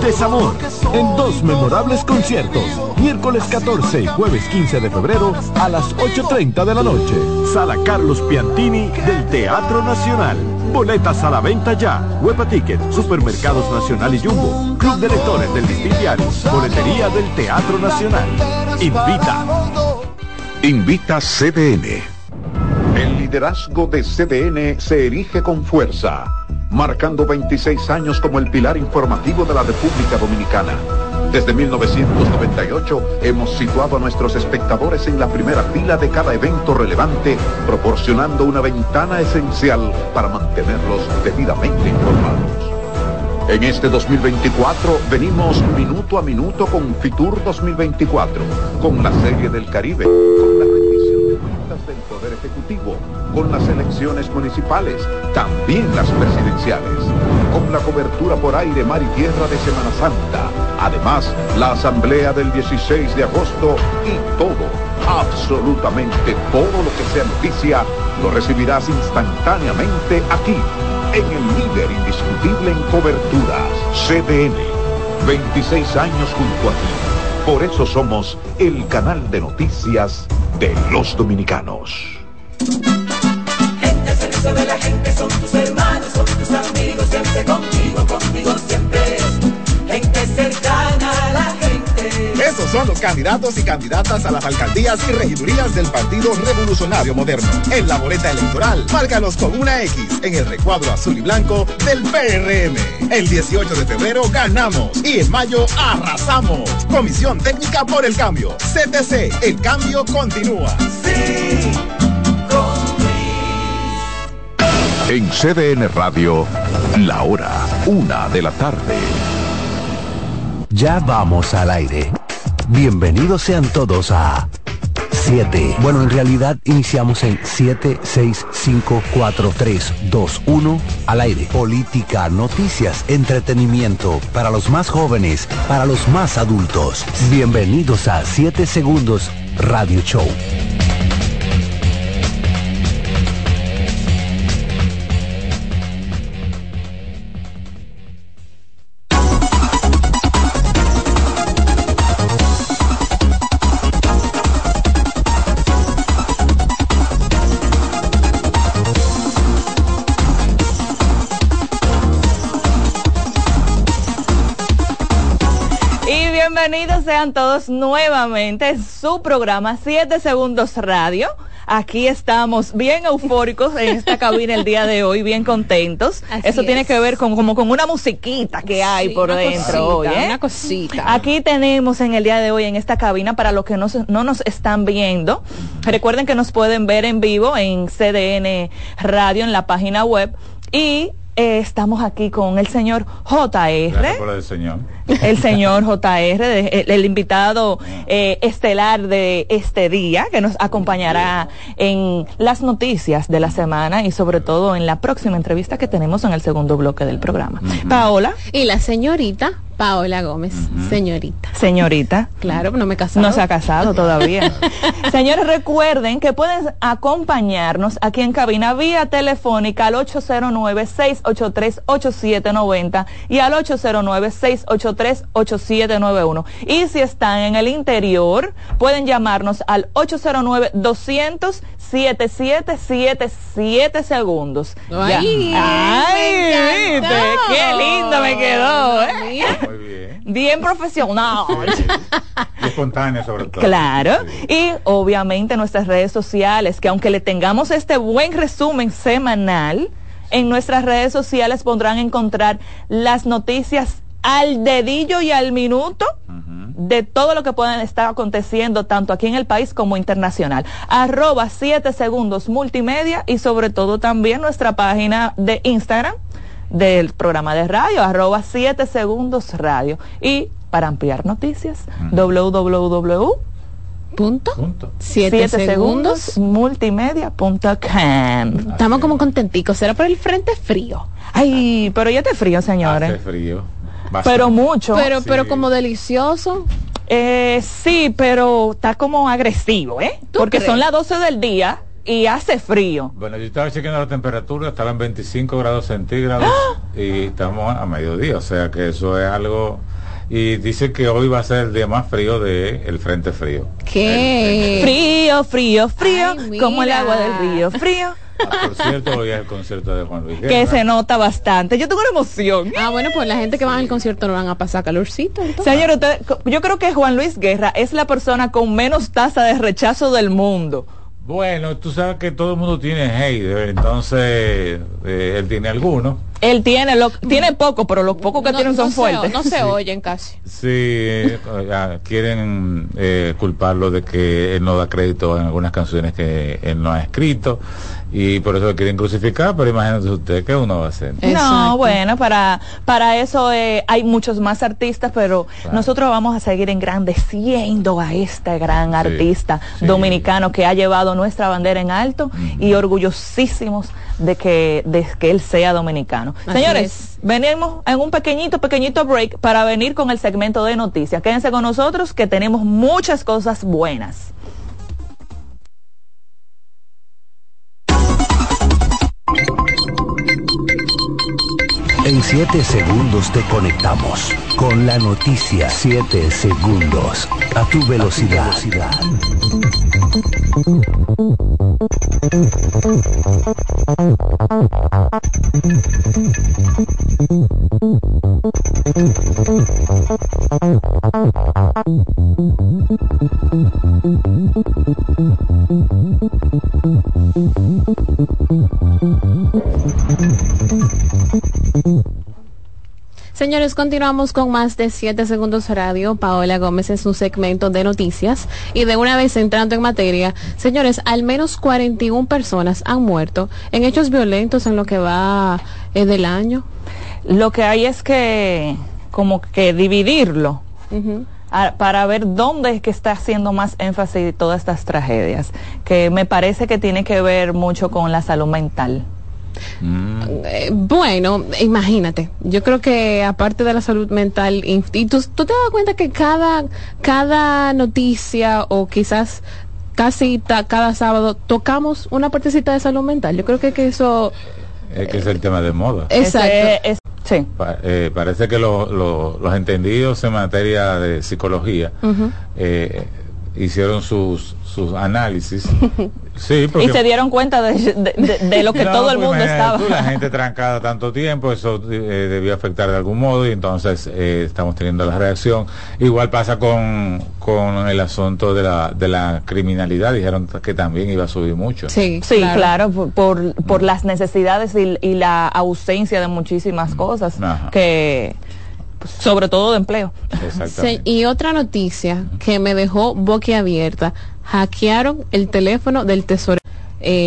desamor en dos memorables conciertos, miércoles 14 y jueves 15 de febrero a las 8.30 de la noche. Sala Carlos Piantini del Teatro Nacional. Boletas a la venta ya. Huepa Ticket, Supermercados Nacional y Jumbo. Club de Lectores del Diario. Boletería del Teatro Nacional. Invita. Invita CDN. El liderazgo de CDN se erige con fuerza, marcando 26 años como el pilar informativo de la República Dominicana. Desde 1998 hemos situado a nuestros espectadores en la primera fila de cada evento relevante, proporcionando una ventana esencial para mantenerlos debidamente informados. En este 2024 venimos minuto a minuto con Fitur 2024, con la Serie del Caribe, con la rendición de cuentas del Poder Ejecutivo, con las elecciones municipales, también las presidenciales, con la cobertura por aire, mar y tierra de Semana Santa, además la asamblea del 16 de agosto y todo, absolutamente todo lo que sea noticia, lo recibirás instantáneamente aquí en el líder indiscutible en coberturas, CDN. 26 años junto a ti. Por eso somos el canal de noticias de los dominicanos. Son tus hermanos, son tus amigos, siempre contigo, contigo siempre. Gente cercana a la gente. Esos son los candidatos y candidatas a las alcaldías y regidurías del Partido Revolucionario Moderno. En la boleta electoral, márcalos con una X en el recuadro azul y blanco del PRM. El 18 de febrero ganamos y en mayo arrasamos. Comisión Técnica por el Cambio. CTC, el cambio continúa. En CDN Radio, la hora, una de la tarde. Ya vamos al aire. Bienvenidos sean todos a 7. Bueno, en realidad iniciamos en 7, 6, 5, 4, 3, 2, 1 al aire. Política, noticias, entretenimiento para los más jóvenes, para los más adultos. Bienvenidos a 7 Segundos Radio Show. Sean todos nuevamente en su programa 7 Segundos Radio. Aquí estamos bien eufóricos en esta cabina el día de hoy, bien contentos. Así Eso tiene que ver con como con una musiquita que hay por una dentro cosita, hoy, ¿eh? una cosita. Aquí tenemos en el día de hoy en esta cabina para los que no, se- no nos están viendo. Recuerden que nos pueden ver en vivo en CDN Radio en la página web y eh, estamos aquí con el señor JR Gracias por el señor. El señor JR, de- el, el invitado eh, estelar de este día, que nos acompañará en las noticias de la semana y sobre todo en la próxima entrevista que tenemos en el segundo bloque del programa. Paola. Y la señorita Paola Gómez, señorita. Señorita. Claro, no me he casado. No se ha casado todavía. Señores, recuerden que pueden acompañarnos aquí en cabina vía telefónica al 809-683-8790 y al 809-683-8791. Y si están en el interior, pueden llamarnos al 809-200-7777 segundos. Ya. Ay, Ay, me. Qué lindo me quedó. ¿eh? Muy bien. Bien profesional. Y espontáneo sobre todo. Claro. Y obviamente nuestras redes sociales, que aunque le tengamos este buen resumen semanal, en nuestras redes sociales podrán encontrar las noticias al dedillo y al minuto de todo lo que puedan estar aconteciendo tanto aquí en el país como internacional. Arroba 7 segundos multimedia y sobre todo también nuestra página de Instagram del programa de radio, arroba 7 segundos radio. Y para ampliar noticias, www Punto. Siete, Siete segundos multimedia.com. Estamos como contenticos. ¿Será por el frente frío? Ay, pero ya te frío, señores. Hace frío. Pero mucho. Pero, pero como delicioso. Eh, sí, pero está como agresivo, ¿eh? Porque crees? son las 12 del día y hace frío. Bueno, yo estaba chequeando la temperatura, estaba en 25 grados centígrados ¡Ah! y estamos a mediodía, o sea que eso es algo y dice que hoy va a ser el día más frío de el frente frío. ¿Qué? Frío, frío, frío, Ay, como el agua del río, frío. Ah, por cierto, hoy es el concierto de Juan Luis que Guerra. se nota bastante. Yo tengo una emoción. Ah, bueno, pues la gente que va al concierto no van a pasar calorcito. Señor, usted- yo creo que Juan Luis Guerra es la persona con menos tasa de rechazo del mundo. Bueno, tú sabes que todo el mundo tiene hate, entonces eh, él tiene algunos. Él tiene lo, tiene poco, pero los pocos que No- tienen son no se- fuertes. no se oyen casi. Sí, eh, quieren eh, culparlo de que él no da crédito en algunas canciones que él no ha escrito y por eso lo quieren crucificar, pero imagínate usted que uno va a hacer. No, bueno, para, para eso eh, hay muchos más artistas, pero nosotros vamos a seguir engrandeciendo a este gran artista dominicano que ha llevado nuestra bandera en alto y orgullosísimos de que, de que él sea dominicano. Así Señores, venimos en un pequeñito, pequeñito break para venir con el segmento de noticias. Quédense con nosotros que tenemos muchas cosas buenas. En 7 segundos te conectamos con la noticia. 7 segundos a tu velocidad. Señores, continuamos con más de 7 segundos radio. Paola Gómez en su segmento de noticias. Y de una vez entrando en materia, señores, al menos 41 personas han muerto en hechos violentos en lo que va eh, del año. Lo que hay es que como que dividirlo a- para ver dónde es que está haciendo más énfasis todas estas tragedias, que me parece que tiene que ver mucho con la salud mental. Eh, bueno, imagínate, yo creo que aparte de la salud mental, y tú, tú te das cuenta que cada, cada noticia o quizás casi ta- cada sábado tocamos una partecita de salud mental. Yo creo que, que eso... Es que es el tema de moda. Exacto. sí. Pa- eh, parece que lo- lo- los entendidos en materia de psicología eh, hicieron sus, sus análisis. Sí, porque Y se dieron cuenta de, de- de- de lo que No, todo el pues mundo estaba. tú, la gente trancada tanto tiempo, eso eh, debió afectar de algún modo y entonces eh, estamos teniendo la reacción. Igual pasa con, con el asunto de la, de la criminalidad, dijeron que también iba a subir mucho. Sí, Sí, claro, por, por, por las necesidades y, y la ausencia de muchísimas cosas Ajá. que pues, sobre todo de empleo. Sí, y otra noticia que me dejó boquiabierta, hackearon el teléfono del tesorero. Eh,